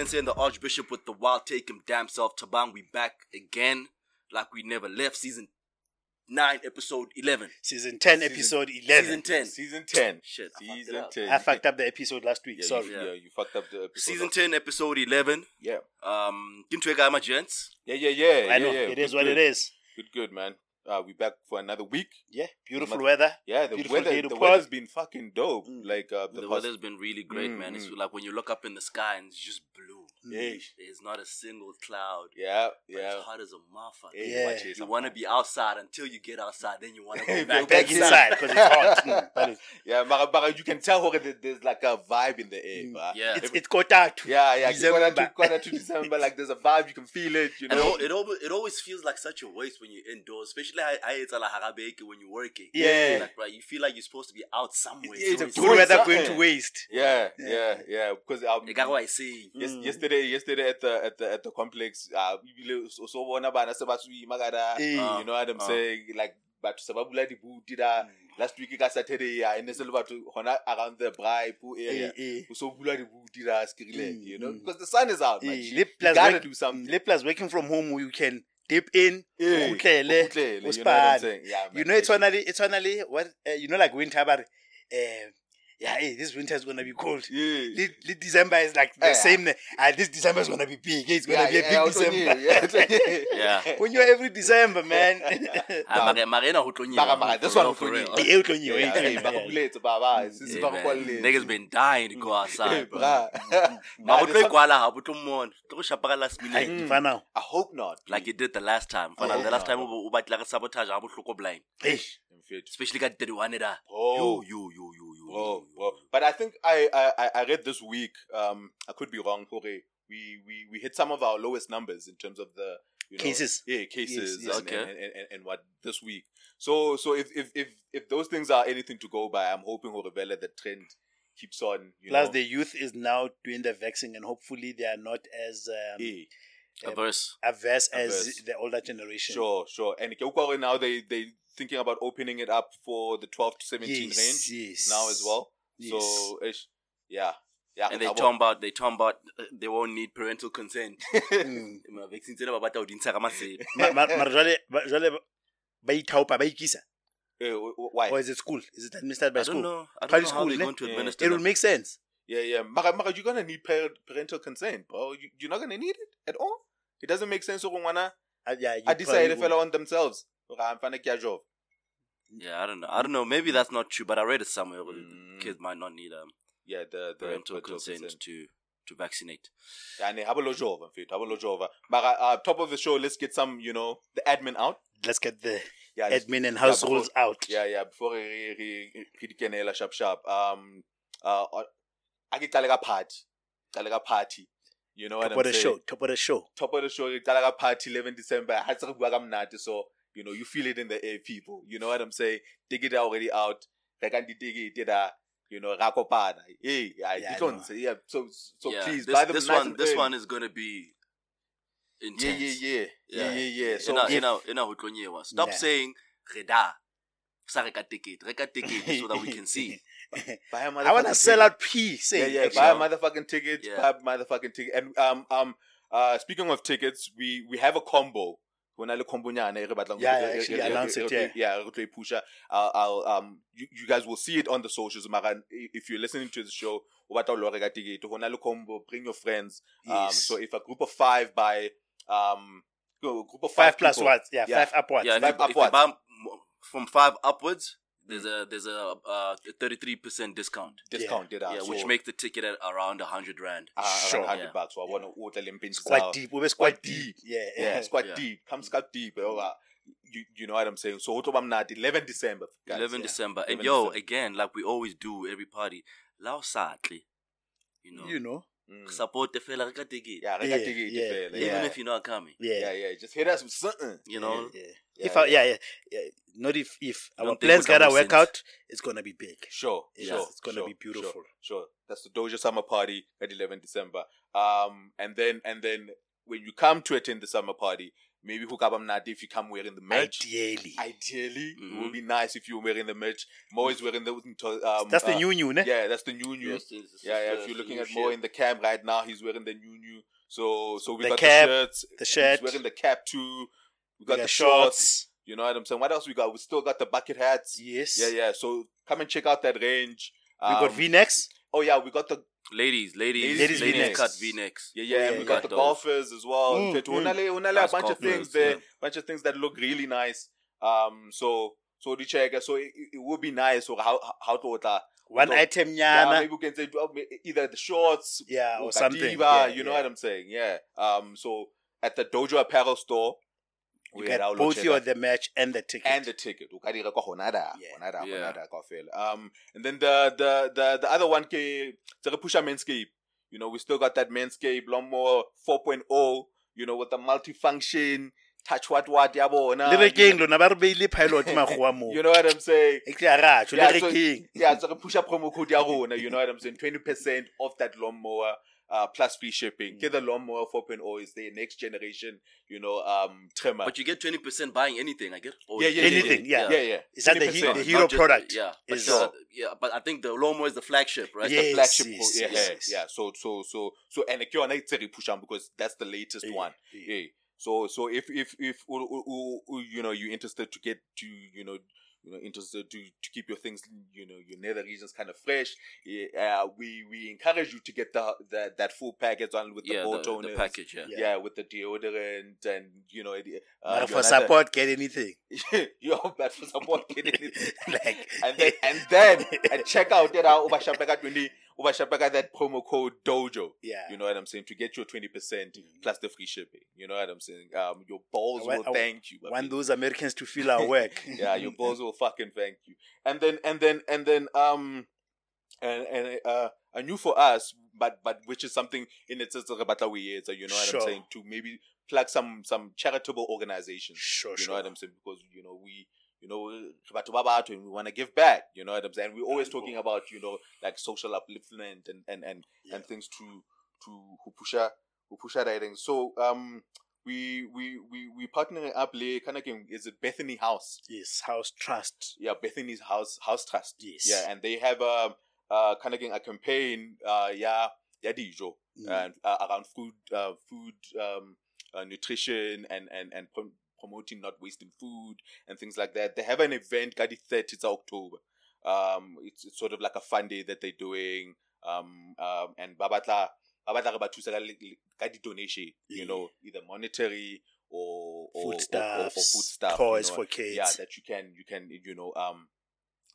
Sensei and the Archbishop with the wild take him damn self. Tabang, we back again like we never left. Season 9, episode 11. Season 10, episode 11. Season 10. Season 10. Shit, I fucked it Season up. 10. I fucked up the episode last week. Yeah, Sorry. You, yeah, you fucked up the episode. Season of- 10, episode 11. Yeah. Um, into guy, my gents. Yeah, yeah, yeah. I yeah, know. yeah. It is Good, what good. it is. Good, good, man. Uh, we back for another week. Yeah. Beautiful Mother- weather. Yeah, the Beautiful weather. day to The weather's been fucking dope. Mm. Like uh, The the, past- weather's been really great, Mm, man. It's mm. like when you look up in the sky and it's just blue. Yeah, There's not a single cloud. yeah, yeah. It's hot as a motherfucker. Yeah, Yeah. You want to be outside until you get outside, then you want to Go go back, Back inside because it's hot. Mm, Yeah, but, but you can tell how there's like a vibe in the air. Mm. bruh. Yeah. it's, it's quarter to Yeah, yeah. December. Quarter to, quarter to December, like there's a vibe. You can feel it. You And it, know. al- it, always, it always feels like such a waste when you're indoors, especially I, I it's like harabeke when you're working. Yeah. Like, right, you feel like you're supposed to be out somewhere. Yeah, it's a doing good Doing weather going to waste. yeah, Yeah. yeah, Because yeah. Because um, something. Ekare wa saying. yes, Mm. yesterday, yesterday at the at the at the complex, uh, so bona bana se ba swima ka Eh. you know what I'm Uh. saying? Like, batho se ba bula dibuti da. Last week ka Saturday ya, ene se le batho gona around the Braai area. Eh, eh. o so bula dibuti da skrilek, Mm, you know, mm. because the sun is out. Le plus work- do something. Le plus working from home, you can dip in, o kgutlele, o kgutlele, o you know what I'm spane. saying? Yeah, You man. know, it's finally, it's finally what uh, you know, like winter, but uh, yeah, hey, this winter is gonna be cold. Yeah. Le December is like the Yeah. same. Uh, this December is gonna be big. It's gonna be a big yeah, December. yeah. Yeah. when you're every December, man. Ah, mare- mare ena ho tlo Mara, nyewa, mara, this one real, ho for tlo real. nyewa. O tlo nyewa, Yeah, hey, yeah, ba yeah. go boletse, baba, since Yeah, ba go man. kwalletse. Niggas been dying to go outside, bra. Mara Nah, o this tlo one- ikwala ha, o tlo mmona. O tlo go shapa ka last minute. For now. I hope not. Like you did the last time. Oh, the last time o batla ka sabotage ha bohloko blind. Hey, In fact. Especially ka 31 da. Oh. Yo, yo, yo, yo, yo. Whoa, whoa. But I think I, I, I- I read this week, um, I could be wrong, Jorge. We, we, we hit some of our lowest numbers in terms of the you know, Cases. Yeah, cases yes. and, Okay. and, and, and, and what this week. So so if, if if if those things are anything to go by, I'm hoping Horabella the trend keeps on. You plus know, the youth is now doing the vaccine, and hopefully they are not as um, yeah, Averse. averse as Averse. the older generation. sure, sure. And Keukware now they they thinking about opening it up for the 12 to 17 Yes, range yes. now as well. Yes. So ish, yeah, yeah. And they I talk about they talk about uh, they won't need parental consent. Mm. Ma vaccine tsena ba batla ho di ntsha ka masedi. Ma- ma- mara jwale jwale ba- ba ithaopa ba ikisa Eh, wh- wh- why? or is it school is it administered by I don't school know. I don't Private know how school, they're going to Yeah. administer it will make sense Yeah, yeah. Mara, Mara, you're gonna need parental consent, bro. You, you're not gonna need it at all. It doesn't make sense. So, wanna Uh, yeah, I decide probably if fella on themselves. Okay, I'm finding. Yeah, I don't know. I don't know. Maybe that's not true, but I read it somewhere. where Mm. Kids might not need um, Yeah, the, the parental consent to to vaccinate. Yeah, ne, have a lot of it. Have a lot of Mara, uh, top of the show. Let's get some, you know, the admin out. let's get the Yeah, admin and yeah, households before- out Yeah, yeah. Before we we we kenela sharp sharp. Um, uh, ake qale ka party, qale ka party. You know what top I'm saying? Top of the show top of the show top of the show, you tell party 11 December. I had to go back so you know you feel it in the air, people. You know what I'm saying? Take it already out. They can take it that you know rakopana. Hey, yeah, Yeah, I you don't yeah. So so yeah, please this, buy them this nice one this early. one is gonna be Yeah, intense. yeah, yeah, yeah, yeah, yeah. So ina if- ina ina ho tlo nyewa. Stop Yeah. saying reda. Sa reka ticket, reka ticket so that we can see. buy a I wanna sell out P Yeah, yeah. Buy a motherfucking ticket. Yeah. Buy a motherfucking ticket. And um um uh speaking of tickets, we we have a combo. When I look combo nyana, e re batlang- Yeah, yeah, actually announce it, yeah. yeah, re tlo e pusha. I'll, I'll um you, you guys will see it on the socials. Mara, if you're listening to the show, o batla ho lo reka ticket, ho na le combo, bring your friends. Um, Yes. so if a group of five buy um go- group of five five, plus people, what yeah, Yeah. five upwards Yeah, if Five you, if you upwards. buy m- from five upwards, there's a there's a uh, 33% discount. discount did Yeah, which so, make the ticket at around 100 rand. uh, Sure. 100 Yeah. bucks. So I want to order them It's quite deep we quite quite deep deep. yeah Yeah, it's quite deep. Come scalp deep. uh, You, you know what I'm saying? So, Otobam Nat, 11 December. Guys, 11 yeah. December. And 11 yo, December. again, like we always do every party, lao sadly. You know, you know Mm. support the fella reka ticket. Yeah, Yeah, yeah, ticket, yeah, fella. Even yeah. if you're not coming. yeah yeah, yeah, just hit us with something. You know? yeah, yeah. Yeah, if I, yeah, yeah, yeah, not if if Don't our think plans we can gotta work out, it's gonna be big. Sure, Yes, sure. it's gonna sure, be beautiful. Sure, sure. That's the Dojo Summer Party at 11 December. Um, and then and then when you come to attend the summer party, maybe hook up Mnati if you come wearing the merch. Ideally. Ideally, it Mhm. would be nice if you were wearing the merch. Mo is wearing the. Um, That's the uh, new new, ne? Yeah, that's the new new. Yes, this is, Yeah, yeah. If you're looking at Mo shit. in the cam right now, he's wearing the new new. So, so we The got cap, the shirts. the shirt. He's wearing the cap too. We We got got the shorts. shorts. You know what I'm saying? What else we got? We still got the bucket hats. Yes. Yeah, yeah. So come and check out that range. We got Um, V necks. Oh yeah, we got the ladies, ladies, Ladies ladies, V-necks. cut V necks. yeah, yeah, Yeah, and we yeah, got yeah. the Those. golfers as well. Mm, In mm. unale- unale a Nice bunch of things there, yeah. bunch of things that look really nice. Um, so so the check. So it, it would be nice. So how how to order. One so- item Yeah, nyana. maybe we can say either the shorts Yeah, or Kadiba, something. you Yeah, know yeah. what I'm saying? Yeah. Um. So at the Dojo Apparel store, You had our get both your the match and the ticket. and the ticket. O ka di reka hona da, Yeah. hona da, Yeah. kaofela. Um, and then the the the the other one ke tse re pusha Manscape. You know, we still got that Manscape Lawnmower 4.0. You know, with the multifunction touch what what ya bona. le you rekeng know- lona ba re beile pilot makgowa moo You know what I'm saying? e tla ratho Yeah, le so- rekeng yeah, so push up promo code ya rona, you know what I'm saying? 20% off that lawnmower uh, plus free shipping. Mm. Get the lawnmower 4.0 is the next generation, you know, um, trimmer. But you get twenty percent buying anything, I get. Or yeah, yeah, get yeah, Anything, yeah. yeah, yeah. Is that the he- the hero just product yeah, but is- the- yeah, but I think the lawnmower is the flagship, right? Yeah. the flagship, yes, yeah, yes, yeah, yes. yeah. So, so, so, so, and again, I say push on because that's the latest Yeah, one. yeah. Yeah. So, so if, if, if, uh, uh, uh, you know, you're interested to get to, you know, you know, interested to, to keep your things, you know, your nether regions kind of fresh. Yeah, uh, we we encourage you to get the, the that full package on with the yeah, ball the, toners, the package. Yeah. Yeah. yeah. with the deodorant and you know, the, But uh, for your support get anything another- yo, but for support, get anything. like and then and then and check out that our Ubashapaka twenty Ubashapaka that promo code Dojo. yeah You know what I'm saying? To get your twenty percent Mhm. plus the free shipping. You know what I'm saying? Um, your balls I wa- will I thank you. want baby. those Americans to feel our work yeah, your balls will fucking thank you. And then and then and then um and and uh a new for us, but but which is something in its battle we so you know what Sure. I'm saying? To maybe plug some some charitable organizations. sure You sure know what I'm saying? Because you know we you know batho ba batho and we want to give back. You know what I'm saying? We're always talking about you know like social upliftment and and and, Yeah. and things to to who pusha who pusha writing. So um we we we we partnering up le kind of is it Bethany House? yes house trust Yeah, Bethany's House House Trust. Yes. Yeah, and they have a uh kind of a campaign uh yeah yeah dijo Mm. and uh, around food uh food um uh, nutrition and and and promoting not wasting food and things like that. They have an event the 30th October. Um it's, it's sort of like a fun day that they're doing. Um um and babatla babatla re ba thusa ka le- le- donation, you know, either monetary or or, or, or, or foodstuffs food stuff, toys you know, for kids. Yeah that you can you can you know um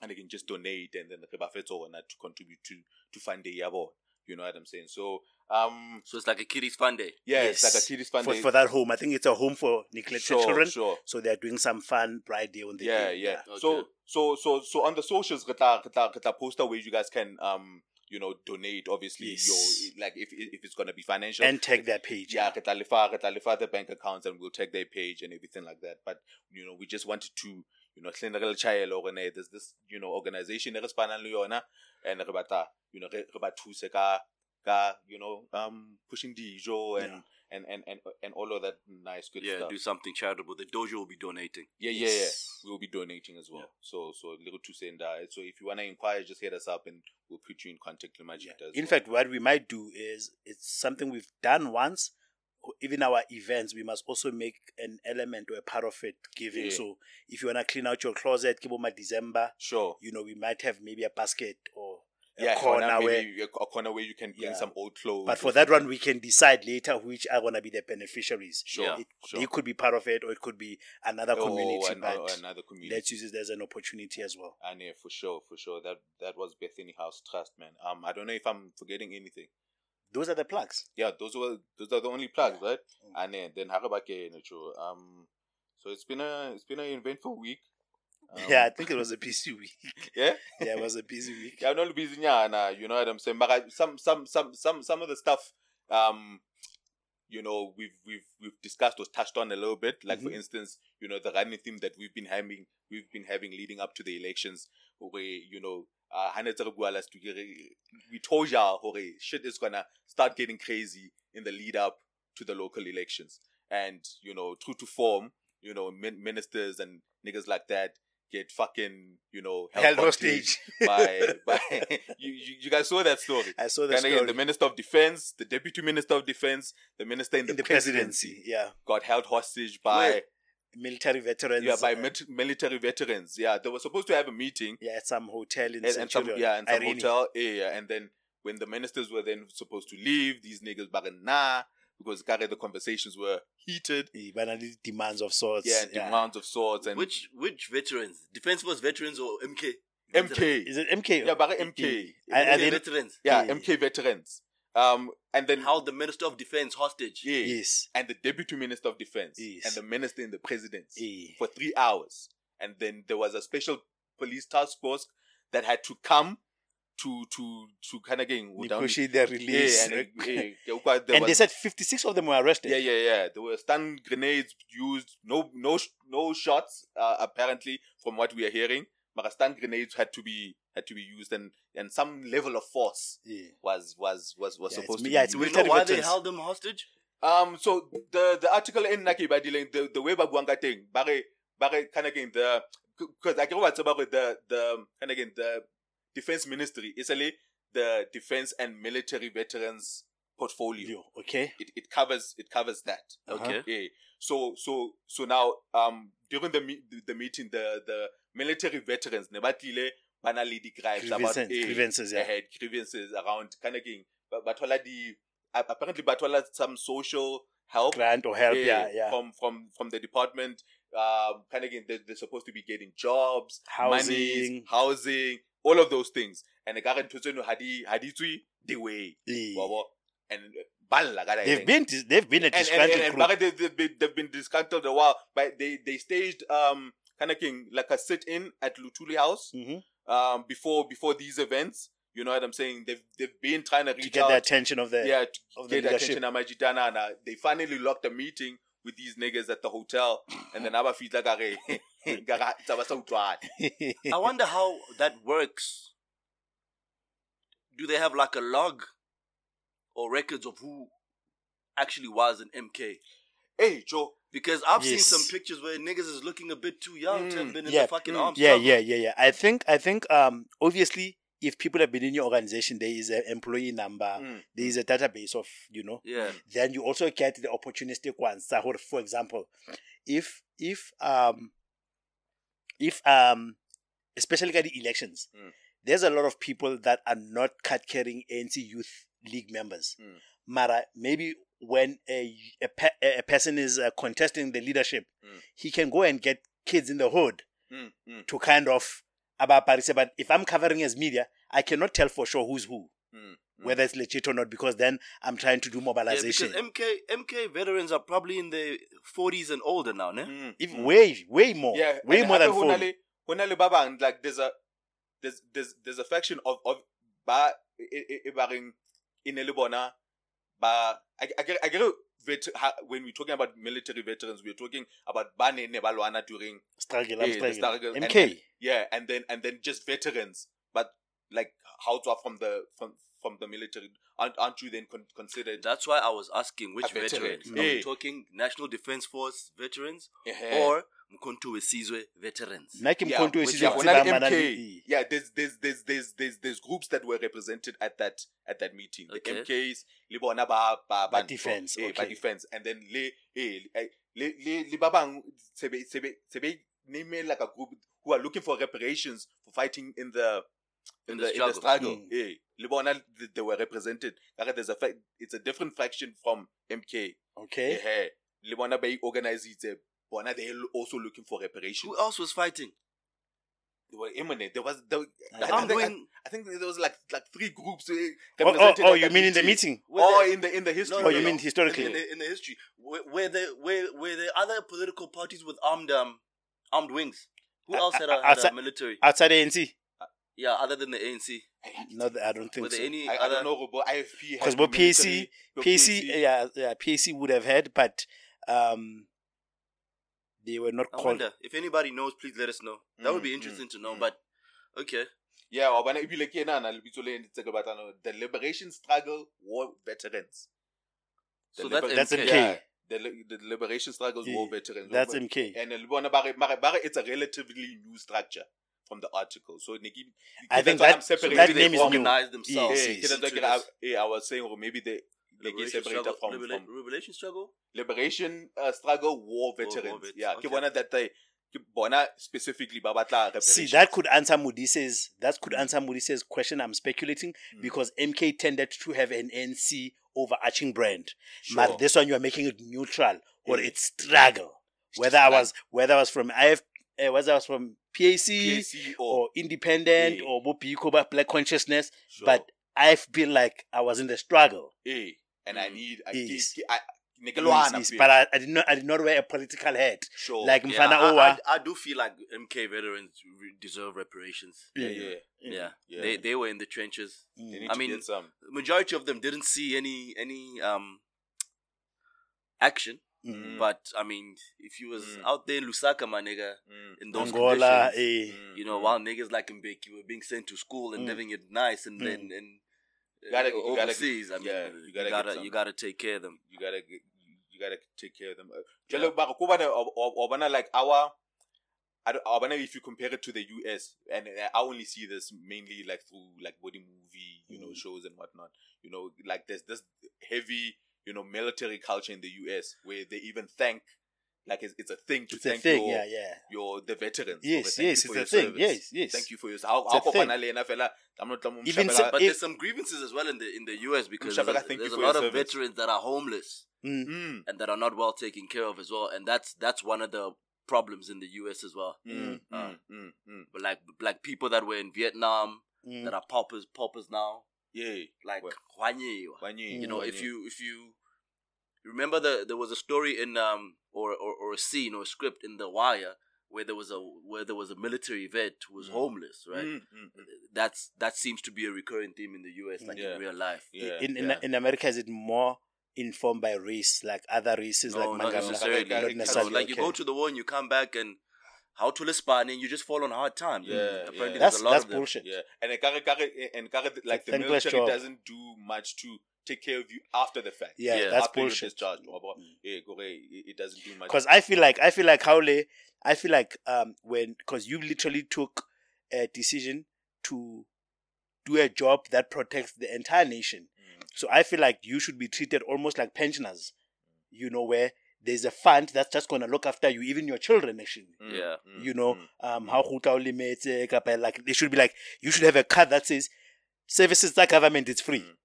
and they can just donate and then re ba fe tsona to contribute to to fund the yabo you know what i'm saying? So um So it's like a kiddies fun day. yeah it's like a Yes. kiddies fund for, day for that home i think it's a home for neglected sure children sure so they're doing some fun bright day on the yeah day yeah Okay. so so so so on the socials re tla- re tla- re tla poster where you guys can um you know donate obviously Yes. your like if if it's going to be financial and tag their page yeah, re tla lefa- re tla lefa the bank accounts and we'll take their page and everything like that. But you know, we just wanted to, you know, hle ne re le tjhaela hore ne there's this, you know, organization e re spanang le yona and re batla, you know, re re ba thuse ka ka, you know, um pushing dijo and and, and and and all of that nice good Yeah, stuff. do something charitable. The dojo will be donating. yeah, yeah, yeah. We will be donating as well. Yeah. So so little to send that. So if you wanna inquire, just hit us up and we'll put you in contact with Magic Yeah. In well. fact, what we might do is it's something we've done once. Even our events, we must also make an element or a part of it giving. Yeah. So if you wanna clean out your closet, give them a December, sure. you know, we might have maybe a basket or a Yeah, corner corner where. a corner where you can bring Yeah. some old clothes. But for that one, we can decide later which are gonna be the beneficiaries. Sure, Yeah. It, sure. They could be part of it, or it could be another community. an- but another community. let's use it as an opportunity as well. And yeah, for sure, for sure. That that was Bethany House Trust, man. Um, I don't know if I'm forgetting anything. Those are the plugs. Yeah, those were those are the only plugs, right? Mm. And then then Harabake. Um, so it's been a it's been an eventful week. Um, yeah, I think it was a busy week. yeah, yeah, it was a busy week. yeah. I'm not busy now. You know what I'm saying? But I, some some some some some of the stuff. Um, you know, we've we've we've discussed or touched on a little bit. Like for Mhm. instance, you know, the running theme that we've been having we've been having leading up to the elections, where you know, uh, Hannah Tsarugwa last week, we told hore, shit is gonna start getting crazy in the lead up to the local elections. And, you know, true to form, you know, min- ministers and niggas like that get fucking, you know, Held hostage hostage. by, by you, you, you guys saw that story. I saw the And again, the Minister of Defense, the Deputy Minister of Defense, the Minister in the, in the presidency, presidency. Yeah, got held hostage by military veterans. yeah by uh, mit- military veterans. Yeah, they were supposed to have a meeting yeah, at some hotel in and, and some yeah, and some Irene. hotel area, and then when the ministers were then supposed to leave, these niggas nah because kare the conversations were heated. Eh, demands of sorts. Yeah, and demands of sorts and Which which veterans? Defense Force veterans or MK? MK. Is it MK? Yeah, but Eh, MK. eh, and- and MK then- veterans. Yeah, Yeah. MK veterans. Um, and then how the Minister of Defense hostage. yeah, Yes. and the deputy minister of defense Yes. and the minister in the presidency. Eh, for three hours. And then there was a special police task force that had to come to to to kind of getting negotiate their release. Yeah, and, yeah, yeah, quite- there and they said 56 of them were arrested. yeah, yeah, yeah. There were stun grenades used. No, no, no shots. Uh, apparently, from what we are hearing, but stun grenades had to be had to be used, and and some level of force Yeah. was was was was Yeah, supposed it's- to yeah, be it's used. we know Military why they held them hostage? Um, so the the article in Naki Badileng, the the way Babuanga thing, bare bare kind of again the because I can what's about the the kind again the defense ministry, essentially the defense and military veterans portfolio. Okay. It it covers it covers that. Uh-huh. Okay. Yeah. So so so now um during the me- the meeting the the military veterans ne batlile bana le di gripes about Grievances- eh, grievances, yeah. had grievances around kind of getting bathola di apparently bathola some social help Grant or help. eh, Yeah, yeah. from from from the department um kind of again they're, they're supposed to be getting jobs Housing. monies, housing. all of those things. And the current person had had the way. And They've been they've been a and, and, and, and they, they've, been, they've been disgruntled a while. But they they staged um kind of king like a sit-in at Luthuli House Mhm. um before before these events. You know what I'm saying? They've they've been trying to to get out. the attention of the yeah to of the get the leadership. attention of Majitana. And uh, they finally locked a meeting with these niggas at the hotel and then Abba feels like "Are, gara- taba sa. I wonder how that works. Do they have like a log or records of who actually was an MK? hey Joe Because I've seen some pictures where niggas is looking a bit too young to have Mm, been in yeah, the fucking mm, arms. yeah, struggle. yeah, yeah, yeah. I think I think um obviously if people have been in your organization, there is an employee number, Mm. there is a database of you know. Yeah. Then you also get the opportunistic ones. For example, if if um if um especially at the elections, Mm. there's a lot of people that are not card carrying ANC Youth League members. Mm. Mara, maybe when a a, pe- a person is uh, contesting the leadership, Mm. he can go and get kids in the hood Mm, mm, to kind of about Paris. But if I'm covering as media, I cannot tell for sure who's who, mm, mm. whether it's legit or not, because then I'm trying to do Yeah, mobilization. because MK MK veterans are probably in their 40s and older now, ne? Mm, Even mm. way, way more, yeah, way and more than hape ho na 40. le- ho na le ba bang, like there's a there's there's there's a faction of of ba e e- e ba reng e ne le bona ba I, I, get- I get it, vet, ha, when we're talking about military veterans we're talking about ba ne ne ba lwana during Struggle, Yeah, I'm the struggle MK. and- yeah and then and then just veterans but like how to from the from from the military aren't, aren't you then con- considered That's why I was asking which A veteran. veterans. Mm. Are we Eh. talking National Defense Force veterans Eh, or Mkhonto Wesizwe veterans? Nna yeah, Mkhonto Wesizwe yeah, ke ho na le tsebang bana MK. le- yeah, there's there's there's there's there's there's groups that were represented at that at that meeting. The MKs, le bona ba ba Ba defense, eh, ba defense, and then le eh le le le ba bang sebe sebe sebe name like a group who are looking for reparations for fighting in the in, In the, the in the struggle. struggle. Eh, le bona they were represented. Kare There's a fact, it's a different faction from MK. Okay. Eh, le bona ba organize it. Bona they're also looking for reparations. Who else was fighting? They were imminent. There was there, I, I'm I I'm think, I, doing. I think there was like like three groups. eh, Oh, oh, oh, you mean in the meeting? were Or there- in the in the history? Oh, you mean In, historically? in, the, in the history, were, were there were, were there other political parties with armed um armed wings? Who Uh, else had a, uh, had a outside- military? Outside ANC? Yeah, other than the ANC. No, I don't Were think there so. any I, I other? don't know, but IFP Because had both PAC, PAC, yeah, yeah, PAC would have had, but um, they were not I called. wonder if anybody knows. Please let us know. That would be Mm, interesting mm, to know. mm. But okay, Yeah, wa bona ebile ke ena na lebitso le ntse ke batla no, the liberation struggle war veterans. The So that's That's MK. MK. Yeah, the, the liberation struggles Yeah, war veterans. That's But- MK. And bona ba re- ba re- it's a relatively new structure from the article. So ne ke- I think why that- I'm so separating that maybe name they is new. organize themselves. Yes, yes. ke that's why ke re, I I was saying, or maybe they they get Liberation separated struggle, from, Revela- from Revelation struggle. liberation uh, struggle war veterans. war vets, yeah, ke okay. bona that they ke bona specifically ba batla See, that could answer Mudise's that could answer Mudise's question. I'm speculating Mm. because MK tended to have an NC overarching brand. Sure. But this one you are making it neutral or Yeah. it's struggle. It's Whether I was whether I was from IF uh, whether I was from PAC, PAC or, or independent Yeah. or Bopiko ba- black consciousness, sure. but I feel like I was in the struggle. eh, and I Mm. need I, Yes. ke- I, Yes, yes, but I, I did not I did not wear a political hat. sure. Like Yeah, Mfana I, Owa. I, I do feel like MK veterans deserve reparations. yeah, yeah, Yeah. Yeah. They they were in the trenches. Mm. I mean. Majority of them didn't see any any um action. Mm. But I mean, if you was Mm. out there in Lusaka, my nigga, Mm. in those Angola, conditions, eh. You know, mm. while niggas like Mbeki were being sent to school and living it nice, and then and You gotta- uh, you gotta- overseas, I mean, yeah, you you gotta gotta you gotta, take care of them. you gotta get, you gotta take care of them. Uh, Jalo, but ko bana- o- o- o bana like our, I don't, I bana if you compare it to the US, and I only see this mainly like through like body movie, you know, Mm. shows and whatnot. You know, like there's this heavy, you know, military culture in the US where they even thank, like it's, it's a thing to It's thank thing, your, yeah, yeah. your the veterans. Yes, thank yes, you it's for a your thing. service. Yes, yes. Thank you for your. How how a thing. kopana le ena fela, I'm not- I'm Even shabela- so- But If- there's some grievances as well in the in the US because there's, a, there's a lot of service. veterans that are homeless Mm. Mm, and that are not well taken care of as well, and that's that's one of the problems in the US as well. mm, Uh, mm, mm, mm. But like like people that were in Vietnam Mm. that are paupers paupers now, Yeah. like Well, Hwanyewa. You, you know if you if you remember the there was a story in um or, or or a scene or a script in the wire where there was a where there was a military vet who was Mm. homeless right Mm, mm, mm. that's that seems to be a recurring theme in the us like Yeah. in real life Yeah, in, in yeah. in America, is it more informed by race, like other races, no like not Mangala? necessarily, Not You know, necessarily, like you okay. go to the war and you come back and how to respond and you just fall on hard times Yeah, apparently yeah. there's That's a lot that's of them. bullshit. Yeah, and it kare- kare- and kare- like the thankless military job. doesn't do much to take care of you after the fact. Yeah, Yeah. that's after you're bullshit. discharged, wabo. Mm. Yeah, kore, it it doesn't do much. Because I feel like I feel like Howley, I feel like um when because you literally took a decision to do a job that protects the entire nation. Mm. So I feel like you should be treated almost like pensioners. You know where there's a fund that's just gonna look after you, even your children actually. Mm, Yeah. mm, you know, mm. um, how go tla o lemetse, like they should be like you should have a card that says services that government is free. Mm, mm.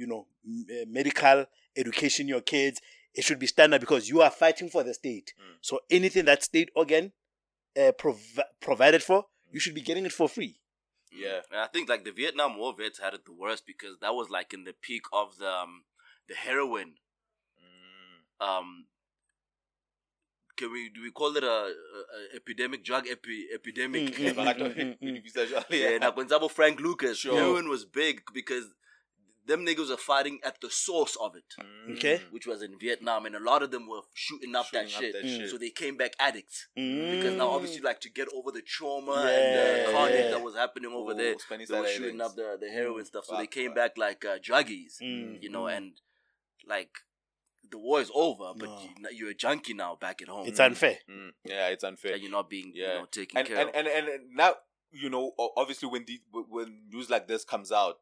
You know, m- uh, medical education, your kids, it should be standard because you are fighting for the state. Mm. So anything that state organ uh, prov- provided for, you should be getting it for free. Yeah. And I think like the Vietnam War vets had it the worst because that was like in the peak of the um, the heroin Mm. um can we do we call it a, a, a epidemic drug epi, epidemic Mm, mm, But I don't- mm, mm, it is actually- yeah nakong tsa bo frank lucas Sure. heroin was big because them niggas were fighting at the source of it Mm. Okay. which was in vietnam and a lot of them were shooting up Shooting that up shit that Mm. shit. so they came back addicts Mm. because now obviously like to get over the trauma and Yeah, the carnage yeah. that was happening over Oh, there Spanish they were side shooting up the, the heroin stuff so they came fuck. back like uh, druggies Mm, you know mm. and like the war is over but No. you, you're a junkie now back at home It's unfair. Mm. Yeah, it's unfair. and you're not being Yeah. you know taken and, care and, of and and and now you know obviously when the when news like this comes out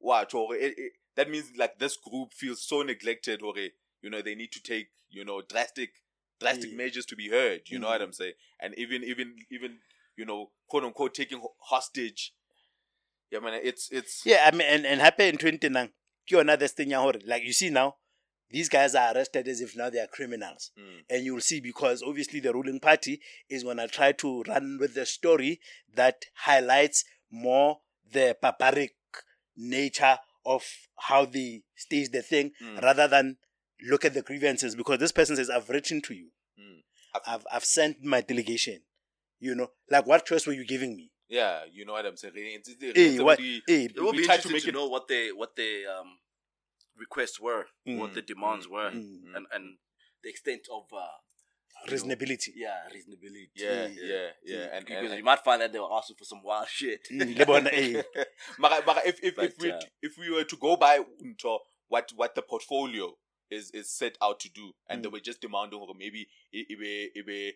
watch or it, it, that means like this group feels so neglected or you know they need to take you know drastic drastic Yeah. measures to be heard you know what i'm saying and even even even you know quote unquote taking hostage yeah man it's it's Yeah, I mean, and, and happy in 29. You're another thing, like you see now, these guys are arrested as if now they are criminals. Mm, and you'll see because obviously the ruling party is going to try to run with the story that highlights more the barbaric nature of how they stage the thing mm, rather than look at the grievances. Because this person says i've written to you. Mm. i've i've sent my delegation. You know like what choice were you giving me? Yeah you know what i'm saying. It's- it's- it's hey what already- hey it will be to interesting to, make it- know what they what they um requests were what Mm, the demands were mm, and and the extent of uh reasonability yeah reasonability yeah Yeah. yeah yeah and, because and, you might find that they were asking for some wild shit Mm, le bona, eh. Mara, mara, if if if But, we uh, if we were to go by into what what the portfolio is is set out to do, and they Mm. were just demanding or maybe it it it be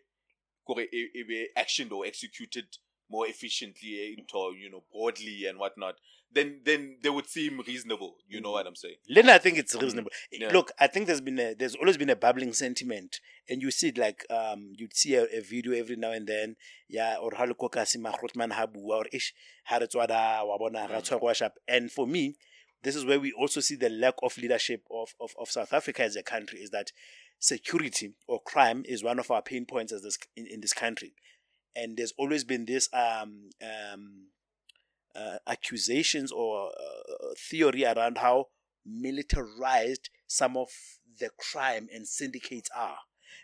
it it be actioned or executed more efficiently into you know broadly and whatnot. Then then they would seem reasonable. You know what I'm saying? Then I think it's reasonable. Yeah. Look, I think there's been a there's always been a bubbling sentiment, and you see it like um you'd see a, a video every now and then, yeah, or how ko ka se magrotman ha bua or ish ha re tswa da wa bona ra Mm. And for me, this is where we also see the lack of leadership of, of, of South Africa as a country is that security or crime is one of our pain points as this in, in this country. And there's always been this um um uh, accusations or uh, theory around how militarized some of the crime and syndicates are.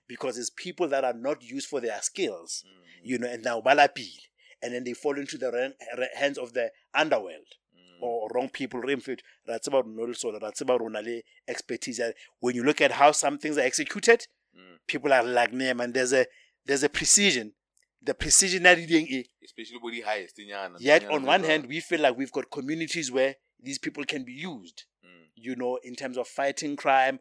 Because it's people that are not used for their skills Mm, you know and now balapil and then they fall into the ran- hands of the underworld. Mm, or wrong people re mfethu ra tseba rona le sona ra tseba rona le expertise when you look at how some things are executed mm. people are like them and there's a there's a precision the precision that it especially with the highest. Yet, on one hand, we feel like we've got communities where these people can be used, Mm, you know, in terms of fighting crime,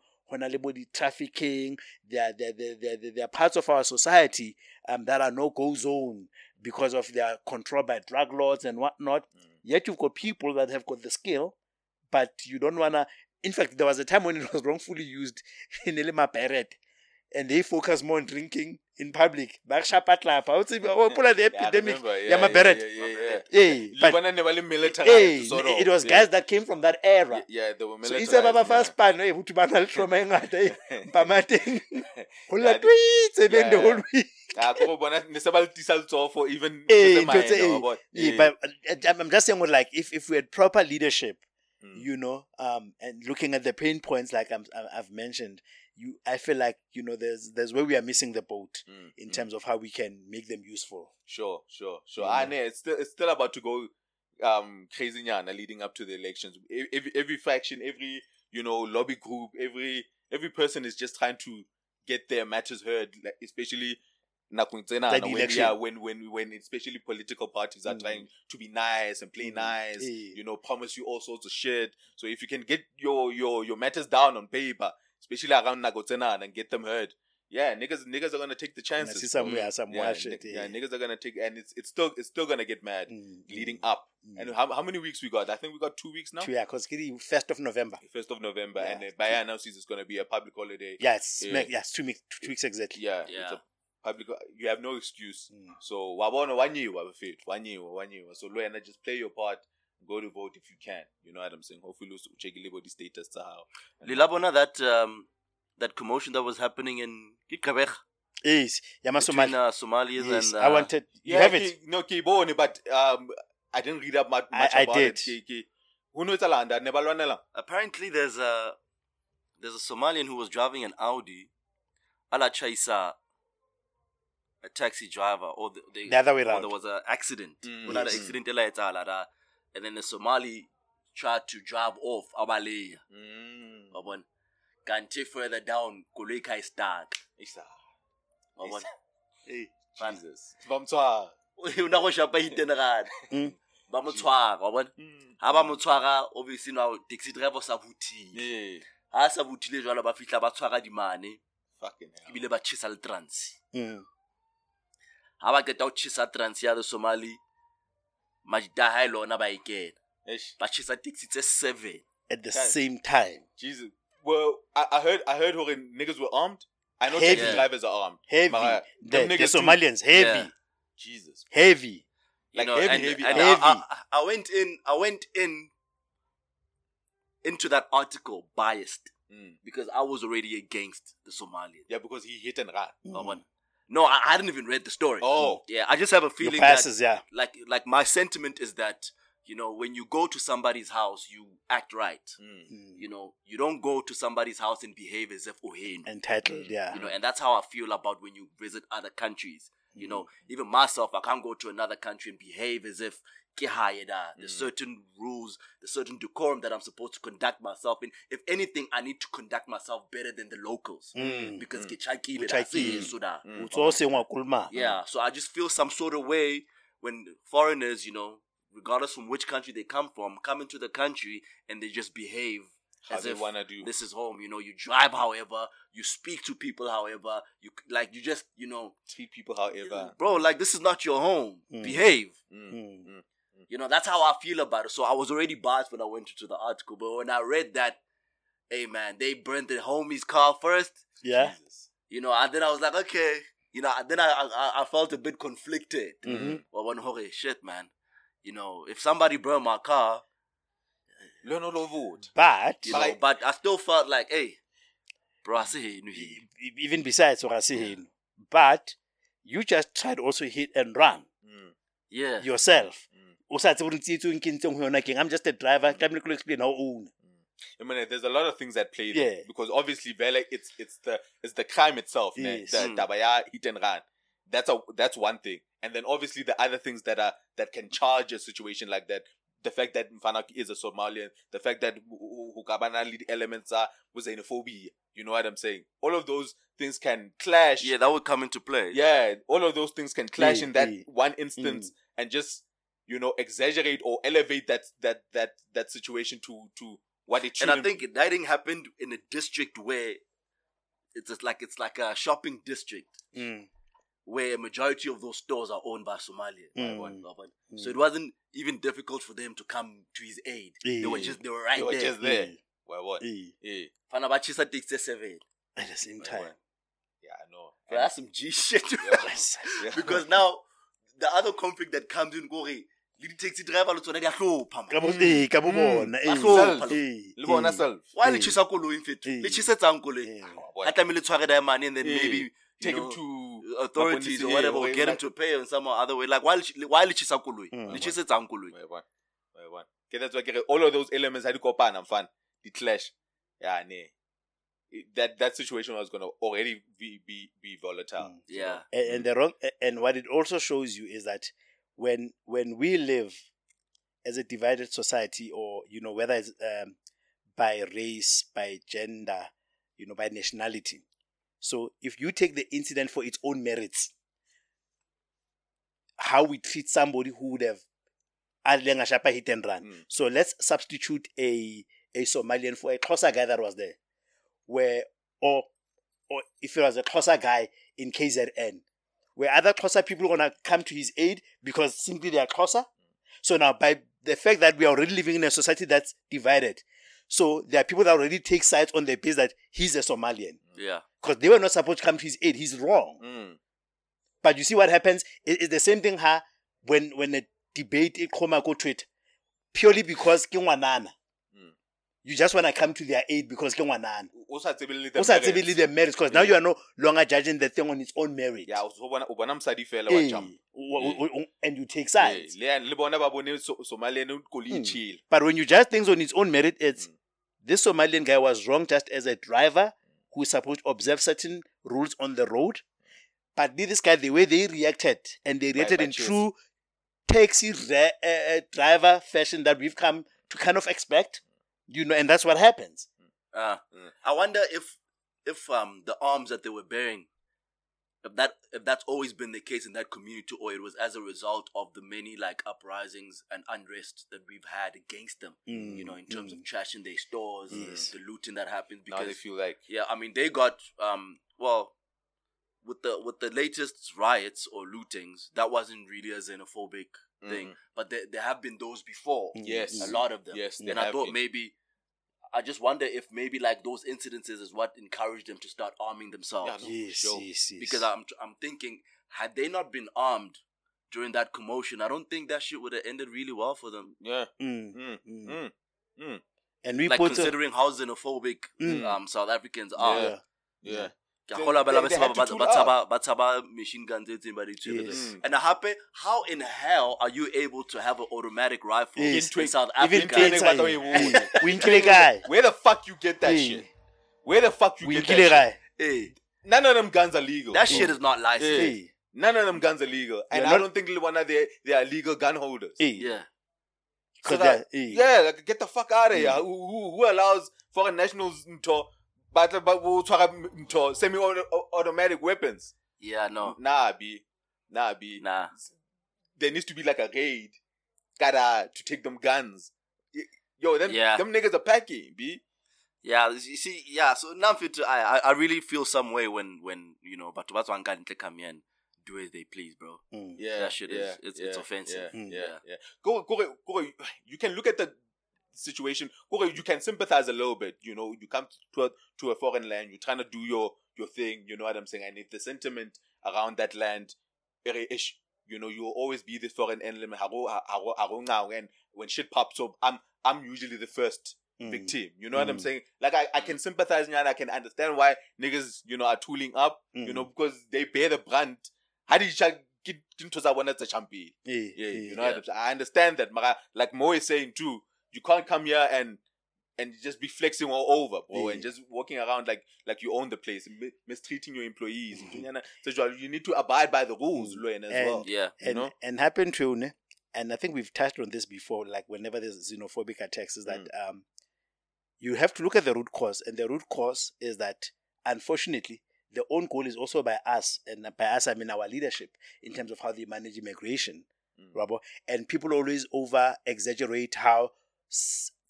body trafficking. There, there, there, there, there, are parts of our society um, that are no go zone because of their control by drug lords and whatnot. mm. Yet, you've got people that have got the skill, but you don't want to. In fact, there was a time when it was wrongfully used in Elima Beret. And they focus more on drinking in public. Would say, oh, pull out the epidemic. remember, Yeah, my Beret. Yeah, yeah, yeah. But bona ne ba le military hey, it was guys that came from that era. Yeah, yeah, they were So military. itse ba ba first pan eh futhi bana le trauma e ngata eh pamateng ho la Yeah, the- tweets even the whole week ko bona ne se ba le tisa letsoho for even ntho tse ntho tse- minor, wa bona? yeah, but I'm I'm just saying like if if we had proper leadership mm, you know um and looking at the pain points like I'm, I've mentioned you I feel like you know there's there's where we are missing the boat mm, in mm. terms of how we can make them useful Sure, sure, sure. Yeah. Ah, no, it's still it's still about to go um crazy nyana leading up to the elections. Every every faction, every you know lobby group, every every person is just trying to get their matters heard, like, especially nakong tsena na, when, yeah, when when when especially political parties are Mm. trying to be nice and play Mm. nice, Eh. you know, promise you all sorts of shit. So if you can get your your your matters down on paper, especially around Nagotsena and get them heard, yeah, niggas niggas are gonna take the chances. see somewhere, some yeah, wild shit, ni- yeah. yeah, niggas are gonna take, and it's it's still it's still gonna get mad Mm, leading mm, up. mm. And how how many weeks we got? I think we got two weeks now. Two- yeah because the first of November First of November, Yeah. and then by now it's gonna be a public holiday. yeah it's Yeah. yeah, yeah it's two weeks two weeks exactly yeah, Yeah. It's a public. You have no excuse. Mm. So wabona wanyiwa bafethu wanyiwa wanyiwa. So Luena, just play your part. Go to vote if you can. You know what I'm saying? Hopefully, we'll check the status to how. Lilabona that um that commotion that was happening in Gqeberha yes yeah my between Somali uh, Somalis yes and uh, I wanted you Yeah, have it no, ke bone, but um, I didn't read up much, much I about did. it. Ke- ke- Who knows Alanda? Ne ba lwanela? apparently there's a there's a Somalian who was driving an Audi ala chaisa a taxi driver or the, they, The other way or there was an accident Mm, yes. accident ela etsala da and then the Somali tried to drive off abaleya Mm. wabona kanti further down koloi ka stuck Isa. wabona hey Jesus. Bamtwa. una go shapa itenegana Mm. ba mo tshwara wa bona ha ba mo tshwara obviously now taxi driver sa buthile Yeah. ha sa buthile jwalo ba fihla ba tshwara dimane Fucking hell. ebile ba tjhesa le trans Mm. ha ba qeta ho tjhesa trans ya the somali majita ha e lona ba e kena Eish. ba tjhesa taxi tse seven at the Guys. same time Jesus. Well, I, I heard I heard where niggas were armed. I know Heavy. taxi drivers are armed. heavy Mara, the, them the niggas too. Somalians heavy Yeah. Jesus. heavy you Like know heavy, and, heavy, and heavy. I, I, I went in i went in into that article biased Mm. because i was already against the somalians Yeah, because he hit and ran. wa bona? No I, I hadn't even read the story Oh. yeah i just have a your feeling that yeah like like my sentiment is that you know when you go to somebody's house you act right Mm. Mm. you know you don't go to somebody's house and behave as if oh entitled yeah you know and that's how i feel about when you visit other countries you know even myself i can't go to another country and behave as if ke hae da. there's Mm. certain rules there's certain decorum that i'm supposed to conduct myself in if anything i need to conduct myself better than the locals Mm. because Mm. ke tjhakile da, Tjhakile. seso da. Mm. Utso o sengwa kulma Yeah, so I just feel some sort of way when foreigners, you know, regardless from which country they come from, come into the country and they just behave How as they if wanna do. this is home. You know, you drive however, you speak to people however, you like you just you know, treat people however. bro, like this is not your home. Mm. Behave. Mm. Mm. You know, that's how I feel about it. So I was already biased when I went into the article, but when I read that, hey man, they burned the homie's car first. Yeah. Jesus. You know, and then I was like, okay. You know, and then I I, I felt a bit conflicted. Mhm. Well, when holy shit, man. You know, if somebody burned my car, Learn all of it. But you But know, I- but I still felt like, hey, bro, I see you. e- even besides what I say here, but you just tried also hit and run Mm. Yeah. yourself. Mm. O sa tsebe hore tsietso e nkentseng ho yona keng. I'm just a driver. Tlamehile ke lo explain how o own. I mean, there's a lot of things that play there Yeah. because obviously, Vele, it's it's the it's the crime itself. Yes. the Mm. Dabaya hit and run. That's a that's one thing, and then obviously the other things that are that can charge a situation like that. The fact that Mfanak is a Somalian, the fact that Hukabana lead elements are with xenophobia. You know what I'm saying? All of those things can clash. Yeah, that would come into play. yeah. All of those things can clash Yeah, in that yeah. one instance and just you know exaggerate or elevate that that that that situation to to what it should. And I think that thing happened in a district where it's just like it's like a shopping district Mm. where a majority of those stores are owned by Somalia. Mm. So it wasn't even difficult for them to come to his aid. They were just they were right They were there. just there. Yeah. Well, what? Yeah. Yeah. Fana ba seven. At the same time. Yeah, I know. Bro, that's some G shit. Yeah. because now the other conflict that comes in gore le di-taxi driver le tsona di a hlopha man. Ka bo- eh, ka bo Mm. bona, Ba hlopha. Le bona self. why le tjhesa koloing fetho Eh. le tjhesetsang koloi Eh. Boy, a tlamehile tshware diamond and then maybe Take you him to authorities or whatever or or get him to pay in some other way like why le tjhe- why le tjhesa koloi Mm. le tjhesetsang koloi. Okay, that's why all of those elements had to kopana fun. The clash. Yeah, nee. That that situation was gonna already be be, be volatile. Mm. yeah and, and the wrong and what it also shows you is that when when we live as a divided society or you know whether it's um, by race by gender you know by nationality so if you take the incident for its own merits how we treat somebody who would have adleng a shapa hit and run Mm. so let's substitute a a somalian for a Xhosa guy that was there where or or if it was a Xhosa guy in KZN, where other Xhosa people are gonna come to his aid because simply they are Xhosa. So now by the fact that we are already living in a society that's divided, so there are people that already take sides on the base that he's a Somalian. yeah Because they were not supposed to come to his aid. He's wrong. Mm. But you see what happens? It- it's the same thing ha, when when a debate it come go tweet purely because ke ngwanana. Mm. You just want to come to their aid because ke ngwanana. Also, it's ability the Also, merits. it's the merits because now you are no longer judging the thing on its own merit. Yeah, so bona bona msadi fela wa jump. and you take sides. le le bona ba bone So- Somalian koli Mm. chill. But when you judge things on its own merit, it's Mm. this Somalian guy was wrong just as a driver who is supposed to observe certain rules on the road. But this guy, the way they reacted, and they reacted in true taxi re- uh, driver fashion that we've come to kind of expect, you know, and that's what happens. uh, Mm. i wonder if if um the arms that they were bearing if that if that's always been the case in that community or it was as a result of the many like uprisings and unrest that we've had against them you know in terms of trashing their stores Yes. the looting that happens Now they because feel like Yeah, I mean they got um well with the with the latest riots or lootings, that wasn't really a xenophobic thing. Mm. But there, there have been those before. Mm. Yes. A lot of them. Yes, and I thought been. maybe I just wonder if maybe like those incidences is what encouraged them to start arming themselves. Yeah. Yes, sure. yes, yes. Because I'm I'm thinking had they not been armed during that commotion, I don't think that shit would have ended really well for them. yeah. Mm, Mm. mm. Mm. Mm. and we Like put a- considering how xenophobic Mm. um South Africans are. yeah. Yeah. Ke a They- kgolwa ba they se had ba- to ba- tool ba tshaba- machine guns tse itseng ba di tshwere Yes. Mm. And hape, how in hell are you able to have an automatic rifle Yes. in South Even Africa? Training Kenza, battle eh, in eh, we nkile kae? Where the fuck you get that shit? Where the fuck you get that shit? kae? Hey, None of them guns are legal. that shit is not licensed. None of them guns are legal, and You're I don't think one of they they are legal gun holders. Yeah. 'cause So that-. Yeah, like, get the fuck out of here. Who, who, who allows foreign nationals to but but who to semi-automatic weapons? Yeah, no. Nah, b, nah, b. Nah. There needs to be like a raid, gotta to take them guns. Yo, them Yeah. them niggas are packing, b. Yeah, you see, yeah. So now fit I, I I really feel some way when when you know, but what's one guy come here and do as they please, bro. Mm. Yeah, That shit is- yeah, it's- yeah, it's offensive. Yeah, Mm. yeah, yeah. Go, go, go. You can look at the situation. Go, you can sympathize a little bit. You know, you come to a, to a foreign land. You're trying to do your your thing. You know what I'm saying? And if the sentiment around that land, ish, you know, you'll always be the foreign enemy. And when shit pops up, I'm I'm usually the first Mm. victim. You know what I'm Mm. saying? Like I, I can sympathize and I can understand why niggas, you know, are tooling up. You Mm. know, because they bear the brunt. How did you get into that one as a champion? Yeah, Yeah, yeah, you know, yeah. what I'm saying? I understand that, Like Mo is saying too, you can't come here and and just be flexing all over, bro, Yeah. and just walking around like like you own the place, mi- mistreating your employees. Mhm. So you- you need to abide by the rules, Mm. Luen, as And- well. Yeah. You and know? and happen to ne? and I think we've touched on this before. Like whenever there's xenophobic attacks, is that Mm. um, you have to look at the root cause, and the root cause is that unfortunately the own goal is also by us, and by us I mean our leadership in terms of how they manage immigration, Mm. Rabo. And people always over exaggerate how s-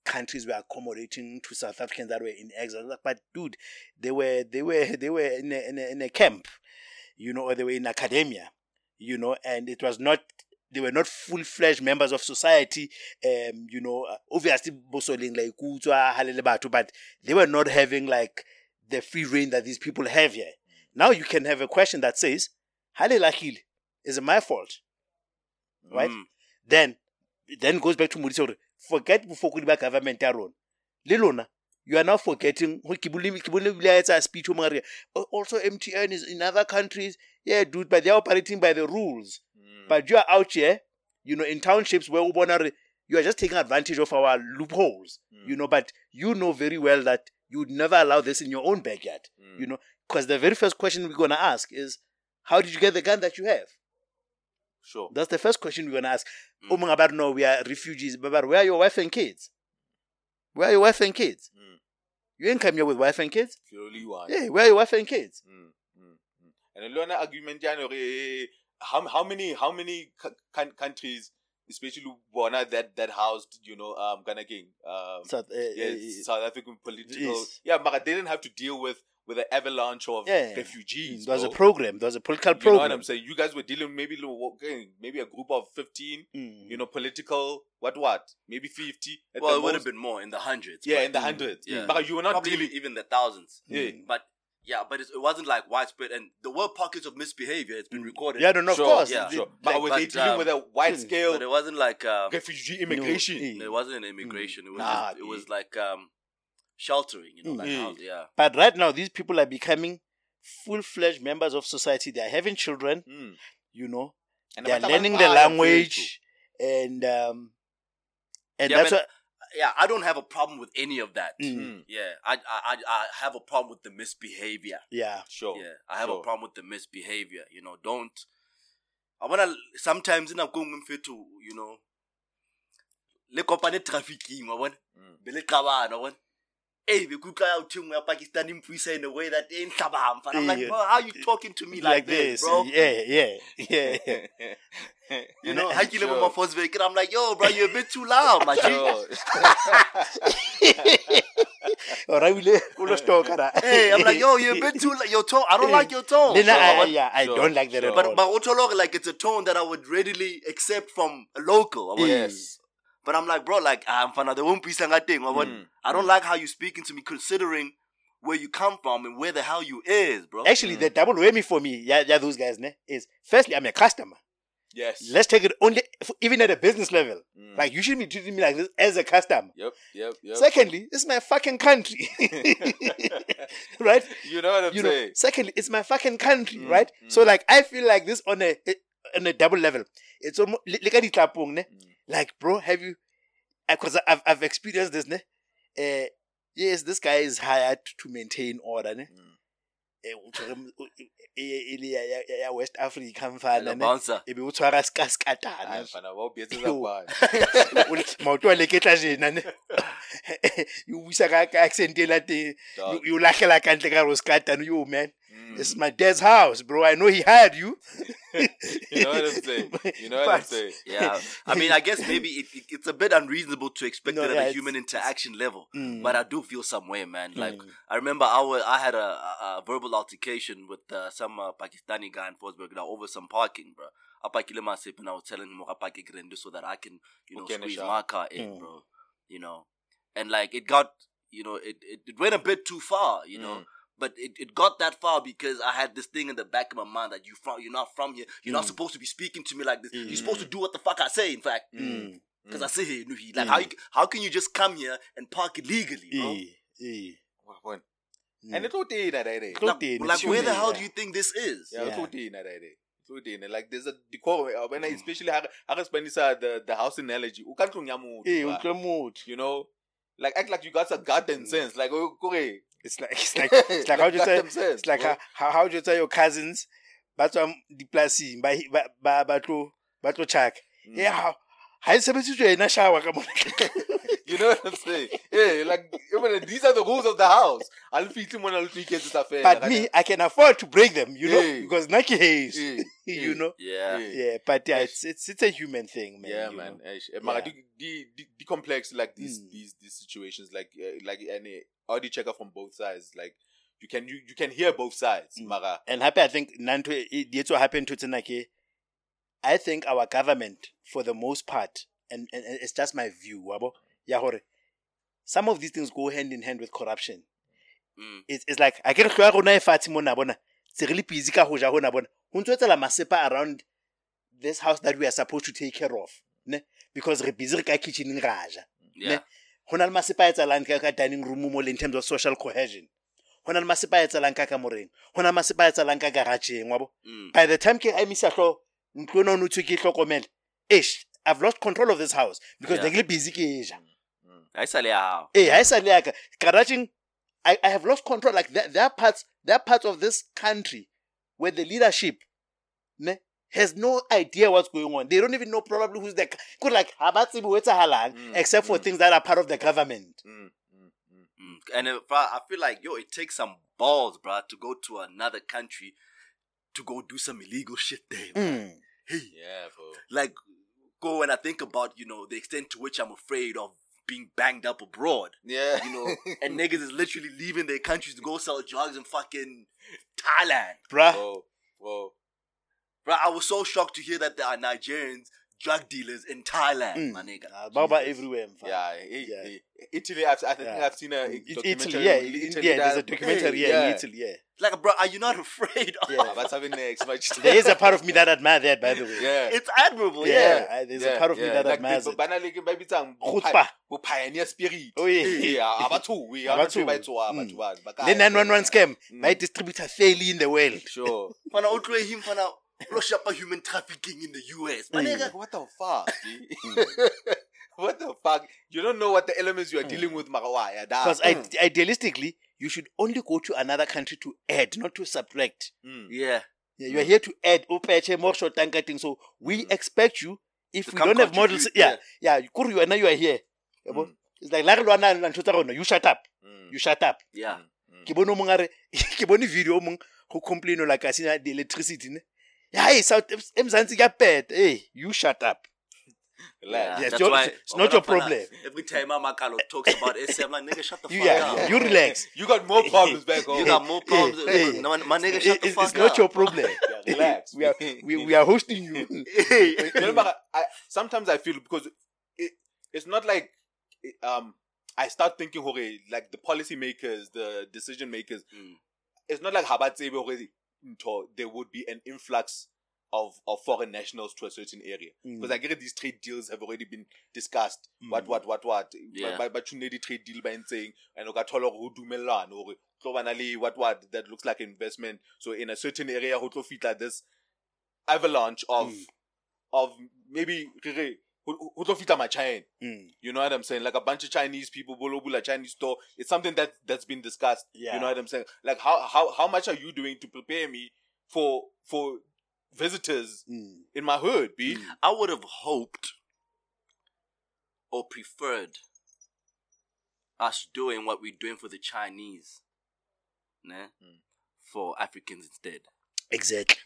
countries were accommodating to South Africans that were in exile. But dude, they were they were they were in a, in a, in a camp, you know, or they were in academia, you know, and it was not they were not full fledged members of society. Um, you know, uh, obviously bosoling like kutswa, halele batho, but they were not having like the free reign that these people have here. Now you can have a question that says, Halele Achille, is it my fault? Right? Mm. then then goes back to Modise hore forget bofokodi ba government ya rona le lona you are now forgetting ke bole ebile a etsa speech o mongwe a "Oh, also MTN is in other countries yeah dude but they are operating by the rules Mm. but you are out here you know in townships where o bona you are just taking advantage of our loopholes Mm. you know but you know very well that you would never allow this in your own backyard Mm. you know because the very first question we're going to ask is how did you get the gun that you have sure. that's the first question we're going to ask. Mm. About no, we are refugees. But where are your wife and kids? Where are your wife and kids? Mm. You ain't come here with wife and kids. You only. Yeah, where are your wife and kids? Mm, mm, mm. And the Lona argument, yeah, eh, how how many how many coun- countries, especially Bona that that housed, you know, um, Ghana King, um, South, uh, yes, uh, South African political, yeah, but they didn't have to deal with with an avalanche of Yeah. refugees. there was a program. There was a political You know what. I'm saying? You guys were dealing maybe maybe a group of fifteen, Mm. you know, political what what, maybe fifty. At Well, the it would have been more in the hundreds. yeah, but- in the hundreds. Yeah. But you were not probably dealing. even, even the thousands. Yeah. Mm. But yeah, but it's, it wasn't like widespread. And there were pockets of misbehavior. It's been recorded. Yeah, no, no, sure, of course. yeah, The- sure. like- But were they but, dealing um, with a wide mm, scale but it wasn't like uh, refugee immigration? eh. it wasn't an immigration. It was Nah, just, it was like um, sheltering. You know, like house, yeah. but right now, these people are becoming full-fledged members of society. They are having children. Mm. You know, And they are learning the language, and um, and Yeah, that's man, what. Yeah, I don't have a problem with any of that. Mm. Mm. Yeah, I, I I I have a problem with the misbehavior. Yeah, Sure. Yeah, I have sure. a problem with the misbehavior. You know, don't. I wanna sometimes in a going to you know. Le kopane trafficking, wa bona? Mm. Be le qabana, Hey, be kutlwa ya uthung ya Pakistan impuisa in a way that ain't hlabang. I'm like, bro, how you talking to me like, this, bro? Yeah, yeah, yeah. yeah. You know, how you live my Sure. first vehicle? I'm like, yo, bro, you're a bit too loud, my G. Sure. All right, we le stock Hey, I'm like, yo, you're a bit too, like, your tone. I don't like your tone. Then bro. I, yeah, I Sure, don't like that sure. at But all. but Otolo, like it's a tone that I would readily accept from a local. Would- yes. But I'm like, bro, like I'm fana the one piece nga thing. I would- Mm. I don't like how you speaking to me, considering where you come from and where the hell you is, bro. Actually, Mm. the double whammy for me, yeah, yeah, those guys, ne, is firstly, I'm a customer. Yes. Let's take it only, even at a business level. Mm. Like, you shouldn't be treating me like this as a customer. Yep. Yep. Yep. Secondly, it's my fucking country. right? you know what I'm You know, saying? secondly, it's my fucking country, Mm, right? mm. So, like, I feel like this on a on a double level. It's almost like at ditlapong, ne? Like, bro, have you? Because I've I've experienced this, ne? Uh, yes, this guy is hired to maintain order, ne? Mm. Eh, o tshwere m- o- le ya- West Africa mfana a ne bouncer. e be o tshwara ska Ay, skatana mfana, ba o beetse Yo. tsa kwano. O le- maoto a leketla jena ne e o buisa ka accent e la teng o lahlela ka ntle ka skatane yo man Mm. This is my dad's house, bro. I know he hired you. You know what I'm saying? You know what I'm saying? Yeah, I mean, I guess maybe it, it, it's a bit unreasonable to expect No, it at yeah, a human interaction level, Mm. but I do feel some way, man. Like Mm. I remember, I was, I had a, a, a verbal altercation with uh, some uh, Pakistani guy in Fordsburg now over some parking, bro. I parked myself and I was telling him I park grande so that I can, you know, Okay, squeeze my car in, Mm. bro. You know, and like it got, you know, it, it, it went a bit too far, you know. Mm. But it, it got that far because I had this thing in the back of my mind that you from you're not from here. You're not Mm. supposed to be speaking to me like this. Mm. You're supposed to do what the fuck I say. In fact, Mm. because I say here, Nuhi, like Mm. how you, how can you just come here and park illegally, bro? Eh, eh. What? Mm. And it's all day that day. It's Like, okay, like where the hell do you think this is? Yeah, it's Yeah. all day that day. It's all day. Like there's a decorum. uh, When I especially how how Spanish the the house analogy. U can't Eh, bruh. utlwe motho. You know, like act like you got some goddamn sense. Like oh, go away. It's like it's like it's like how do you sense. it's like how, how do you tell your cousins ba tswa dipolasing ba ba ba tlo ba tlo chaka Mm. yeah how ha e sebedisitswe yena shower ka mona You know what I'm saying? Yeah, like even these are the rules of the house. I'll feed him when I'll feed kids affair. but me I can afford to break them you know Eh. because nike haze Yeah, you know Yeah. yeah but yeah it's it's it's a human thing man yeah, man. know. Eh, Yeah. de- de- de- decomplex like these Mm. these these situations, like uh, like any audio checker from both sides. Like you can you, you can hear both sides. Mm. Mara, and happy I think nanto it's what happened to tsena ke I think our government for the most part and, and and it's just my view wabo yahore, some of these things go hand in hand with corruption Mm. it's, it's like I can hlwa ya rona fatshe mona bona tse re le busy ka ho ja hona bona ho ntso etsela masepa around this house that we are supposed to take care of ne because re busy ka kitchening ra ja Yeah. Ho na le masepa a etsalang ka ka dining room mo le in terms of social cohesion ho na le masepa a etsalang ka kamoreng ho na le masepa a etsalang ka garageng wa bo Mm. by the time ke emisa hlo ntlo eno no tswe ke hlokomele i've lost control of this house because Yeah. yeah. ke le busy ke ja I say how. Eh, ha e sa le yaka. Garaging, I, I have lost control. Like there, there are parts, there are parts of this country where the leadership, ne, has no idea what's going on. They don't even know probably who's the could like ha ba tsebe ho etsahalang, Mm, except for mm. things that are part of the government. Mm, mm, mm. And if I, I feel like yo, it takes some balls, bruh, to go to another country to go do some illegal shit there. Mm. Hey, Yeah, bro. like go and I think about you know the extent to which I'm afraid of being banged up abroad. Yeah, You know, and niggas is literally leaving their countries to go sell drugs in fucking Thailand. Bruh. bro, bro. Bro, I was so shocked to hear that there are Nigerians drug dealers in Thailand, Mm. my nigga. Ah, Baba everywhere. in fact. Yeah, I- Yeah. I- Italy. I've, I think Yeah. I've seen a It- documentary. Italy, yeah, in- Italy yeah. There's a documentary, Hey, yeah, in Italy, yeah. Like, bro, are you not afraid? Of Yeah. That's having next. There is a part of me that admire that, by the way. Yeah. It's admirable, Yeah, yeah. I- there's a part of me that like admires the, it. Bana like maybe some Chutzpah. pioneer spirit. Oh, yeah. yeah. Abathu, we are Abathu. not by to Mm. but but The 911 scam, Mm. my distributor fairly in the world. Sure. Fana utlwe him fana rush up human trafficking in the US. My Mm. nigga. what the fuck? What the fuck? You don't know what the elements you are dealing with, Marawaya. Because idealistically, you should only go to another country to add, not to subtract. Mm. Yeah. Yeah, you are here to add upeche more short tankating. So we expect you if To we don't have models. Yeah, yeah. You are now you are here. Mm. It's like like lwana la ntho You shut up. Mm. You shut up. Yeah. Mm. Ke bone o mong a re ke bone video o mong go complain like a sina the electricity ne. Yeah, hey, South emzansi kuyapeta. Hey, you shut up. Relax. Yeah, it's That's your- why- it's not your problem. Every time Amakalo talks about SM, I'm like, nigga, shut the You fuck yeah, up. yeah, you relax. You got more problems back home. You got more problems. Hey, No, my nigga, It- the it's, fuck it's up. not your problem. Yeah, relax. we are we, we are hosting you. Hey. you know, I, sometimes I feel because it, it's not like um I start thinking okay, like the policymakers, the decision makers. Mm. It's not like Habatsebe already there would be an influx of, of foreign nationals to a certain area. Mm. Because I get it, these trade deals have already been discussed. Mm. What what what what? Yeah. But but you need a trade deal by saying and o ka thola hore ho dumellana hore tlo bana le what what that looks like investment. So in a certain area ho tlo fitla this avalanche of Mm. of maybe re re, ho ho tlo fitla ma China. Mm. You know what I'm saying? Like a bunch of Chinese people, Bolobula Chinese store. It's something that that's been discussed. Yeah. You know what I'm saying? Like how how how much are you doing to prepare me for for visitors Mm. in my hood, B? Mm. I would have hoped or preferred us doing what we're doing for the Chinese. Né? Mm. for Africans instead. Exactly.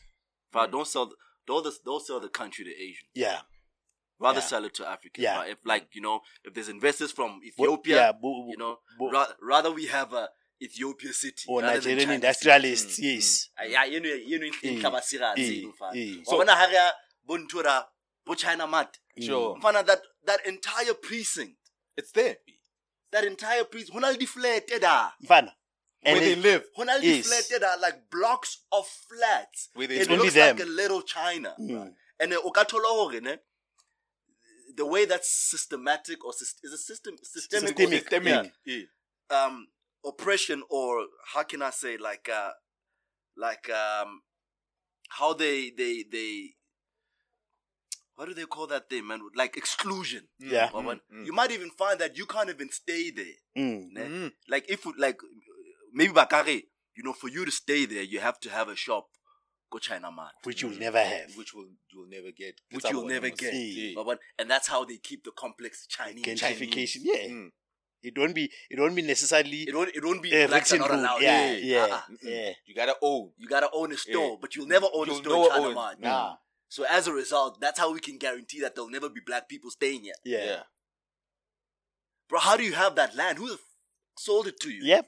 If I don't sell, don't don't sell the country to Asians. Yeah. Rather Yeah. sell it to Africans. Yeah. right? If like you know, if there's investors from Bo- Ethiopia, yeah, bo- you know, bo- ra- rather we have a Ethiopia city or Nigerian China industrialists, city. yes. Ah, yeah, you know, you know, Eh, in Kabasira, eh, eh. So when I hear Buntura, bo China mat, Sure. Mfana, that that entire precinct, It's there. that entire precinct, hona le di-flat da. Mfana. Where And they it- live. Hona le Yes. di-flat da, like blocks of flats. Where they It only looks them. like a little China. Mm. And uh, o ka thola hore, ne, the way that's systematic or syst- is a system systemic, or Systemic, Systemic. yeah. Yeah. um oppression or how can I say like uh like um how they they they what do they call that thing man like exclusion Yeah. Mm, Waban? mm, you might even find that you can't even stay there Mm. ne? mm. like if like maybe bakare you know for you to stay there you have to have a shop go China Mart Which you'll never have. Which will you'll never get. which you'll never get Yeah. Waban? and that's how they keep the complex Chinese Gentrification. Chinese. Yeah. Mm. It won't be it won't be necessarily it won't it won't be uh, blacks are not allowed Yeah, there. yeah, Uh-uh. yeah. You gotta own. You gotta own a store, Yeah. but you'll never own a You'll store in China own- Mart. Nah. So as a result, that's how we can guarantee that there'll never be black people staying here. Yeah. Yeah. Bro, how do you have that land? Who the f- sold it to you? Yep.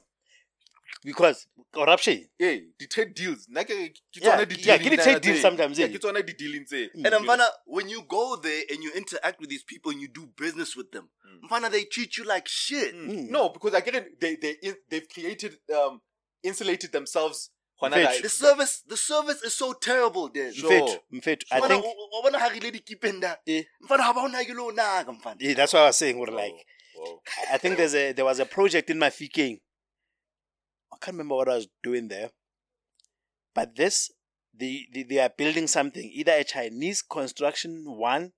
Because corruption. Yeah, the trade deals. Like, ke Yeah, tsona di yeah, dealing ke di trade tsena deals tse- sometimes, Yeah, eh. ke tsona di dealing tse. And Mfana, when you go there and you interact with these people and you do business with them, Mm. Mfana, they treat you like shit. Mm. Mm. No, because I get it. They they they've created um insulated themselves. hona The service, the service is so terrible there. Sure. Mfethu, Mfethu, I Mfana, think o- o- o bona ha re ile dikipeng da. Eh. Mfana, ha ba o nake le o mfana. yeah, that's what I was saying. We're like. I think there's a there was a project in my Mafikeng. I can't remember what I was doing there, but this they, they they are building something. Either a Chinese construction one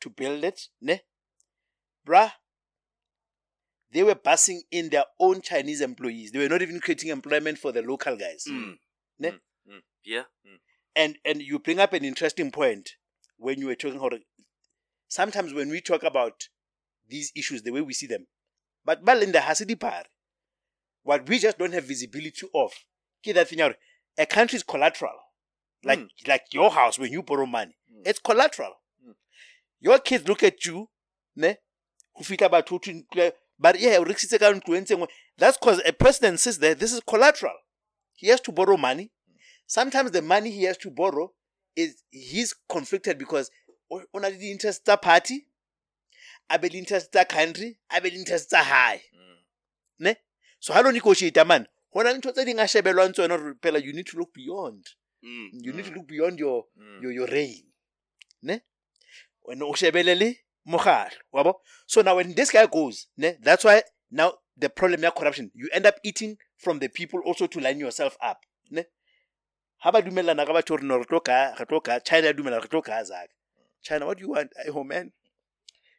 to build it, ne, bruh. They were busing in their own Chinese employees. They were not even creating employment for the local guys. Mm. Ne? Mm. Yeah. and and you bring up an interesting point when you were talking about sometimes when we talk about these issues the way we see them but well in the hasidi part what we just don't have visibility of ke that thing out a country is collateral like Mm. like your house when you borrow money Mm. it's collateral Mm. your kids look at you ne go fihla batho ho thwe, but yeah o rekisitse ka ntlo e ntse nngwe. that's because a president says that this is collateral he has to borrow money sometimes the money he has to borrow is he's conflicted because o na le di-interest tsa party a be le interest tsa country a be le interest tsa hae Mm. So ha lo negotiata man. Go na le ntho tse ding a shebelwang tsone gore pela you need to look beyond. Mm. you need to look beyond your Mm. your, your reign. Ne? Wena o shebele le mogare wabo so now when this guy goes ne? That's why now the problem ya corruption you end up eating from the people also to line yourself up ne? Ha ba dumellana ka batho re no re tlo ka re tlo ka china ya dumela re tlo ka zaka china what do you want? Hey, oh man.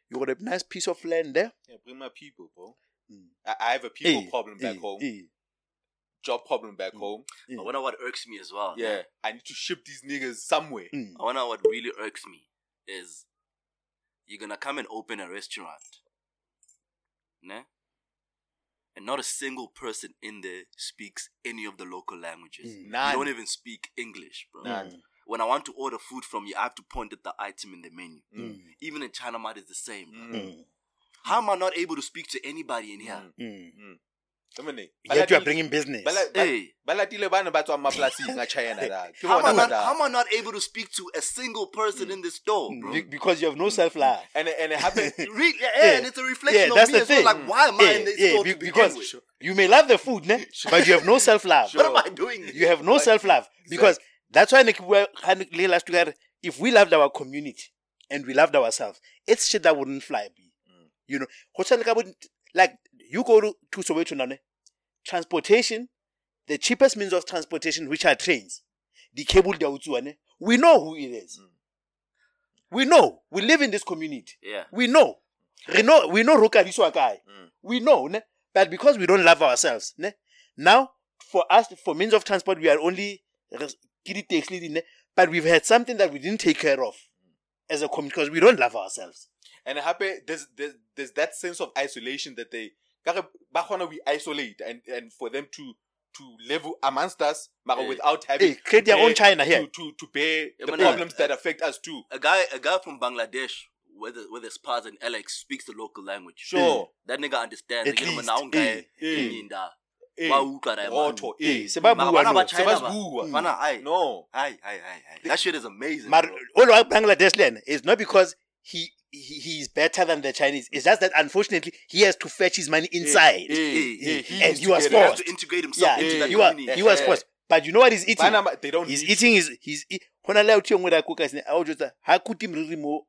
You got a nice piece of land there. Yeah, bring my people, bro. Mm. I, I have a people Eh, problem back eh, home, eh, job problem back Mm. home. I wonder what irks me as well. Yeah, I need to ship these niggas somewhere. mm. I wonder what really irks me is you're gonna come and open a restaurant, ne? And not a single person in there speaks any of the local languages. Mm. You don't even speak English, bro. None. When I want to order food from you, I have to point at the item in the menu. Mm. Even in China Mart, it's the same. bro. Mm. Mm. How am I not able to speak to anybody in here? Mm. Mm. Come on, eh. yet you are bringing business Bala- Hey, balatile bana ba tswang mapolasing a China da. Ke how am, I bona not, da. how am I not able to speak to a single person in this store, bro? Be- because you have no self-love And and it happens. Re- yeah, Yeah. and it's a reflection Yeah, of that's me the as well. thing. Like, why am I in this yeah, store be- to begin because with? you may love the food ne? but you have no self-love What am I doing? you have no self-love because that's why Nick, we're- ha Nick le last together if we loved our community and we loved ourselves it's shit that wouldn't fly B. Mm. you know Go tshwana ka bo- like you go to, to Soweto now ne? transportation the cheapest means of transportation which are trains the cable utsuwa, we know who it is Mm. we know we live in this community Yeah. we know we know we know Rokadiswa kae Mm. we know ne? but because we don't love ourselves ne? now for us for means of transport we are only res- ke di-taxi le di ne? but we've had something that we didn't take care of as a community because we don't love ourselves and it happened. There's, there's there's that sense of isolation that they kare ba kgona we isolate and and for them to to live amongst us, but Yeah. without having Hey, create to their own China here. to to, to bear Yeah, the problems that affect us too. A guy, a guy from Bangladesh, where the where the spas and Alex speaks the local language. Sure. That nigga understands. At Ke re least, mona ha o nka eh, eh. Inyinda. Eh, Wa utlwa na, man. Rotho, eh. Eh, se ba Mara bua bana nou. ba Se China ba ba- bua. Bana, aye. No. Aye, aye, aye, aye. That shit is amazing. But bro. all of Bangladesh land is not because he, he he's better than the Chinese. It's just that unfortunately he has to fetch his money inside. He and used he to was He has forced. to integrate himself Yeah, into that you are, community. he was Eh. forced. But you know what he's eating? Bana they don't He's need- eating his he's hona le authi ngwe da cook as I just ha kuti mriri mo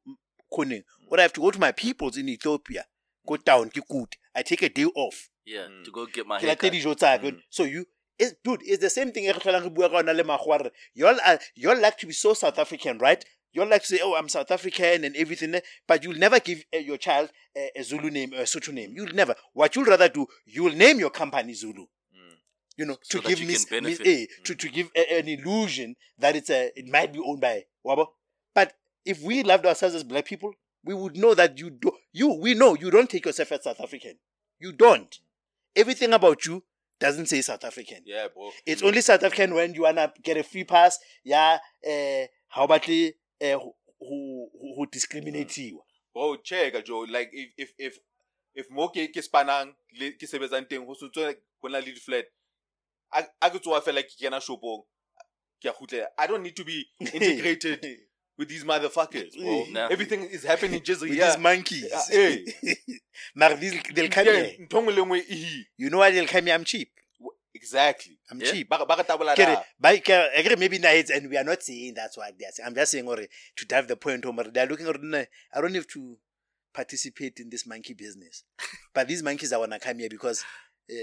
khoneng. Or I have to go to my peoples in Ethiopia. Go down ke kuti. I take a day off. Yeah, Mm. to go get my Ke hair late dijo tsa ka. Mm. So you it's, dude, it's the same thing re tlholang re bua ka ona le magwa re y'all are y'all like to be so South African, right? Y'all like to say, "Oh, I'm South African and everything," but you'll never give uh, your child a, a Zulu name or a Sotho name. You'll never. What you'll rather do, you'll name your company Zulu. Mm. You know, So to give you mis, can mis- benefit. eh, to to give a, an illusion that it's a it might be owned by Wabo. But if we loved ourselves as black people, we would know that you do you we know you don't take yourself as South African. You don't. Everything about you doesn't say South African. Yeah, bro. It's only South African when you wanna get a free pass. Yeah, uh, how about the uh, who who who discriminate you? bro check Joe like if if if if mo ke ke spanang le ke sebetsang teng ho sotswe go na le di-flat a a ke tsoa fela ke kena shopong ke a khutlela i don't need to be integrated with these motherfuckers bro everything is happening just with here these monkeys. Yeah, eh. These they'll come Yeah, here. ntho nngwe le nngwe hi. You know why they'll come here? I'm cheap. Exactly I'm Yeah. cheap. ba re- ba re tabola Get it? na. By I agree, maybe nights, and we are not saying that's what they're saying. I'm just saying, or to drive the point home, they're looking at "Nah, I don't have to participate in this monkey business, but these monkeys are wanna come here because uh,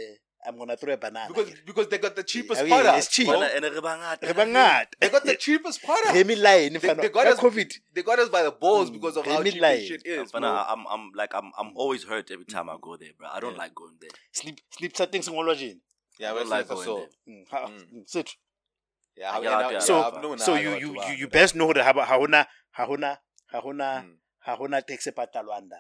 I'm gonna throw a banana. because because they got the cheapest yeah, product it's cheap. bro. Bana, ene re bangata. Re bangata. they got the cheapest product Remy line, they, they got us COVID. they got us by the balls Mm, because of they how mean cheap like- this shit is Bana, bro. I'm, I'm like, I'm, I'm always hurt every time I go there, bro. I don't Yeah. like going there. Sleep, sleep settings in yeah I but like for going so there. Mm, ha- Mm. mm, Sit. yeah, I I- get out I- there, yeah, So, so you you you, you best know the ha hona ha hona ha hona Mm. ha hona tax e patalwanda.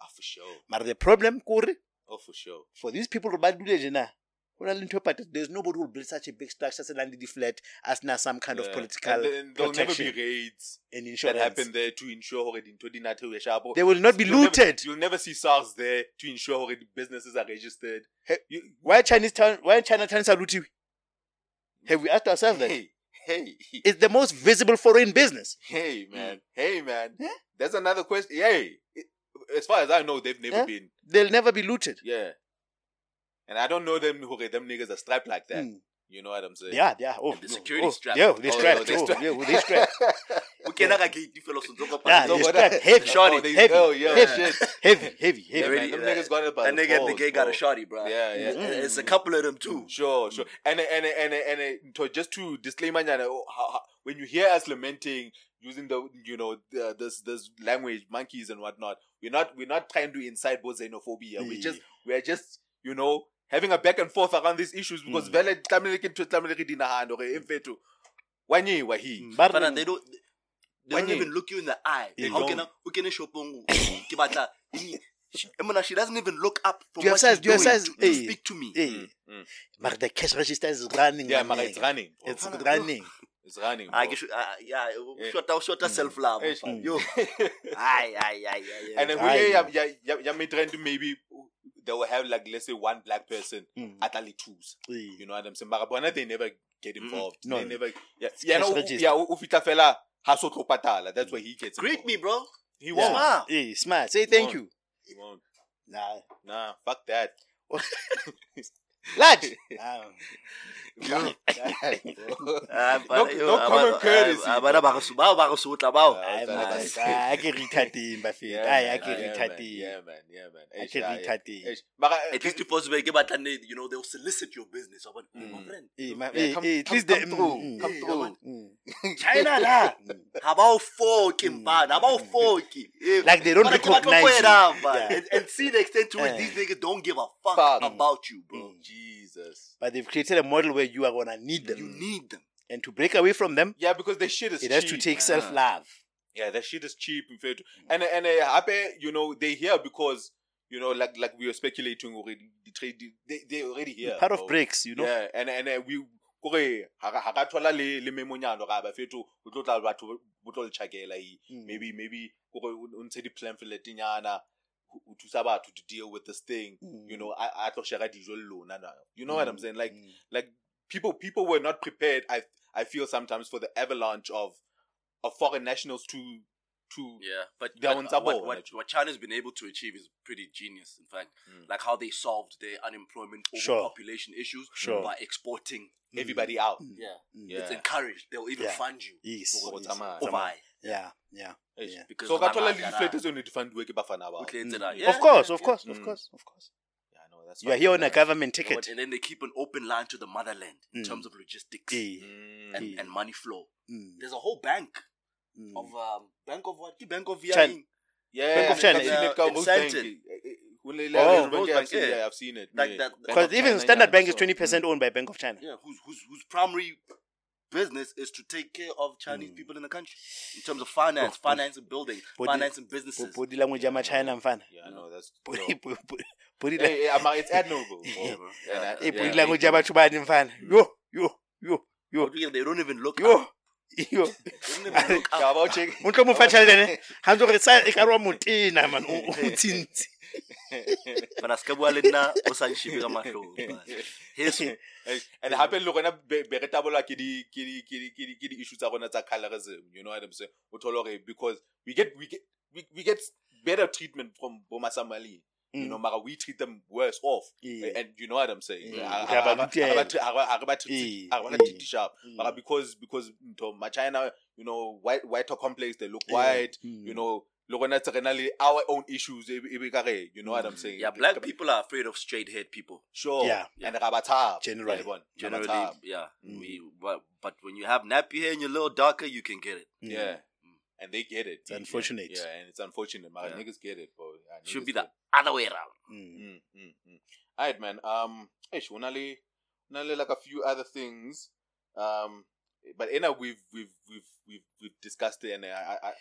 Ah, for sure But the problem, Kuri, oh for sure for these people ba dule jena ho na le ntho e there's nobody who will build such a big structure le di-flat as na some kind of political and there'll never be raids and insurance. that happen there to ensure hore dintho di nathe sharpo They will not be You'll never- looted. you'll never see SARS there to ensure businesses are registered Hey, You- Why Chinese town? Why Chinatown saluti? Have we asked ourselves that? hey hey It's the most visible foreign business. hey man mm. hey man Yeah. that's another question hey as far as I know they've never Yeah. been They'll never be looted. yeah and I don't know them hore them niggas are strapped like that Mm. you know what I'm saying Yeah, yeah. Oh, And the security oh, strap. Yeah, they Oh, strapped. no, they oh, strapped. yeah, well, they strapped. O kena ka gate fela, o sontso o kopana Yeah, le- they but strapped. that- Heavy, Shorty, oh, they, heavy, oh yeah heavy. shit heavy, heavy, yeah, heavy. Already, man, them that- niggas got it by That the nigga at the balls, gate got bro. a shotty, bro. Yeah, yeah. It's, it's a couple of them too. Sure, sure. And and and and, and to, just to disclaimer, nyana, oh, how, how, when you hear us lamenting using the you know the, this this language, monkeys and whatnot, we're not we're not trying to incite both xenophobia. We just we're just you know having a back and forth around these issues because Mm. vele tlamehile ke ntho e tlamehile re di nahane hore e mfetho wa nyewa he. Ba re- they don't. They don't you- even look you in the eye. They How can I? Who can I shopong? Ke batla. Ini- she- Emona, she doesn't even look up from Do you what have she's size- do you doing have size- to, to eh. speak to me. Hey, Mm, mm. the cash register is running. Yeah, my but it's nigga. running. bro. It's Bana, running. It's running. I bro. guess, uh, yeah, Eh. shorter, shorter self love. Eh, Mm. Yo, aye, aye, aye, aye. aye. and then I we yeah, yeah, yeah, yeah, may trend to maybe they will have like let's say one black person Mm. at only twos. You know what I'm saying? But bona they never get involved. No, they no. never. Yeah, It's yeah, no, yeah. U fita fela ha so tlo patala. That's where he gets. Greet me, bro. He Yeah. won't. Smile. Eh, smart. Say thank Won't. you. He won't. Nah. Nah, fuck that. Lad. Ah. Yo. Ah, no, bana, yo, no ah, common courtesy. ah, bana ba go su- bao ba go sotla bao. Ah, Ai, that's- man, that's- ah, ke retarding ba fela. Yeah, a ke yeah, man, retarding. Yeah, man. Yeah, man. A Eish, ke ah, yeah. retarding. Eish. Mara, At least if possible, ke batla ne- you know, they'll solicit your business. I went, Mm. my friend. Eh, Yeah, eh, come- eh, come- come through, mm, come mm, through. mm. China la. Mm. Ha ba o foke mfana, ha ba o foke. Eh, Like they don't bana, ke batla recognize you. era, man. Yeah. And, and see the extent to which Eh. these niggas don't give a fuck, Fuck. about you, bro. Mm. Jesus. But they've created a model where you are gonna need them, You need them. and to break away from them, Yeah, because the shit is it has to take man. self love. Yeah, that shit is cheap in fact. And and uh, you know, they here because you know, like like we were speculating already. The trade, they they already here. part of bro. breaks, you know. Yeah, and and uh, we kore ha ka thola le le memonyano ga ba fetho o tlo tla batho bo tlo le tshakela Mm. maybe maybe kore o ntse di pamphlet nyana o thusa batho to deal with this thing Mm. you know a a tlo share dijo le lona you know what i'm Mm, saying like mm. like people people were not prepared i i feel sometimes for the avalanche of of foreign nationals to to Yeah, but, They're but on uh, what, what, what China's been able to achieve is pretty genius. In fact, Mm. like how they solved their unemployment Sure. overpopulation issues Sure. by exporting. everybody out Mm. Yeah, Mm. Yeah. it's encouraged. They'll even Yeah. fund you Yes. for yes. tsamaya. or buy. Yeah, yeah. Eish. Yeah. Because so ka thola le Bangata- di-flat tse ne di fundiwe ke bafana bao Okay, it's that, of course, of course, of Mm. course, of course. yeah no that's You are here on a government You know ticket. And then they keep an open line to the motherland in Mm. terms of logistics Mm. and, Mm. and money flow. mm, There's a whole bank mm. of um, bank of what? Bank of China. VIA. Yeah, Bank of China. seen Uh, it in Rose Sandton. Bank. When they- Oh, Rosebank, Rose yeah, Bank, I've seen, yeah. yeah, I've seen it. Like yeah. that- Because even China, Standard yeah, Bank is twenty percent owned by Bank of China. Yeah, whose whose whose primary business is to take care of Chinese Mm. people in the country in terms of finance, Oh, finance and building, body- finance and businesses. Body language ama China mfana. Yeah, no, that's. Body no. body- body Hey, hey, I'm- it's admirable. bro. Yeah, bro. And I- Yeah, yeah. body yeah. language yabathu bani mfana. Yo, yo, yo, yo, But they don't even look yo, up. yo. They don't even look Yeah, up. about check. Untlo mo fatshale ne. Hanzo re sa e ka rwa motena man. O o tshintsi. But as kabua le nna o sa nshibe ka mahlong, but heso Hey, and hape le gona be re tabolwa ke di ke di ke di ke di ke di issue tsa rona tsa colorism you know what i'm saying o thola gore because we get we get we, we get better treatment from Boma Samali you Mm. know mara we treat them worse off Yeah. and you know what i'm saying Yeah. Ha- Re a ba ha- ha- lutela. ha ba tre- ba- ha ba treat Yeah. ha ba Yeah. treat sharp Mm. because because ntho ma China you know white white complex they look Yeah. white Mm. you know le rona tse re na le our own issues e be- ka re you know what i'm saying yeah, black people are afraid of straight haired people. sure Yeah. and ra ba tshaba, Generally. ya bona, ra ba Generally, yeah. Mm. We but, but when you have nappy hair and you're a little darker, you can get it. Mm. Yeah. And they get it. It's unfortunate. Yeah, and it's unfortunate. My Yeah. niggas get it, bro. Yeah, Should be get the other way around. Mm. it. Mm, mm, mm. All right, man. Um, ish, unali, unali like a few other things. Um, but you know we've we've we've we've, we've discussed it, and I I,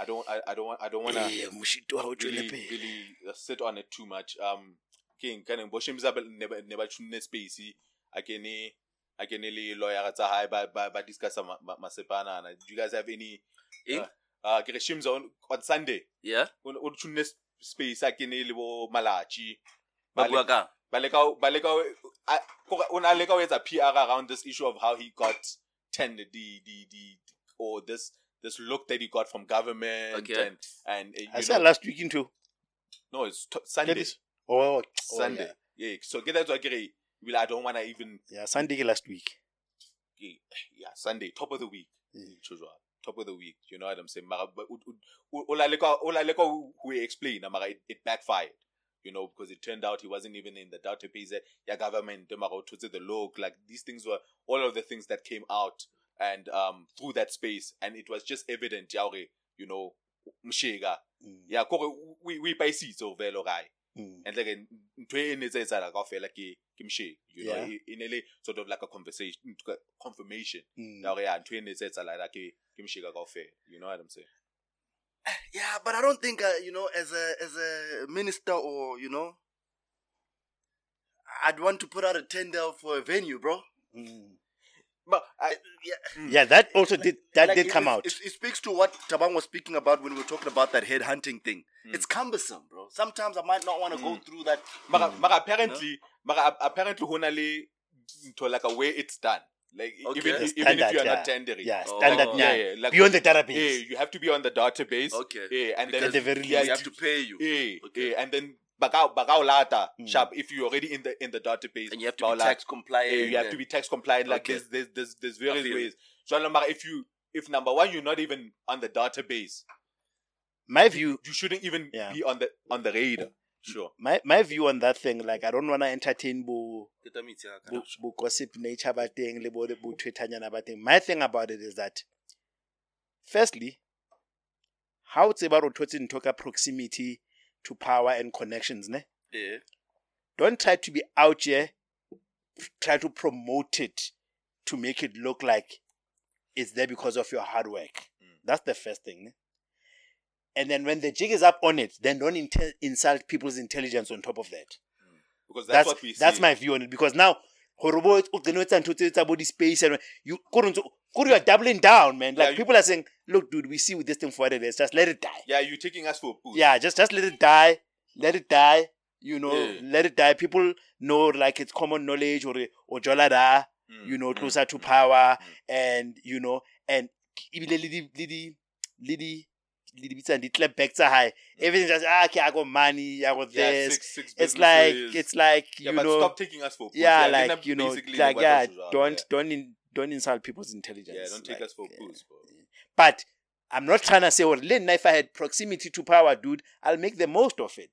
I I don't I, I don't want I don't want to Eh, moshito ha o tswele really really uh, sit on it too much. Um, king kind of boshim zabe never never tune space. Akene akene le lawyer tsa hae ba ba ba discuss ma ma- masepana. Do you guys have any? Ink? Uh, ke re Shimza on Sunday. Yeah? o o tshunne space a kene le bo malachi Ba bua kang? ba leka ba leka a- o na leka ho etsa PR around this issue of how he got tended the the the or this this look that he got from government Okay. and and uh, I you said last week into. no it's t- Sunday this? Oh, oh, Sunday yeah. yeah. so get that to agree well I don't want to even Yeah, Sunday last week. yeah, yeah Sunday top of the week Mm. Chuzwa, top of the week you know what I'm saying mara but o- o- o la leka o la leka ho ho explain mara it, it backfired you know, because it turned out he wasn't even in the database. Yeah, government, the look, like these things were all of the things that came out and um through that space, and it was just evident, you know, mshega. Mm. Yeah, kore we we buy seats over velo guy. And like ntwe e ne tse etsahala kaofela ke ke mshege you know e ne le sort of like a conversation confirmation Mm. ya gore ya ntwe e ne tse etsahala ke ke mshega kaofela you know what i'm saying Yeah, but I don't think uh, you know, as a as a minister or you know, I'd want to put out a tender for a venue, bro. Mm. But I, Yeah, Yeah, that also did that Like, did it- come it- out. It, it speaks to what Tabang was speaking about when we were talking about that head hunting thing. Mm. It's cumbersome, bro. Sometimes I might not want to go Mm. through that. mara Mm. mara apparently ap- apparently ho to like a way it's done like Okay. even if, even if you are yeah. not tendering yeah, Oh, standard oh, yeah, yeah, yeah, like- beyond the yeah, database. you have to be on the database Okay. yeah, and then Because the very yeah, least. you have to pay you. yeah, Okay. yeah, and then bagao bagao lata Mm. sharp if you're already in the in the database And you have to be bagao tax compliant. yeah, you have to be tax compliant like Okay. there's, there's there's there's various ways so no matter if you if number one you're not even on the database My view, you shouldn't even Yeah. be on the on the radar sure my my view on that thing, like I don't want to entertain bo Get them it, yeah, bo, bo gossip nature ba teng le bo le bo twetanyana ba teng. My thing about it is that, firstly, how tseba ro thotse ntho ka proximity to power and connections, ne? Yeah. Don't try to be out here, try to promote it to make it look like it's there because of your hard work. Mm. That's the first thing. ne? and then when the jig is up on it, then don't insult people's intelligence on top of that. because that's, That's what we see. that's my view on it because now horrible body space and you couldn't you are doubling down, man. Like Yeah, people are saying, look, dude, we see with this thing for what it is. Just let it die. yeah, you're taking us for a boost. Yeah, just just let it die. Let it die. You know, Yeah. let it die. People know like it's common knowledge or or jolada, Mm, you know, mm, closer to mm. power Mm. and you know, and ebile le di le di le di le di bitsa di clap back tsa high. Everything just ah, okay, I got money, I got. Yeah, this. six, six it's like it's like yeah, you but know stop taking us for a boost. yeah, like you know, like yeah, else is wrong, don't don't in, don't insult people's intelligence. Yeah, don't take like, us for yeah. boost, bro. But I'm not trying to say, well, Len, if I had proximity to power, dude, I'll make the most of it.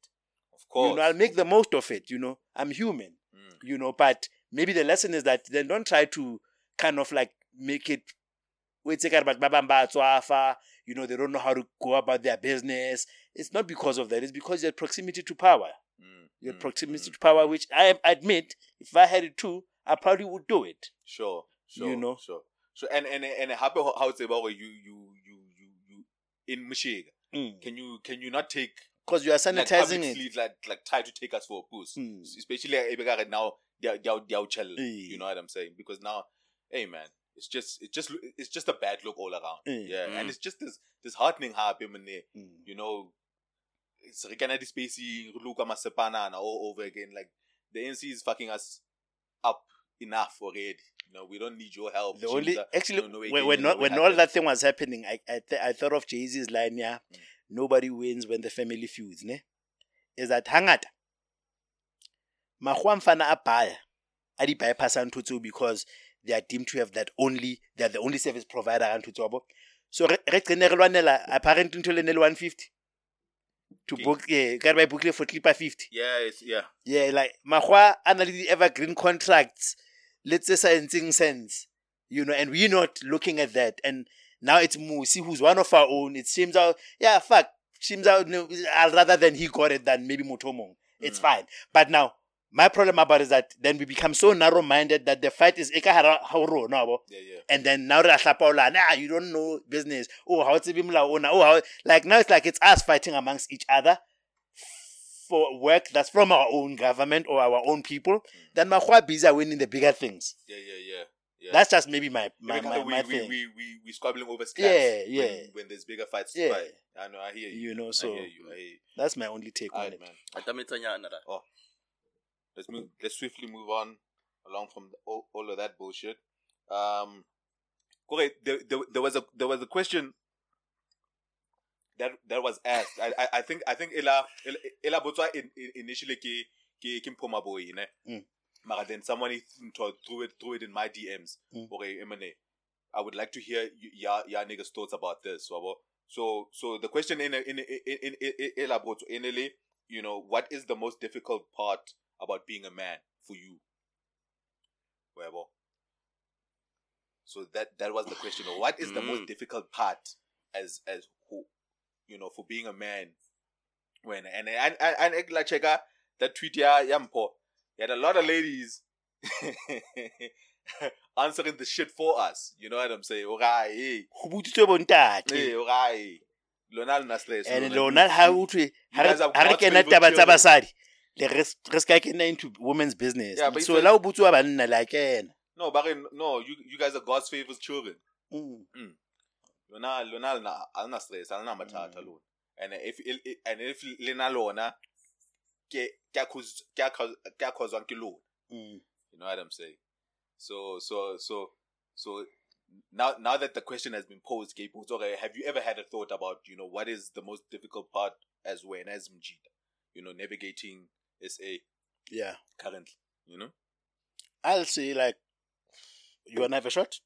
Of course. You know, I'll make the most of it. You know, I'm human. Mm. You know, but maybe the lesson is that then don't try to kind of like make it. wait, take out about babamba, tswafa, You know, they don't know how to go about their business. It's not because of that. It's because your proximity to power. Mm, Your mm, proximity mm. to power, which I admit, if I had it too, I probably would do it. Sure, sure, You know? sure. So and and and happy how it's about you you you you you in Michigan. Can you can you not take Because you are like sanitizing public it. like like try to take us for a boost, Mm. especially right now they are, they are, they are chill. You know what I'm saying? Because now, hey man, it's just it's just it's just a bad look all around. Eh. Yeah, Mm. and it's just this this heartening happy man. Mm. You know, it's Rikana Spacey, Luka Masepana all over again. Like the ANC is fucking us up enough already. You know, we don't need your help. The only actually no, no, when when, not, when all that thing was happening, I I, th- I thought of Jay Z's line. Yeah, Mm. nobody wins when the family feuds. Ne, is that hangata? Mahua mfana abaya, adi bypass tseo because they are deemed to have that only they are the only service provider yabo. So re re qene re lwanela apparently ne 150 to Okay. book yeah, ka re ba e bookile for clipper 50. Yeah, it's yeah. Yeah, like Mahua le the evergreen contracts. Let's say science sense. You know, and we're not looking at that. And now it's Musi who's one of our own. It seems out yeah, fuck. Seems out no, rather than he got it than maybe Mutomong. It's Mm. fine. But now my problem about it is that then we become so narrow minded that the fight is eka hara ha o rona, yabo. Yeah, yeah. and then now they're nah, you don't know business. Oh, how it's even oh, how like now it's like it's us fighting amongst each other for work that's from our own government or our own people. Then Mahua busy are winning the bigger things. Yeah, yeah, yeah. yeah. That's just maybe my my, my, because we, my we, thing. we, we, we squabbling over scraps. Yeah, yeah. When, there's bigger fights to Yeah. fight. I know, I hear you. You know, I so hear you. I hear you. that's my only take on Alright, it. man. Atametanyana da. Let's move. Let's swiftly move on along from the, all, all of that bullshit. Um, okay, there, there, there was a there was a question that that was asked. I I, I think I think Ella Ella, Ella Botswa in, in, initially ke ke ke Mpoma boy, ne. Mm. Mara then someone threw threw it threw it in my DMs. Mm. Okay, Emane, I would like to hear y- ya ya niggas thoughts about this. wabo. So so the question in in in in, in, in Ella Botswa initially, you know, what is the most difficult part about being a man for you? Whatever. So that that was the question. What is the most Mm. difficult part as as who, you know, for being a man? When and and and, and, and like check that tweet yeah yampo. You had a lot of ladies answering the shit for us. You know what I'm saying? Okay, hey, Ho butsitswe bontate. hey, okay. Lona le na stress. And lona- ha o thwe ha re guys are ha re God's kena taba tsa basadi. Le re ska kena into women's business. Yeah, but so la o butswa banna la kena. No, but no, you you guys are God's favorite children. Mm. Lona lona lina alina stress alina mathata Mm. lona and if and if lena lona ke ke accuse ke accuse ke accuse ke lona Mm. you know what i'm saying so so so so now now that the question has been posed Gabe, okay have you ever had a thought about you know what is the most difficult part as when as mjita you know navigating sa Yeah. currently you know I'll say like you wanna have a shot?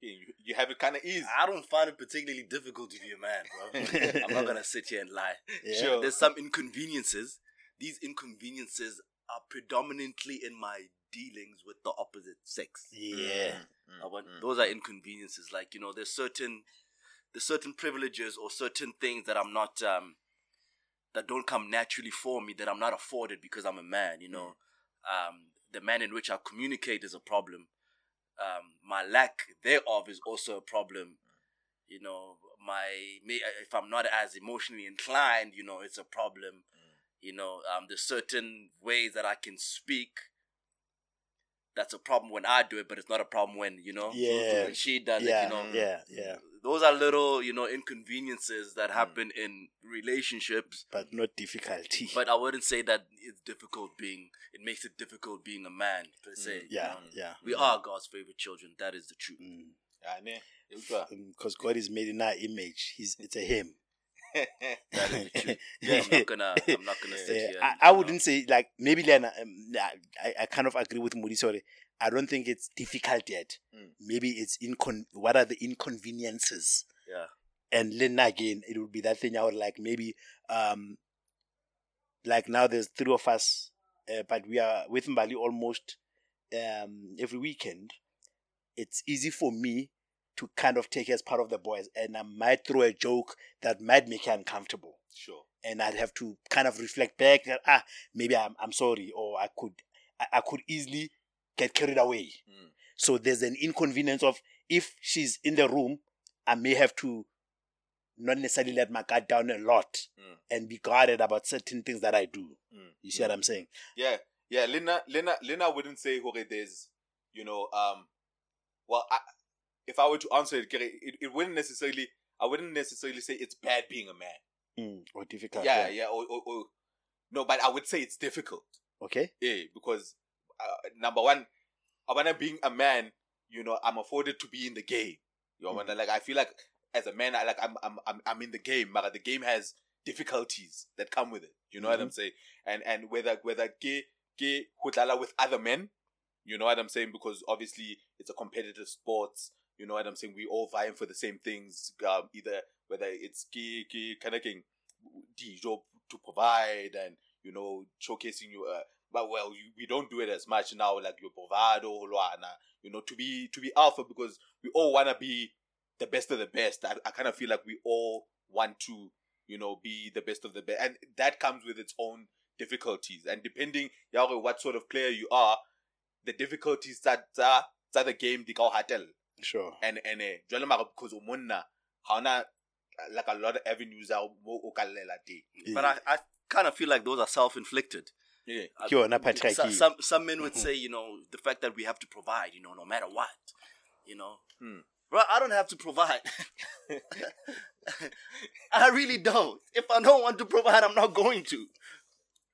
Yeah, you, you have it kind of easy I don't find it particularly difficult to be a man, bro. I'm not gonna sit here and lie. Yeah. Sure. There's some inconveniences. These inconveniences are predominantly in my dealings with the opposite sex. Yeah. Mm, Uh, but mm, those are inconveniences. Like you know, there's certain there's certain privileges or certain things that I'm not um that don't come naturally for me that I'm not afforded because I'm a man. You know, um, the man in which I communicate is a problem. Um, my lack thereof is also a problem. You know, my if I'm not as emotionally inclined, you know, it's a problem. You know, um, there's certain ways that I can speak. That's a problem when I do it, but it's not a problem when you know Yeah. when she does yeah, it. You know, yeah, yeah, those are little you know inconveniences Mm. that happen in relationships. but not difficulty. But I wouldn't say that it's difficult being. It makes it difficult being a man per se. you yeah, know? yeah. We are God's favorite children. That is the truth. Mm. Yeah, ne. Utlwa. because God is made in our image. He's it's a him. That is the truth. Yeah, I'm not gonna. I'm not gonna sit Yeah, here. I, and, I you wouldn't say like maybe Lena. Um, I, I kind of agree with Moody. Sorry, I don't think it's difficult yet. Mm. Maybe it's incon. What are the inconveniences? Yeah. And then again, it would be that thing. I would like maybe um, like now there's three of us, uh, but we are with Mbali almost um every weekend. It's easy for me to kind of take as part of the boys, and I might throw a joke that might make you uncomfortable Sure. and I'd have to kind of reflect back that ah maybe I'm I'm sorry or I could I, I could easily get carried away. Mm. So there's an inconvenience of if she's in the room, I may have to not necessarily let my guard down a lot Mm. and be guarded about certain things that I do. Mm. You see what I'm saying? Yeah, yeah. Lena, Lena, Lena wouldn't say, "Okay, there's, you know, um, well, I, if I were to answer it, it, it wouldn't necessarily, I wouldn't necessarily say it's bad being a man. Mm, or difficult. Yeah, yeah, or, or, or, no, but I would say it's difficult. Okay. Yeah, because uh, number one, I wanna being a man, you know, I'm afforded to be in the game. You know, Mm. like I feel like as a man, I like I'm I'm I'm, I'm in the game, but the game has difficulties that come with it. You know what I'm saying? And and whether whether gay gay hudlala with other men, you know what I'm saying? Because obviously it's a competitive sports. You know what I'm saying? We all vying for the same things. Um, either whether it's gay gay kind of thing, job to provide and you know showcasing you. Uh, but well, you, we don't do it as much now. Like your bravado, Luana, you know, to be to be alpha because we all wanna be the best of the best. I, I kind of feel like we all want to, you know, be the best of the best, and that comes with its own difficulties. And depending, Yawe, what sort of player you are, the difficulties that that that the game di ka o hatella. Sure. and and uh, jwale because o monna ha ona like a lot of avenues are mo o ka llela teng. But I, I kind of feel like those are self-inflicted. Yeah. Uh, Ke yona part ya so- some some men would say, you know, the fact that we have to provide, you know, no matter what, you know, Hmm. bro, I don't have to provide. I really don't. If I don't want to provide, I'm not going to.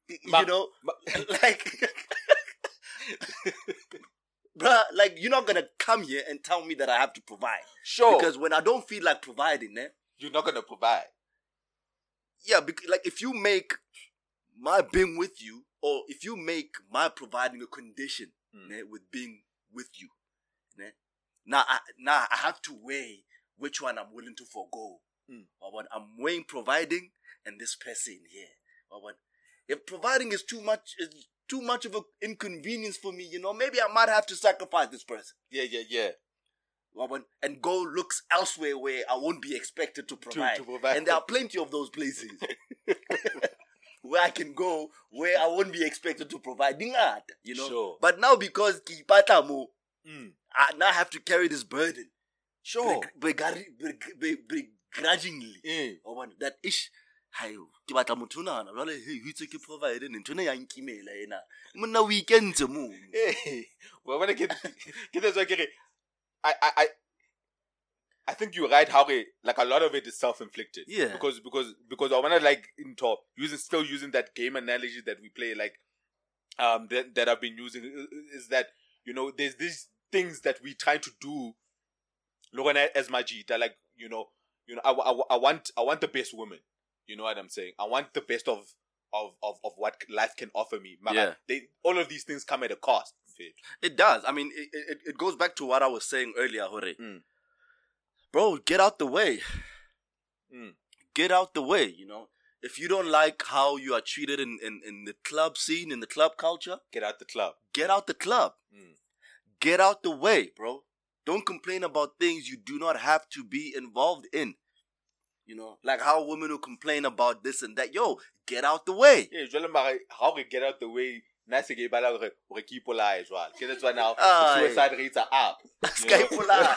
You know, like, bruh, like you're not gonna come here and tell me that I have to provide Sure. because when I don't feel like providing, eh, you're not gonna provide. yeah, because like if you make my being with you, or if you make my providing a condition Mm. né, with being with you, né, now I, now I have to weigh which one I'm willing to forego. Mm. What I'm weighing providing and this person here. What if providing is too much is too much of an inconvenience for me, you know, maybe I might have to sacrifice this person. Yeah, yeah, yeah. And go looks elsewhere where I won't be expected to provide. to provide. And there are plenty of those places where I can go where I won't be expected to provide. Dingata, You know? Sure. But now because Kipata mo, Mm. I now have to carry this burden. Sure. Beg- begari- beg- beg- begrudgingly. Or what- that ish. hayo ke batla motho onana jale hey ho itse ke provide ntho ene ya nkimela ena monna o ikentse moo Hey. Well, when I think you're right. How it, like a lot of it is self-inflicted. Yeah. Because because because I wanna like into using still using that game analogy that we play like um that that I've been using is that you know there's these things that we try to do. Looking at as that like you know you know I, I, I want I want the best woman. You know what I'm saying? I want the best of of of, of what life can offer me. Yeah. They all of these things come at a cost. It does. I mean, it, it, it goes back to what I was saying earlier, Hore. Mm. Bro, get out the way. Mm. Get out the way, you know. If you don't like how you are treated in, in, in the club scene, in the club culture, Get out the club. get out the club. Mm. Get out the way, bro. Don't complain about things you do not have to be involved in. You know, like how women will complain about this and that. Yo, get out the way. Yeah, how we get out the way nna se ke e bala gore gore ke ipolae jwale ke that's why now suicide rates are up Se ka you know? ipolaya.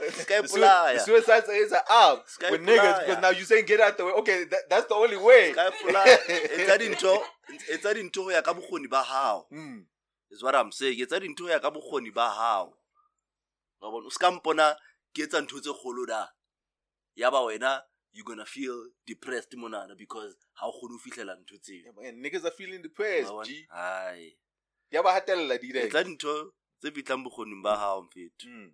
The ipolaya. suicide rates are up Ska with niggas because now you saying get out the way okay that, that's the only way Se ka ipolaya. etsa dintho etsa dintho ho ya ka bokgoni ba hao Mm. is what i'm saying etsa dintho ho ya ka bokgoni ba hao wa bona o ska mpona ke etsa ntho tse kgolo da ya ba wena you're gonna feel depressed monana because ha o kgone ho fihlela ntho tseo Yeah, niggas are feeling depressed Wa? G. Hai. ya ba hatella di etsa dintho tse fihlang bokgoning ba hao mfetho Mm.